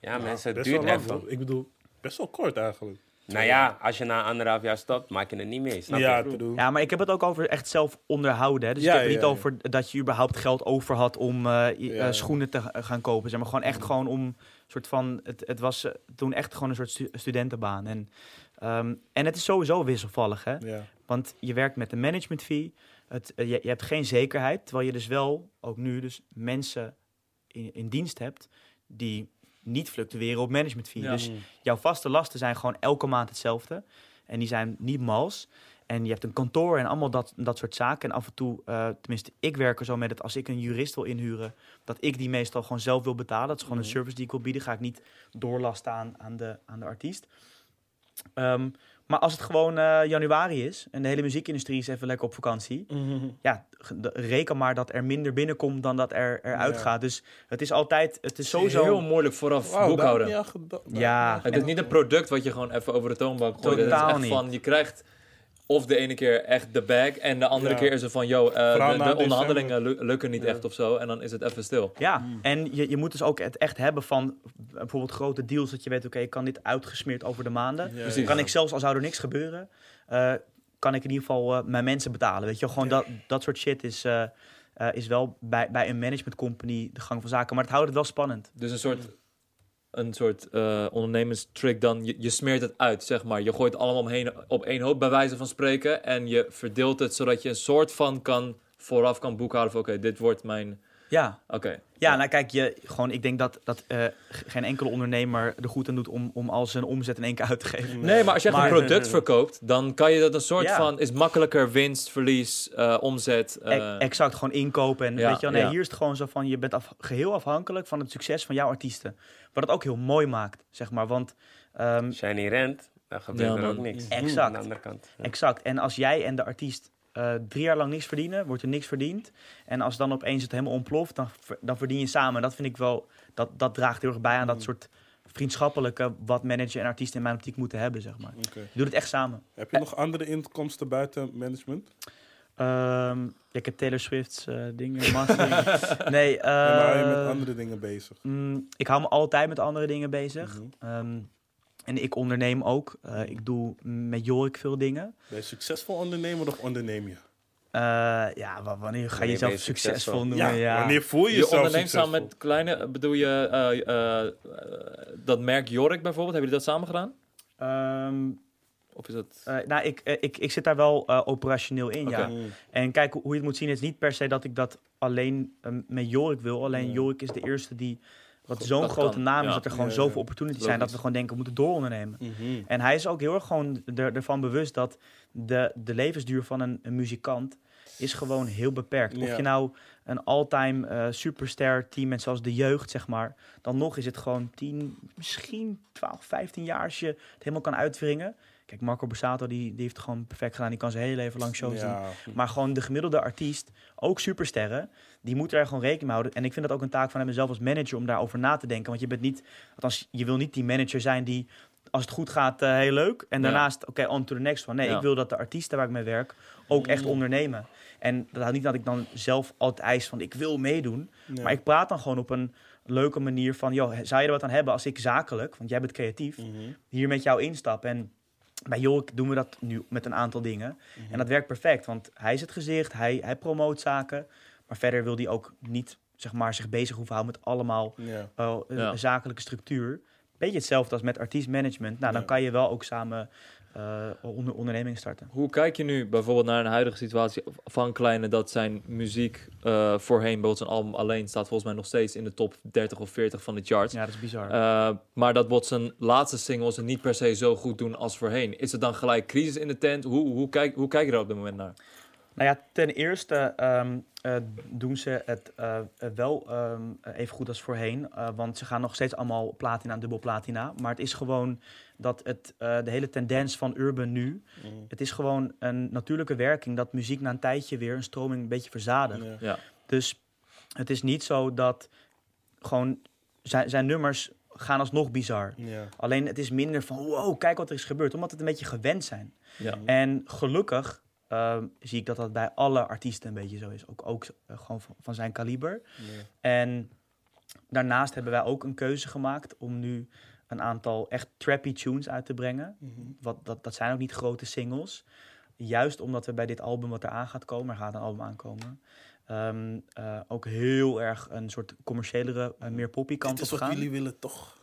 Ja, mensen, het duurt wel lang, even. Ik bedoel, best wel kort eigenlijk. Nou ja, als je na anderhalf jaar stopt, maak je het niet mee, snap ja, je? Ja, maar ik heb het ook over echt zelf onderhouden. Hè? Dus Ja, ik heb het ja, niet ja. over dat je überhaupt geld over had om eh, eh, ja. schoenen te ga- gaan kopen. Zeg maar gewoon echt gewoon om soort van. Het, het was eh, toen echt gewoon een soort stu- studentenbaan. En, ehm, en het is sowieso wisselvallig, hè? Ja. Want je werkt met een management fee. Het, je, je hebt geen zekerheid. Terwijl je dus wel, ook nu, dus mensen in, in dienst hebt die niet fluctueren op management fee. Ja. Dus jouw vaste lasten zijn gewoon elke maand hetzelfde. En die zijn niet mals. En je hebt een kantoor en allemaal dat, dat soort zaken. En af en toe, eh, tenminste, ik werk er zo met dat als ik een jurist wil inhuren, dat ik die meestal gewoon zelf wil betalen. Dat is gewoon een service die ik wil bieden. Ga ik niet doorlasten aan, aan, de, aan de artiest. Ehm, maar als het gewoon eh, januari is en de hele muziekindustrie is even lekker op vakantie, ja, ge- de- reken maar dat er minder binnenkomt dan dat er eruit Ja. gaat. Dus het is altijd, het is Sowieso heel moeilijk vooraf ik boekhouden. Ja. ik Het is niet een product wat je gewoon even over de toonbank gooit. Het is Totaal echt niet. van, je krijgt of de ene keer echt de bag en de andere Ja. keer is het van, yo, eh, de, onderhandelingen lu- lukken niet Ja. echt of zo. En dan is het even stil. Ja, en je, je moet dus ook het echt hebben van bijvoorbeeld grote deals. Dat je weet, oké, ik kan dit uitgesmeerd over de maanden. Ja, Precies. Kan ik zelfs, al zou er niks gebeuren, eh, kan ik in ieder geval eh, mijn mensen betalen. Weet je, gewoon dat, dat soort shit is, is wel bij, bij een management company de gang van zaken. Maar het houdt het wel spannend. Dus een soort, een soort eh ondernemerstrick dan. Je, je smeert het uit, zeg maar. Je gooit het allemaal omheen op één hoop, bij wijze van spreken. En je verdeelt het zodat je een soort van kan vooraf kan boekhouden van... Oké, dit wordt mijn... Ja, Oké. ja nou kijk, je, gewoon, ik denk dat, dat eh, geen enkele ondernemer er goed aan doet om, om al zijn omzet in één keer uit te geven. Nee, maar als je echt Maar- een product verkoopt, dan kan je dat een soort Ja. van... Is makkelijker winst, verlies, eh, omzet. eh, E- exact, gewoon inkopen. En Ja, weet je wel, nee, ja. hier is het gewoon zo van, je bent af, geheel afhankelijk van het succes van jouw artiesten. Wat het ook heel mooi maakt, zeg maar. Want ehm, Als jij niet rent, dan gebeurt Ja, er ook niks. Exact. Aan de andere kant. Ja. Exact. En als jij en de artiest eh, drie jaar lang niks verdienen, wordt er niks verdiend. En als dan opeens het helemaal ontploft, dan, dan verdien je samen. En dat vind ik wel, dat, dat draagt heel erg bij aan dat soort vriendschappelijke wat manager en artiest in mijn optiek moeten hebben, zeg maar. Je doet het echt samen. Heb je nog andere inkomsten buiten management? Ehm, ja, ik heb Taylor Swift's eh, dingen, mastering. nee, En waar ben je met andere dingen bezig? mm, ik hou me altijd met andere dingen bezig. Mhm. Ehm, en ik onderneem ook. Eh, ik doe met Jorik veel dingen. Ben je succesvol ondernemer of onderneem je? Eh, ja, wa- wanneer ga je jezelf je succesvol succesvol? noemen? Ja, Ja, wanneer voel je Je jezelf onderneemt samen met kleine, bedoel je eh, dat merk Jorik bijvoorbeeld? Hebben jullie dat samen gedaan? Ehm, Of is dat... eh, nou, ik, ik, ik zit daar wel operationeel in, ja. Oké. Mm. En kijk, hoe je het moet zien, is niet per se dat ik dat alleen met Jorik wil. Alleen Ja. Jorik is de eerste die, wat zo'n grote kan, naam ja. is, dat er gewoon Ja, zoveel ja. opportunities zijn, dat we gewoon denken, we moeten doorondernemen. Mhm. En hij is ook heel erg gewoon er, ervan bewust dat de, de levensduur van een, een muzikant is gewoon heel beperkt. Of je nou een all-time eh, superster team bent zoals de jeugd, zeg maar. Dan nog is het gewoon 10, misschien 12, 15 jaar als je het helemaal kan uitwringen. Kijk, Marco Borsato, die, die heeft het gewoon perfect gedaan. Die kan zijn hele leven lang shows doen. Ja. Maar gewoon de gemiddelde artiest, ook supersterren, die moeten er gewoon rekening mee houden. En ik vind dat ook een taak van mezelf als manager om daarover na te denken. Want je bent niet, althans, je wil niet die manager zijn die, als het goed gaat, eh, heel leuk. En Ja. daarnaast, oké, on to the next one. Nee, Ja. ik wil dat de artiesten waar ik mee werk ook echt Mm. ondernemen. En dat houdt niet dat ik dan zelf altijd eis van, ik wil meedoen. Maar ik praat dan gewoon op een leuke manier van, joh, zou je er wat aan hebben als ik zakelijk, want jij bent creatief, Mhm. hier met jou instap. En bij Jorik doen we dat nu met een aantal dingen. Mhm. En dat werkt perfect, want hij is het gezicht, hij, hij promoot zaken. Maar verder wil hij ook niet zeg maar, zich bezig hoeven houden met allemaal Ja. eh, Ja. zakelijke structuur. Beetje hetzelfde als met artiestmanagement. Nou, dan Ja. kan je wel ook samen onder onderneming starten. Hoe kijk je nu bijvoorbeeld naar een huidige situatie van Kleine dat zijn muziek eh, voorheen, bijvoorbeeld zijn album alleen, staat volgens mij nog steeds in de top 30 of 40 van de charts. Ja, dat is bizar. Eh, maar dat wordt zijn laatste singles het niet per se zo goed doen als voorheen. Is het dan gelijk crisis in de tent? Hoe, hoe, kijk, hoe kijk je daar op dit moment naar? Nou ja, ten eerste ehm, eh, doen ze het eh, wel ehm, even goed als voorheen. eh, want ze gaan nog steeds allemaal platina, dubbel platina. Maar het is gewoon dat het, eh, de hele tendens van urban nu... Mhm. Het is gewoon een natuurlijke werking dat muziek na een tijdje weer een stroming een beetje verzadigt. Ja. Ja, Dus het is niet zo dat gewoon zijn, zijn nummers gaan alsnog bizar. Ja. Alleen het is minder van wow, kijk wat er is gebeurd. Omdat het een beetje gewend zijn. ja. En gelukkig ehm, zie ik dat dat bij alle artiesten een beetje zo is. Ook, ook eh, gewoon van, van zijn kaliber. En daarnaast hebben wij ook een keuze gemaakt om nu een aantal echt trappy tunes uit te brengen. Mhm. Wat, dat, dat zijn ook niet grote singles. Juist omdat we bij dit album wat eraan gaat komen, er gaat een album aankomen, ehm, eh, ook heel erg een soort commerciëlere, eh, meer poppy kant Dit is op wat gaan. jullie willen, toch?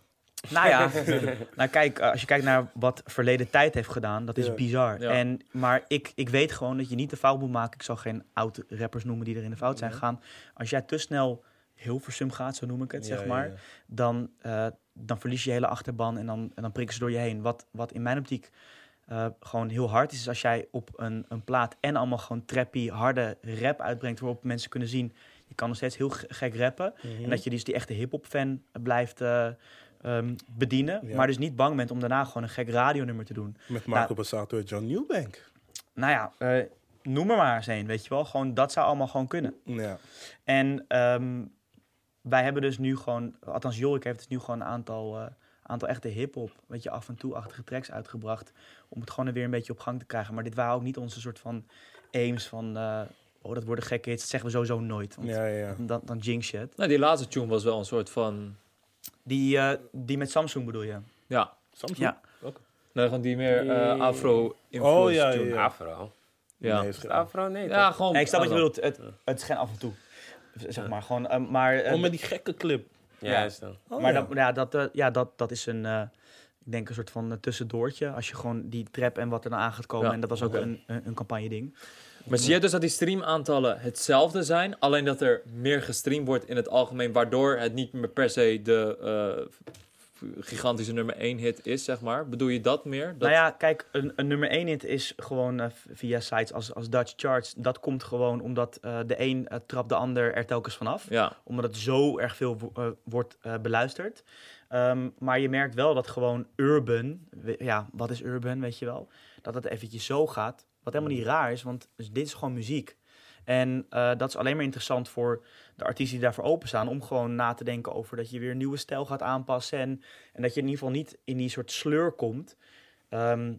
Nou ja, nou kijk, eh, als je kijkt naar wat verleden tijd heeft gedaan, dat is Ja. bizar. Ja. En, maar ik, ik weet gewoon dat je niet de fout moet maken. Ik zal geen oude rappers noemen die er in de fout zijn gegaan. Als jij te snel Hilversum gaat, zo noem ik het, Ja, zeg maar, ja. dan, eh, dan verlies je je hele achterban en dan, en dan prikken ze door je heen. Wat, wat in mijn optiek eh, gewoon heel hard is, is als jij op een, een plaat en allemaal gewoon trappy, harde rap uitbrengt, waarop mensen kunnen zien, je kan nog steeds heel ge- gek rappen. Mhm. En dat je dus die echte hip-hop fan blijft eh, ehm, bedienen. Ja. Maar dus niet bang bent om daarna gewoon een gek radionummer te doen. Met Marco Bassato en John Newbank. Nou ja, eh, noem er maar eens een, weet je wel. Gewoon, dat zou allemaal gewoon kunnen. Ja. En ehm, wij hebben dus nu gewoon, althans Jorik heeft dus nu gewoon een aantal, eh, aantal echte hip-hop, weet je, af en toe-achtige tracks uitgebracht. Om het gewoon weer een beetje op gang te krijgen. Maar dit waren ook niet onze soort van aims van, eh, oh dat worden gekke hits. Dat zeggen we sowieso nooit. Want Ja, ja. dan, dan jinx je het. Nou, die laatste tune was wel een soort van... Die, eh, die met Samsung bedoel je? Ja, Samsung? Ja. nee, gewoon die meer eh, afro Oh, ja, ja, ja. Afro. Ja. Nee, is het Afro? Nee, Ja, toch? gewoon... Ja, ik snap wat je bedoelt. Het, het is geen af en toe. Zeg maar gewoon. eh, maar eh, Oh, met die gekke clip. Ja, is dan. Oh, maar ja. dat, ja, dat, ja, dat, dat is een. Ik denk een soort van eh, tussendoortje. Als je gewoon die trap en wat er dan aan gaat komen. Ja. En dat was ook een, een, een campagne-ding. Maar zie je dus dat die streamaantallen hetzelfde zijn, alleen dat er meer gestreamd wordt in het algemeen, waardoor het niet meer per se de eh, gigantische nummer 1 hit is, zeg maar. Bedoel je dat meer? Dat... Nou ja, kijk, een, een nummer 1 hit is gewoon eh, via sites als, als Dutch Charts. Dat komt gewoon omdat eh, de een trapt de ander er telkens vanaf. Ja, omdat het zo erg veel wo- wordt eh, beluisterd. Ehm, maar je merkt wel dat gewoon urban, ja, wat is urban, weet je wel? Dat het eventjes zo gaat, wat helemaal niet raar is, want dus dit is gewoon muziek. En eh, dat is alleen maar interessant voor de artiesten die daarvoor openstaan, om gewoon na te denken over dat je weer een nieuwe stijl gaat aanpassen en, en dat je in ieder geval niet in die soort sleur komt. Ehm,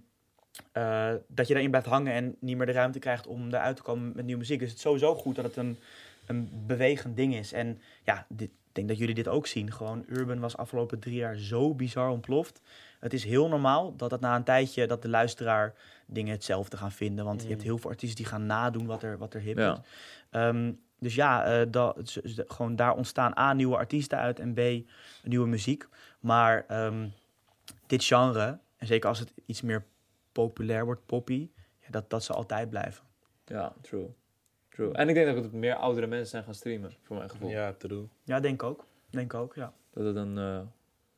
eh, dat je daarin blijft hangen en niet meer de ruimte krijgt om eruit te komen met nieuwe muziek. Dus het is sowieso goed dat het een, een bewegend ding is. En ja, dit, ik denk dat jullie dit ook zien. Gewoon, Urban was afgelopen drie jaar zo bizar ontploft. Het is heel normaal dat het na een tijdje, dat de luisteraar dingen hetzelfde gaan vinden. Want je hebt heel veel artiesten die gaan nadoen wat er, wat er hip Ja. is. Ehm, dus ja, eh, dat, gewoon daar ontstaan A, nieuwe artiesten uit en B, nieuwe muziek. Maar ehm, dit genre, en zeker als het iets meer populair wordt, poppy, ja, dat, dat zal altijd blijven. Ja, true. True. En ik denk dat het meer oudere mensen zijn gaan streamen, voor mijn gevoel. Ja, true. Ja, denk ook. Denk ook, ja. Dat het een eh,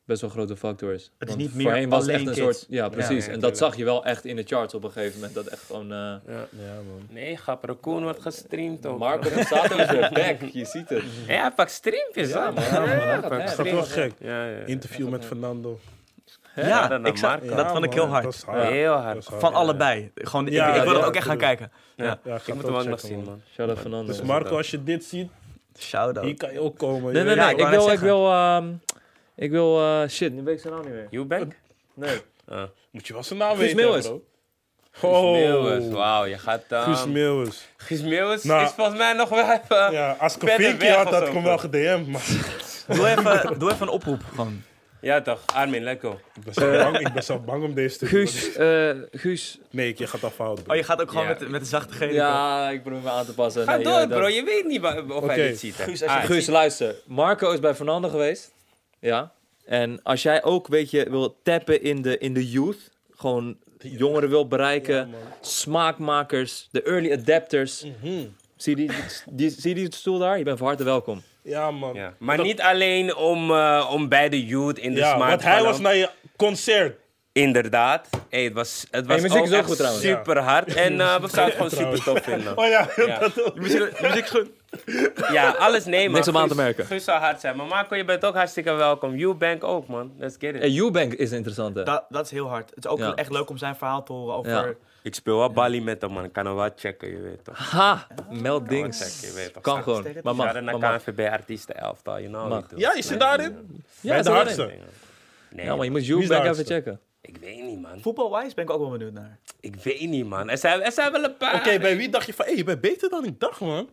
best wel grote factor is. Het is Want niet meer voorheen was het echt alleen een kids. soort... Ja, precies. Ja, en dat zag je wel echt in de charts op een gegeven moment. Dat echt gewoon... eh Ja. Ja, man. Nee, grap, Raccoon wordt gestreamd ook. Marco Borsato is weer back. Je ziet het. Ja, pakt streampjes, Ja, man. Ja, man. Dat is streampjes. wel gek. Ja, ja. Interview met Fernando. Ja, dan ik zag, Marco. dat vond ik man, heel hard. Dat is hard. Heel hard. Dat is hard. Van Ja. allebei. Gewoon, Ja, ik, ik wil ja, er ook echt gaan kijken. Ja. Ik moet het hem ook nog zien, man. Shout-out Fernando. Dus Marco, als je dit ziet, Shout-out. hier kan je ook komen. Nee, nee, nee. ik wil... Ik wil... ehm, ik wil... eh, shit, nu weet ik zijn naam niet meer. Eubank? Nee. Ah. Moet je wel zijn naam Guus weten, bro. Guus Oh. Wauw, je gaat... ehm, Guus Meeuwis. Guus Meeuwis Nou. is volgens mij nog wel even... Ja, als ik een had, had ik hem wel gedM'd. Maar Doe, even, doe even een oproep. Gewoon. Ja toch, Armin, lekker. ik ben zo bang, ik ben zo bang om deze te doen. Guus, eh, Guus. Nee, je gaat al fout. bro. Oh, je gaat ook gewoon Ja. met, met de zachte gele. Ja, ik probeer me aan te passen. Ga Nee, door eh, dat- bro, je weet niet wa- of Oké. hij dit ziet. hè. Guus, als je Ah, Guus, luister. Marco is bij Fernando geweest. Ja. En als jij ook, weet je, wil tappen in de, in de youth. Gewoon jongeren wil bereiken. Smaakmakers, de early adapters. Mhm. Zie, je die, die, zie die stoel daar? Je bent van harte welkom. Ja, man. Ja. Maar niet alleen om, eh, om bij de youth in de Ja, smaak want hij was naar je concert. Inderdaad. Hey, het was, het was muziek ook, is ook echt goed trouwens. super hard. En eh, we zouden het gewoon super tof vinden. Oh ja, Ja. dat ook. Muziek, goed. Ja, alles nemen. Niks om aan te merken. Guus zou hard zijn. Maar Marco, je bent ook hartstikke welkom. Eubank ook, man. Let's get it. En Eubank is interessant, hè? Dat, dat is heel hard. Het is ook Ja. echt leuk om zijn verhaal te horen over... Ja. Ik speel wel Bali met hem, man. Ik kan hem wel checken, je weet toch. Ha! Meld Kan dings. checken, je weet toch. Kan Zou- gewoon. Maar mag. Maar naar mag. KNVB Artiesten Elftal, you know Mag. Ja, is hij daarin? Ja, de hardste. Nee, Ja, maar je moet Eubank even checken. ik weet niet, man. Voetbalwise ben ik ook wel benieuwd naar. Ik weet niet, man. Er zijn, er zijn wel een paar... Oké, bij wie dacht je van, hé, je bent beter dan ik dacht, man.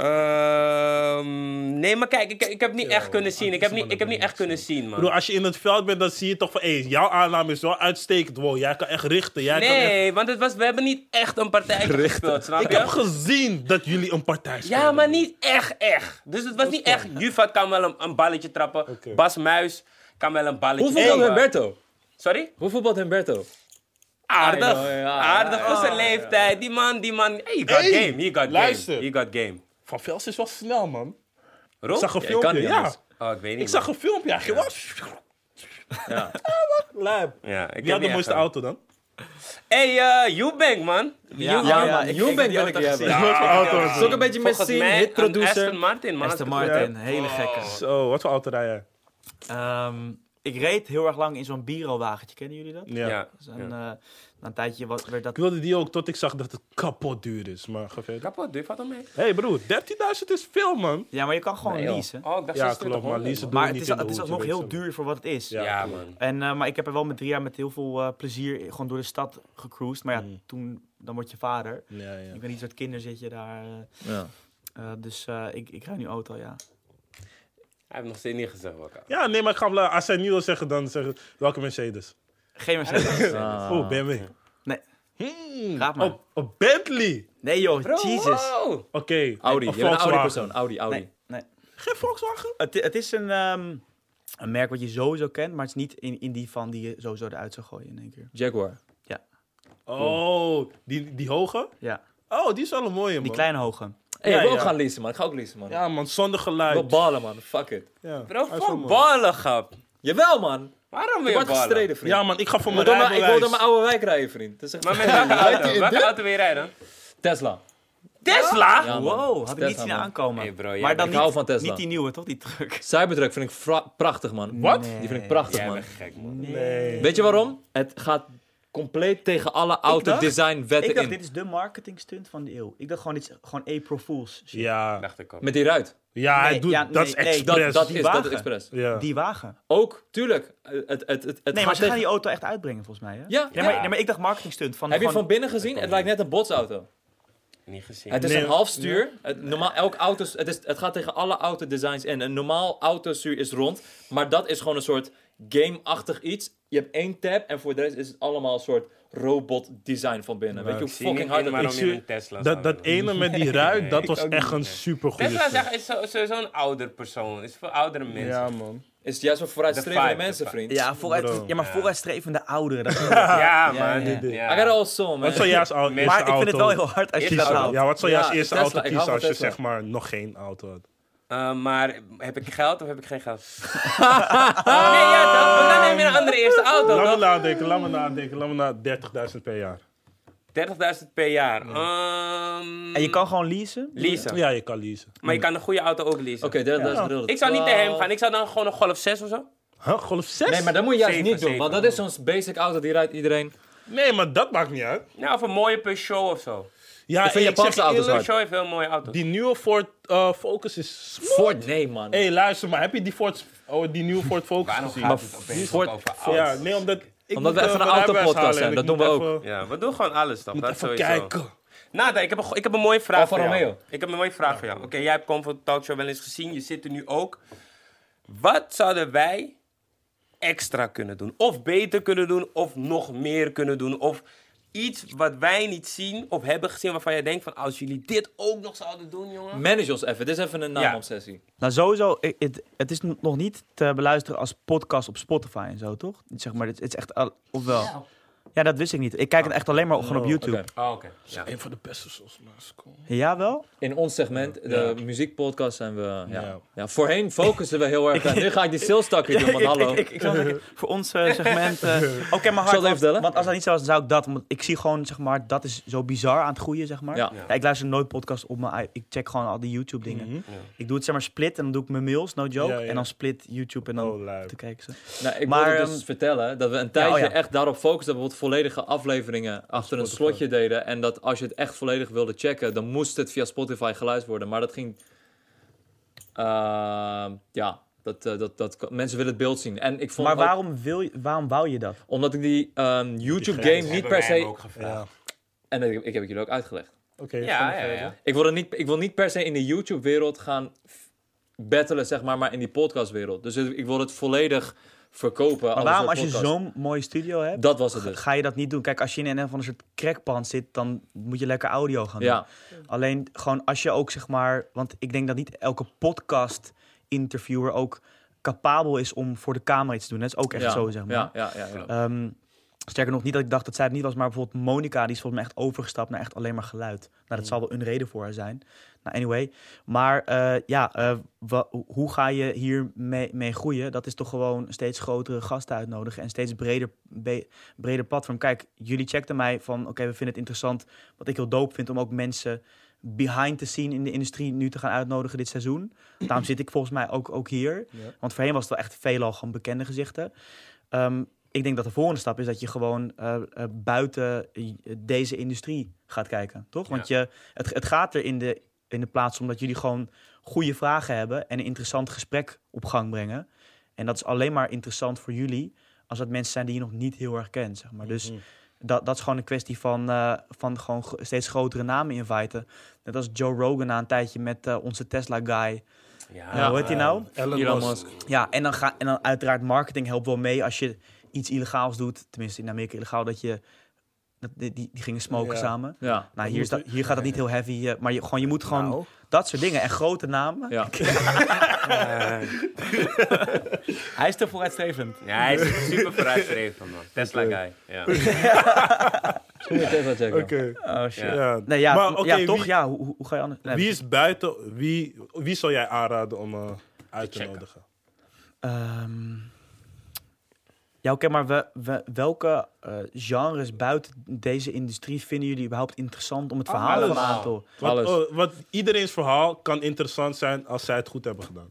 Ehm, nee, maar kijk, ik, ik heb niet echt kunnen zien. Ik heb niet, ik heb niet echt kunnen zien, Ik bedoel, man. als je in het veld bent, dan zie je toch van, hé, jouw aanname is wel uitstekend. Wow, jij kan echt richten. Jij kan echt... Nee, want het was, we hebben niet echt een partij gespeeld, snap Ik je? heb gezien dat jullie een partij spelen. Ja, maar niet echt, echt. Dus het was niet echt. Juvat kan wel een, een balletje trappen. Bas Muis kan wel een balletje Hoe voetbalt trappen. Humberto? Sorry? Hoe voetbalt Humberto? Aardig. Know, ja, Aardig ja, voor zijn ja, leeftijd. Die man, die man. Hey, he got Hey, game. He got luister. game. Got game. Van Vels is wel snel, man. Rob? Ik zag een Ja, ik kan filmpje, ja. Oh, ik weet niet. Ik zag een filmpje, hij ging wel... Ja. Lijp. Ja, ik heb Wie had de mooiste auto dan? Hey, eh, Eubank, man. Ja, Eubank. ja, man, ik- Eubank wil ik auto hebben. auto ja. is Het is het? ook een beetje Volgens Messine, mij hit een producer. Aston Martin, man. Aston Martin, hele gekke. Zo, wat voor auto rij jij? Ehm, ik reed heel erg lang in zo'n Biro-wagentje. Kennen jullie dat? Ja. Ja. Een, na een tijdje was, werd dat... Ik wilde die ook tot ik zag dat het kapot duur is. Maar ga verder. Kapot, duur, valt hem mee. Hé hey broer, 13.000 is veel man. Ja, maar je kan gewoon Nee, leasen. Oh, ik dacht Ja, 2600, klopt, maar leasen Maar het niet is, in de het is je heel duur voor wat het is. Ja. Man. En, eh, maar ik heb er wel met drie jaar met heel veel eh, plezier gewoon door de stad gecruised. Maar ja, Mm. toen, dan word je vader. Ja, ja. Ik ben niet soort kinder zit je daar. eh, Ja. eh, dus eh, ik, ik rij nu auto, ja. Hij heeft nog steeds niet gezegd welke. Ja, nee, maar ik ga als hij nu wil zeggen, dan zeggen welke Mercedes. Geen Mercedes. Ah. Oh, BMW. Nee. Hmm, Raad maar. Op, op Bentley. Nee joh, Bro, Jesus. wow. Oké. Audi, Of je bent een Audi Volkswagen. persoon. Audi, Audi. Nee, nee. Geen Volkswagen? Het, het is een, ehm, een merk wat je sowieso kent, maar het is niet in, in die van die je sowieso eruit zou gooien in één keer. Jaguar. Oh, die, die hoge? Ja, Oh, die is wel een mooie, man. die kleine hoge. Hey, Ja, ik wil ook ja. gaan leasen, man. Ik ga ook leasen, man. Ja, man, zonder Ik wil geluid. ballen, man. Fuck it. Ja, Bro, hij is wel voor mooi. ballen, grap. Jawel, man. Waarom word ballen? gestreden, vriend. Ja, man, ik ga voor mijn wil door mijn- ik wil door mijn oude wijk rijden, vriend. Dat is echt Maar met welke auto? Welke auto wil je rijden? Tesla. Tesla? Ja, man. Wow, had ik Tesla, niet zien man. aankomen. Hey, bro, jij maar dan Ik niet, hou van Tesla. niet die nieuwe, toch? Die truck. Cybertruck vind ik fra- prachtig, man. Wat? Die vind ik prachtig, Jij man. bent gek, man. Nee. Weet je waarom? Het gaat compleet tegen alle autodesign-wetten Ik dacht, in. dit is de marketing stunt van de eeuw. Ik dacht gewoon, dit is gewoon April Fool's. shit. Ja, Dacht ik ook. Met die ruit. ja hij Nee, doet, ja, dat nee, is nee, Dat, expres. dat Die is dat wagen. is expres. ja. Die wagen. Ook, tuurlijk. Het, het, het, het, het Nee, gaat maar ze gaan tegen- die auto echt uitbrengen volgens mij, hè? Ja, Ja, maar, nee, maar ik dacht marketing stunt. Van Heb je van binnen gezien? Het lijkt net een botsauto. Niet gezien. Het is Nee, een half stuur. Het, normaal, elk auto, het, is, het gaat tegen alle autodesigns in. Een normaal autostuur is rond. Maar dat is gewoon een soort game-achtig iets. Je hebt één tab en voor de rest is het allemaal een soort robot design van binnen. Weet je hoe fucking hard dat is? een Tesla Dat, dat ene met die ruit, dat was echt een super goede Tesla zeg, is zo- sowieso een ouder persoon. Is voor oudere mensen. Ja, man. Is het juist voor vooruitstrevende mensen, vriend. Ja, vooruit, ja maar Ja. vooruitstrevende ouderen. Dat, Ja, man. ja. Ja. I got all soul, man. Wat zou eerste maar ik vind het wel auto- heel hard als je. Ja, wat zou als eerste auto kiezen als je zeg maar nog geen auto had? Uh, maar heb ik geld of heb ik geen geld? nee, ja dan neem je een andere eerste auto, Laat me nadenken, laat me nadenken. Laat me na 30.000 per jaar. 30.000 per jaar. Ehm, En je kan gewoon leasen? leasen. Ja, je kan leasen. Maar je kan een goede auto ook leasen. Oké, dat, dat is Ja. gedeeld. Ik zou niet naar hem gaan. Ik zou dan gewoon een Golf 6 of zo. Huh, Golf 6? Nee, maar dat moet je juist niet doen. Want dat is zo'n basic auto die rijdt iedereen. Nee, maar dat maakt niet uit. Nou, of een mooie Peugeot of zo. Ja, Ik vind Japanse je auto's heeft heel mooie auto's. Die nieuwe Ford uh, Focus is... Ford, nee man. Hé, hey, luister maar. Heb je die, Ford, oh, die nieuwe Ford Focus Waarom gezien? gaat het opeens Ford- ook over Ford- auto's? Ja, nee, omdat... Ik Omdat moet, we eh, even een autopodcast zijn, dat doen we even- Ja, we doen gewoon alles moet dat even sowieso. kijken. Nada, ik heb, een, ik heb een mooie vraag voor jou. Romeo. Ik heb een mooie vraag voor jou. Oké, jij hebt Comfort Talkshow wel eens gezien. Je zit er nu ook. Wat zouden wij extra kunnen doen? Of beter kunnen doen, of nog meer kunnen doen? Of iets wat wij niet zien of hebben gezien waarvan jij denkt van... Als jullie dit ook nog zouden doen, jongen. Manage ons even. Dit is even een naamobsessie. Nou, sowieso, het, het is nog niet te beluisteren als podcast op Spotify en zo, toch? Zeg maar, het is echt, al- of wel? Ja, dat wist ik niet. Ik kijk het echt alleen maar gewoon op YouTube. Oké. Oh, oké. Ja. Een van de beste zoals Masco. Ja, wel? In ons segment, de Ja. muziekpodcast, zijn we... Ja. Ja. Ja. voorheen focussen we heel erg. Nu ga ik die salestakker doen, want hallo. Ik, voor ons eh, segment... eh, Oké, maar Zal hard, ik even want, vertellen? want als dat niet zo was, dan zou ik dat... Want ik zie gewoon, zeg maar, dat is zo bizar aan het groeien, zeg maar. Ja. Ja, ik luister nooit podcast op mijn... Ik check gewoon al die YouTube dingen. Mhm. Ik doe het zeg maar split en dan doe ik mijn mails, no joke. Ja, ja. En dan split YouTube en dan Oh, te kijken ze. Nou, ik Maar, wilde dus ehm, vertellen dat we een tijdje oh ja. echt daarop focusten dat we bijvoorbeeld volledige afleveringen achter een Spotify. slotje deden. En dat als je het echt volledig wilde checken, dan moest het via Spotify geluisterd worden. Maar dat ging... ehm, ja, dat, eh, dat, dat, mensen willen het beeld zien. En ik vond Maar ook- waarom, wil je, waarom wou je dat? omdat ik die ehm, YouTube grens game niet per se... ook. Ja. En ik, ik heb het jullie ook uitgelegd. Oké, Ja, maar ja, verder. ja. Ik wil, er niet, ik wil niet per se in de YouTube-wereld gaan battelen, zeg maar, maar in die podcastwereld. Dus ik wil het volledig verkopen. Maar waarom als je zo'n mooie studio hebt, Dat was het dus. ga je dat niet doen? Kijk, als je in een van een soort crackpand zit, dan moet je lekker audio gaan doen. Ja, Alleen gewoon als je ook zeg maar, want ik denk dat niet elke podcast interviewer ook capabel is om voor de camera iets te doen. Dat is ook echt ja, zo, zeg maar. Ja, ja, ja, ja. Ehm, sterker nog, niet dat ik dacht dat zij het niet was, maar bijvoorbeeld Monica, die is volgens mij echt overgestapt naar echt alleen maar geluid. Nou, dat zal wel een reden voor haar zijn. Nou, anyway. Maar eh, ja, eh, hoe ga je hier mee, mee groeien? Dat is toch gewoon steeds grotere gasten uitnodigen en steeds breder, breder platform. Kijk, jullie checkten mij van, oké, we vinden het interessant. Wat ik heel dope vind om ook mensen behind the scene in de industrie nu te gaan uitnodigen dit seizoen. Daarom zit ik volgens mij ook, ook hier. Ja. Want voorheen was het wel echt veelal gewoon bekende gezichten. Ehm, ik denk dat de volgende stap is dat je gewoon eh, eh, buiten deze industrie gaat kijken, toch? Want je, het, het gaat er in de, in de plaats om dat jullie gewoon goede vragen hebben en een interessant gesprek op gang brengen. En dat is alleen maar interessant voor jullie als dat mensen zijn die je nog niet heel erg kent, zeg maar. Dus Mhm. dat, dat is gewoon een kwestie van, eh, van gewoon steeds grotere namen inviten. Net als Joe Rogan na een tijdje met eh, onze Tesla-guy. Ja. Hoe heet die nou? Elon, Elon Musk. Musk. Ja, en dan, ga, en dan uiteraard marketing helpt wel mee als je iets illegaals doet. Tenminste, in Amerika illegaal, dat je... Dat, die, die die gingen smoken Ja. samen. Ja, Nou, hier, is dat, hier gaat dat niet heel heavy. eh, maar je, gewoon, je moet gewoon Nou, dat soort dingen. En grote namen. ja. Eh, Hij is te vooruitstrevend. ja, hij is super vooruitstrevend, man. Tesla guy. Ja. Misschien moet je even checken. Oké. Oh shit. Ja. Ja. Nee, ja, Maar oké, ja toch? wie- Ja, hoe, hoe- ga je anders? Nee, Wie is buiten... Wie, wie zou jij aanraden om eh, uit te nodigen? Ehm, ja, oké, maar we, we, welke eh, genres buiten deze industrie vinden jullie überhaupt interessant om het verhaal van een aantal... Want, Alles. oh, want iedereen's verhaal kan interessant zijn als zij het goed hebben gedaan.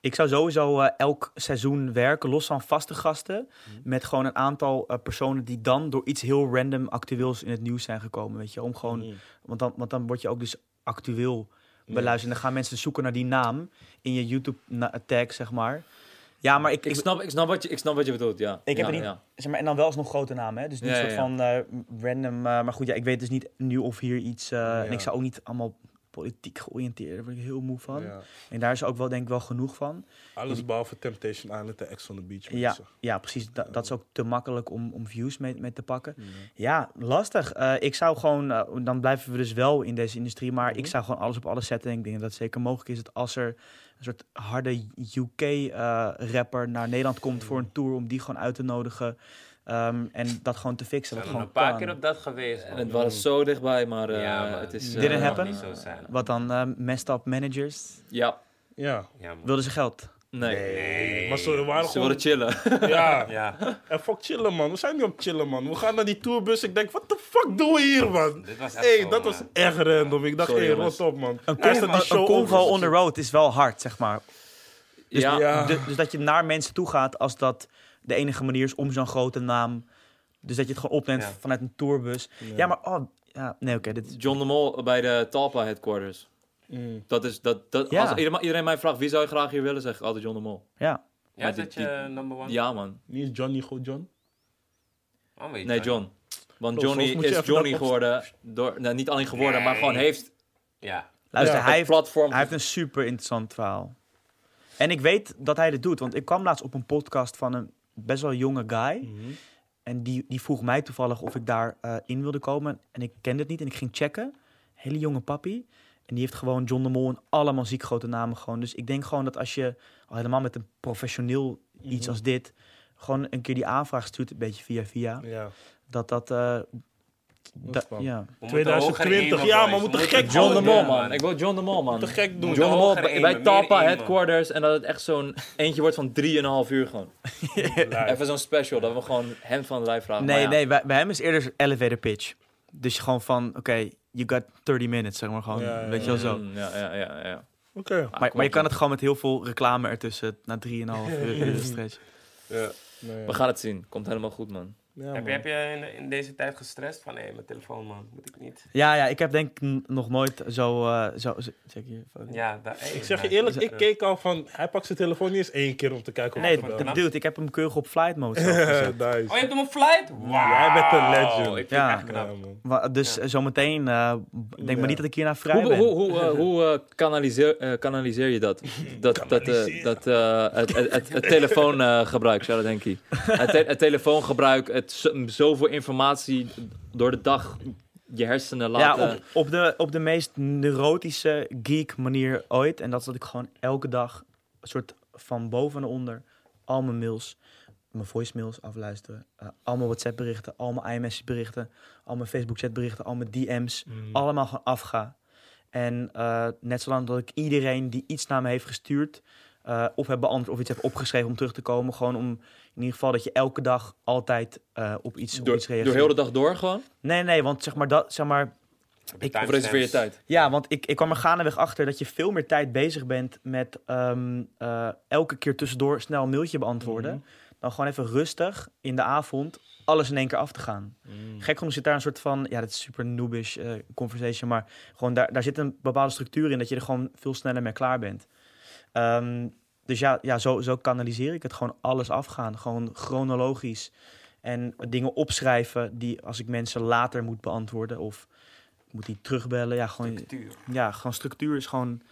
Ik zou sowieso eh, elk seizoen werken, los van vaste gasten. Met gewoon een aantal eh, personen die dan door iets heel random actueels in het nieuws zijn gekomen. Weet je, om gewoon. Mhm. Want, dan, want dan word je ook dus actueel beluisterd. En dan gaan mensen zoeken naar die naam in je YouTube-tag, zeg maar. Ja, maar ik, Ik snap, ik, snap wat je, ik snap wat je bedoelt, ja. Ik heb ja, er niet- ja. zeg maar, en dan wel alsnog grote namen, hè? Dus niet Ja, soort van eh, random. eh, maar goed, ja, ik weet dus niet nu of hier iets. eh, En ik zou ook niet allemaal politiek georiënteerd. Daar word ik heel moe van. Ja. En daar is ook wel, denk ik, wel genoeg van. Alles behalve Temptation Island en Ex on the Beach. Ja, mensen. ja precies. Da- dat is ook te makkelijk om, om views mee, mee te pakken. Ja, lastig. Eh, ik zou gewoon, dan blijven we dus wel in deze industrie, maar ik zou gewoon alles op alles zetten. En ik denk dat het zeker mogelijk is dat als er een soort harde UK-rapper naar Nederland komt voor een tour, om die gewoon uit te nodigen ehm, en dat gewoon te fixen. Ik Wat ben nog gewoon een paar kan. keer op dat geweest. En het was zo dichtbij, maar eh, Ja, het is... Eh, Didn't happen? niet zo zijn. Wat dan? eh messed up managers? Ja, Ja. Ja. Wilden ze geld? Nee. Nee. Maar ze waren Ze gewoon... wilden chillen. Ja. Ja, En fuck chillen, man. We zijn niet op chillen, man. We gaan naar die tourbus. Ik denk, wat de fuck doen we hier, man? dit was echt Hé, zo, dat man. was echt random. Ik dacht, hé, Sorry, hey, op, man. Een, die show een convo over. on the road is wel hard, zeg maar. Dus, ja, Ja. dus, dus dat je naar mensen toe gaat als dat de enige manier is om zo'n grote naam. Dus dat je het gewoon opneemt Ja. vanuit een tourbus. Ja, maar oh, ja, nee, oké, dit is John de Mol bij de Talpa headquarters. Mm. Dat is, dat, dat, Ja. Als iedereen, iedereen mij vraagt, wie zou je graag hier willen, zeg ik altijd John de Mol. ja. Ja, is dat je number one? Ja, man. Niet is Johnny goed, John? Oh, Nee. John. Want Bro, Johnny is Johnny geworden. Door, nou, niet alleen geworden, maar Nee. gewoon heeft Ja. Luister, Ja, hij, heeft, platform. hij heeft een super interessant verhaal. En ik weet dat hij dit doet, want ik kwam laatst op een podcast van een best wel jonge guy. Mhm. En die, die vroeg mij toevallig of ik daar eh, in wilde komen. En ik kende het niet en ik ging checken. Hele jonge papi. En die heeft gewoon John de Mol en allemaal ziek grote namen gewoon. Dus ik denk gewoon dat als je, al helemaal met een professioneel iets als dit... gewoon een keer die aanvraag stuurt, een beetje via via... Ja. dat dat... eh, dat ja. We moeten 2020, hoger ja, maar we moeten gek John de doen, Mol, man. Ik wil John de Mol, man. Te gek doen. John de Mol bij, aimen. headquarters. En dat het echt zo'n eentje wordt van 3,5 uur gewoon. Live. Even zo'n special, dat we gewoon hem van de lijf vragen. Nee, nee, bij, bij hem is eerder elevator pitch. Dus je gewoon van, oké, you got 30 minutes, zeg maar gewoon. Ja, ja, weet je wel zo. Mm, Ja, ja, ja, ja. Oké. Maar, maar je kan het gewoon met heel veel reclame ertussen na 3,5 uur uur stretch. Ja. Nee, We gaan het zien. Komt helemaal goed, man. Ja, Heb je, heb je in, in deze tijd gestrest van, hé, mijn telefoon, man, moet ik niet? Ja, ja, ik heb denk nog nooit zo... eh, zo, zo check hier. fuck. Ja, daar, hey, Ik zeg je eerlijk, ik keek al van... Hij pakt zijn telefoon niet eens één keer om te kijken of Nee, hij d- gebeld. dude, ik heb hem keurig op flight mode zelf gezet. nice. Oh, je hebt hem op flight? Wow. Jij bent een legend. Ik vind Ja. het echt knap. Ja, Dus eh, zometeen, eh, denk Ja. maar niet dat ik hierna vrij Hoe, ben. hoe, hoe, hoe kanaliseer, eh, kanaliseer je dat? Dat, dat, eh, dat eh, het, het, het, het telefoongebruik, zou dat denk ik. Het, te- het telefoongebruik, het zoveel informatie door de dag je hersenen Ja, laten... op, op, de, op de meest neurotische geek manier ooit. En dat is dat ik gewoon elke dag een soort van boven naar onder al mijn mails, mijn voicemails afluisteren. eh, al mijn WhatsApp berichten, al mijn iMessage berichten, al mijn Facebook chat berichten, al mijn DM's. Mm. Allemaal gewoon afga. En eh, net zolang dat ik iedereen die iets naar me heeft gestuurd, eh, of heb beantwoord of iets heb opgeschreven om terug te komen. Gewoon om in ieder geval dat je elke dag altijd eh, op iets, op door, iets reageert. door heel de dag door gewoon? Nee, nee, want zeg maar dat, zeg maar, Ik, Of reserveer je tijd? ja, want ik, ik kwam er gaandeweg achter dat je veel meer tijd bezig bent met ehm, eh, elke keer tussendoor snel een mailtje beantwoorden. Mhm. Dan gewoon even rustig in de avond alles in één keer af te gaan. Mm. Gek genoeg zit daar een soort van, ja, dat is super noobish eh, conversation, maar gewoon daar, daar zit een bepaalde structuur in dat je er gewoon veel sneller mee klaar bent. Ehm, dus ja, ja zo, zo kanaliseer ik het gewoon alles afgaan, gewoon chronologisch. En dingen opschrijven die als ik mensen later moet beantwoorden of moet die terugbellen. Ja, gewoon, Structuur. ja, gewoon structuur is gewoon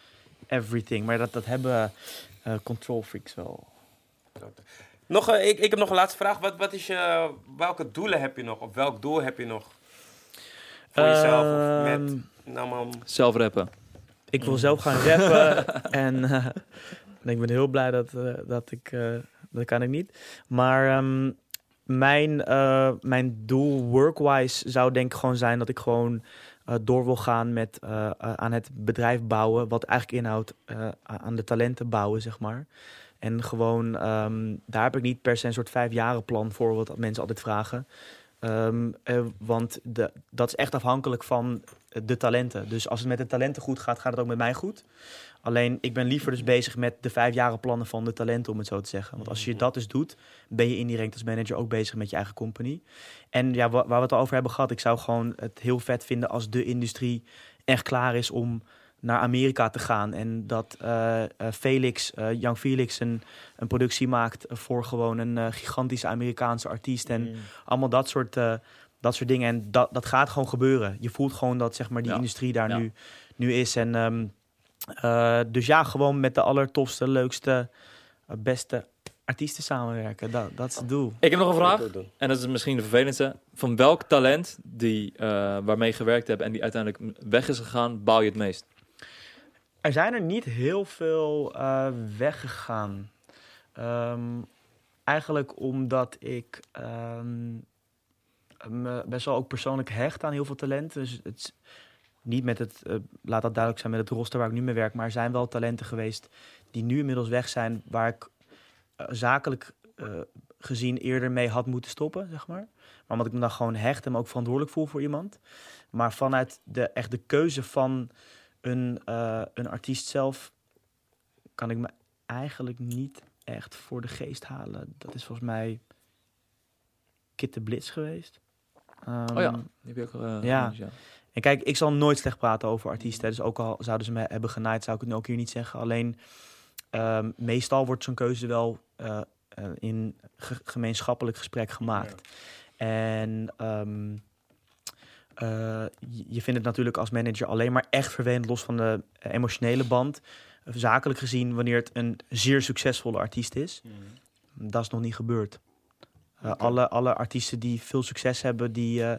everything. Maar dat, dat hebben eh, control freaks wel. Nog, eh, ik, ik heb nog een laatste vraag. Wat, wat is je, welke doelen heb je nog? Of welk doel heb je nog? Voor jezelf of met... Ehm, Nou man, Zelf rappen. Ik wil zelf gaan rappen. en ik ben heel blij dat, eh, dat ik... eh, dat kan ik niet. Maar ehm, mijn, eh, mijn doel workwise zou denk ik gewoon zijn... dat ik gewoon door wil gaan met aan het bedrijf bouwen... wat eigenlijk inhoudt aan de talenten bouwen, zeg maar. En gewoon, ehm, daar heb ik niet per se een soort vijfjaren plan voor... wat mensen altijd vragen. Ehm, eh, want de, dat is echt afhankelijk van de talenten. Dus als het met de talenten goed gaat, gaat het ook met mij goed. Alleen, ik ben liever dus bezig met de vijfjaren plannen van de talenten, om het zo te zeggen. Want als je dat dus doet, ben je indirect als manager ook bezig met je eigen company. En ja, wa- waar we het al over hebben gehad, ik zou gewoon het heel vet vinden als de industrie echt klaar is om naar Amerika te gaan. En dat eh, eh, Felix, eh Young Felix, een, een productie maakt voor gewoon een eh, gigantische Amerikaanse artiest. En allemaal dat soort, eh, dat soort dingen. En dat, dat gaat gewoon gebeuren. Je voelt gewoon dat zeg maar, die Ja. industrie daar Ja. nu, nu is. En, ehm, eh, dus ja, gewoon met de allertofste, leukste, eh, beste artiesten samenwerken. Dat, dat is het doel. Ik heb nog een vraag. En dat is misschien de vervelendste. Van welk talent die, eh, waarmee je gewerkt hebt en die uiteindelijk weg is gegaan, bouw je het meest? Er zijn er niet heel veel eh, weggegaan. Ehm, eigenlijk omdat ik ehm, me best wel ook persoonlijk hecht aan heel veel talenten. Dus het niet met het, eh, laat dat duidelijk zijn, met het roster waar ik nu mee werk. Maar er zijn wel talenten geweest die nu inmiddels weg zijn, waar ik eh, zakelijk eh, gezien eerder mee had moeten stoppen, zeg maar. Maar omdat ik me dan gewoon hecht en me ook verantwoordelijk voel voor iemand. Maar vanuit de, echt de keuze van een, een artiest zelf kan ik me eigenlijk niet echt voor de geest halen. Dat is volgens mij Kit de Blitz geweest. Oh ja, die heb je ook eh, ja. genoemd, ja. En kijk, ik zal nooit slecht praten over artiesten. Dus ook al zouden ze me hebben genaaid, zou ik het nu ook hier niet zeggen. Alleen, ehm, meestal wordt zo'n keuze wel eh, eh, in ge- gemeenschappelijk gesprek gemaakt. En ehm, eh, je- vindt het natuurlijk als manager alleen maar echt vervelend, los van de emotionele band. Zakelijk gezien, wanneer het een zeer succesvolle artiest is. Dat is nog niet gebeurd. Eh, alle, alle artiesten die veel succes hebben, die, eh,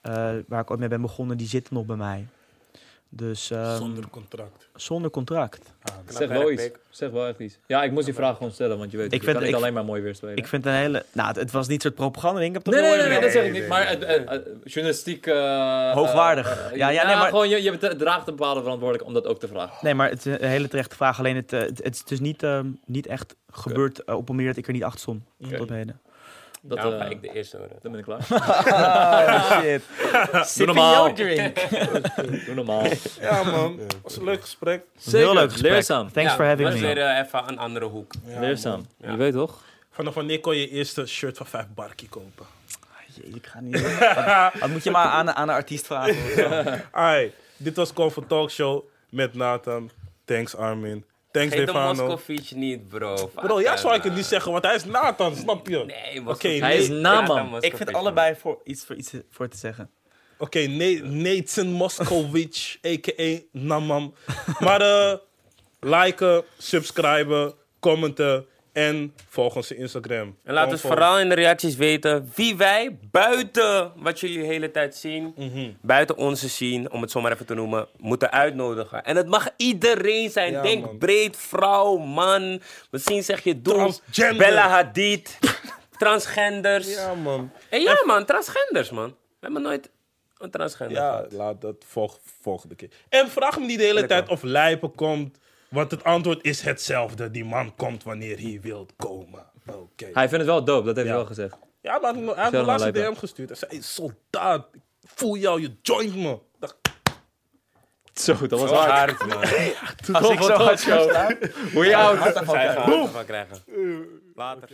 eh, waar ik ooit mee ben begonnen, die zitten nog bij mij. Dus ehm, Zonder contract. zonder contract. Ah, Zeg wel iets. Zeg wel echt iets. Ja, ik moest die vraag gewoon stellen, want je weet, Ik ik vind- kan niet ik- alleen maar mooi weer spelen. Ik vind het een hele... Nou, het, het was niet soort propaganda. Ik heb toch Nee, nee, nee, nee, dat zeg ik niet. Maar journalistiek... eh, Hoogwaardig. Ja, ja, nee, maar- gewoon, je, je draagt een bepaalde verantwoordelijkheid om dat ook te vragen. Nee, maar het is een hele terechte vraag. Alleen het, het, het is dus niet, ehm, niet echt gebeurd op een manier dat ik er niet achter stond. Tot heden. Dat, nou, eh, ga ik de eerste horen. dan ben ik klaar. Oh, shit. Doe normaal. drink. Doe normaal. Ja, man. was een leuk gesprek. Heel leuk gesprek. Leerzaam. Thanks Ja, for having was me. weer eh, even een andere hoek. Ja, Leerzaam. Ja. Je weet toch? Vanaf wanneer kon je eerste shirt van 5 barkie kopen? Jee, ik ga niet... wat, wat moet je maar aan, aan de artiest vragen? Ai, dit was Comfort Talk Show met Nathan. Thanks Armin. Thanks Geef de Stefano. Moscovic niet, bro. Bro, ja, zou ik het niet zeggen, want hij is Nathan, snap je? Nee, Oké. Hij is nee. naman. ik vind allebei voor iets, voor iets voor te zeggen. Oké, Na- Nathan a.k.a. Namam. Maar eh liken, subscriben, commenten en volg onze Instagram. En laat ons vooral in de reacties weten wie wij buiten wat jullie de hele tijd zien, Mhm. buiten onze zien, om het zomaar even te noemen, moeten uitnodigen. En het mag iedereen zijn. Ja, Denk man. breed, vrouw, man. Misschien zeg je. Transgender. Bella Hadid. Transgenders. Ja, man. En ja, man, transgenders, man. We hebben nooit een transgender Ja, laat dat volg, volgende keer. En vraag me niet de hele Lekker. tijd of Lijpen komt. Want het antwoord is hetzelfde. Die man komt wanneer hij wil komen. Oké. Hij vindt het wel dope, dat heeft Ja. hij wel gezegd. Ja, maar hij heeft me Verder laatst een Lijpen. DM gestuurd. Hij zei, hey, soldaat, ik voel jou, je joint me. Dacht, Zo, dat was Zo hard. hard, man. Als ik zo zou staan... Hoe je oud? Van krijgen. Later.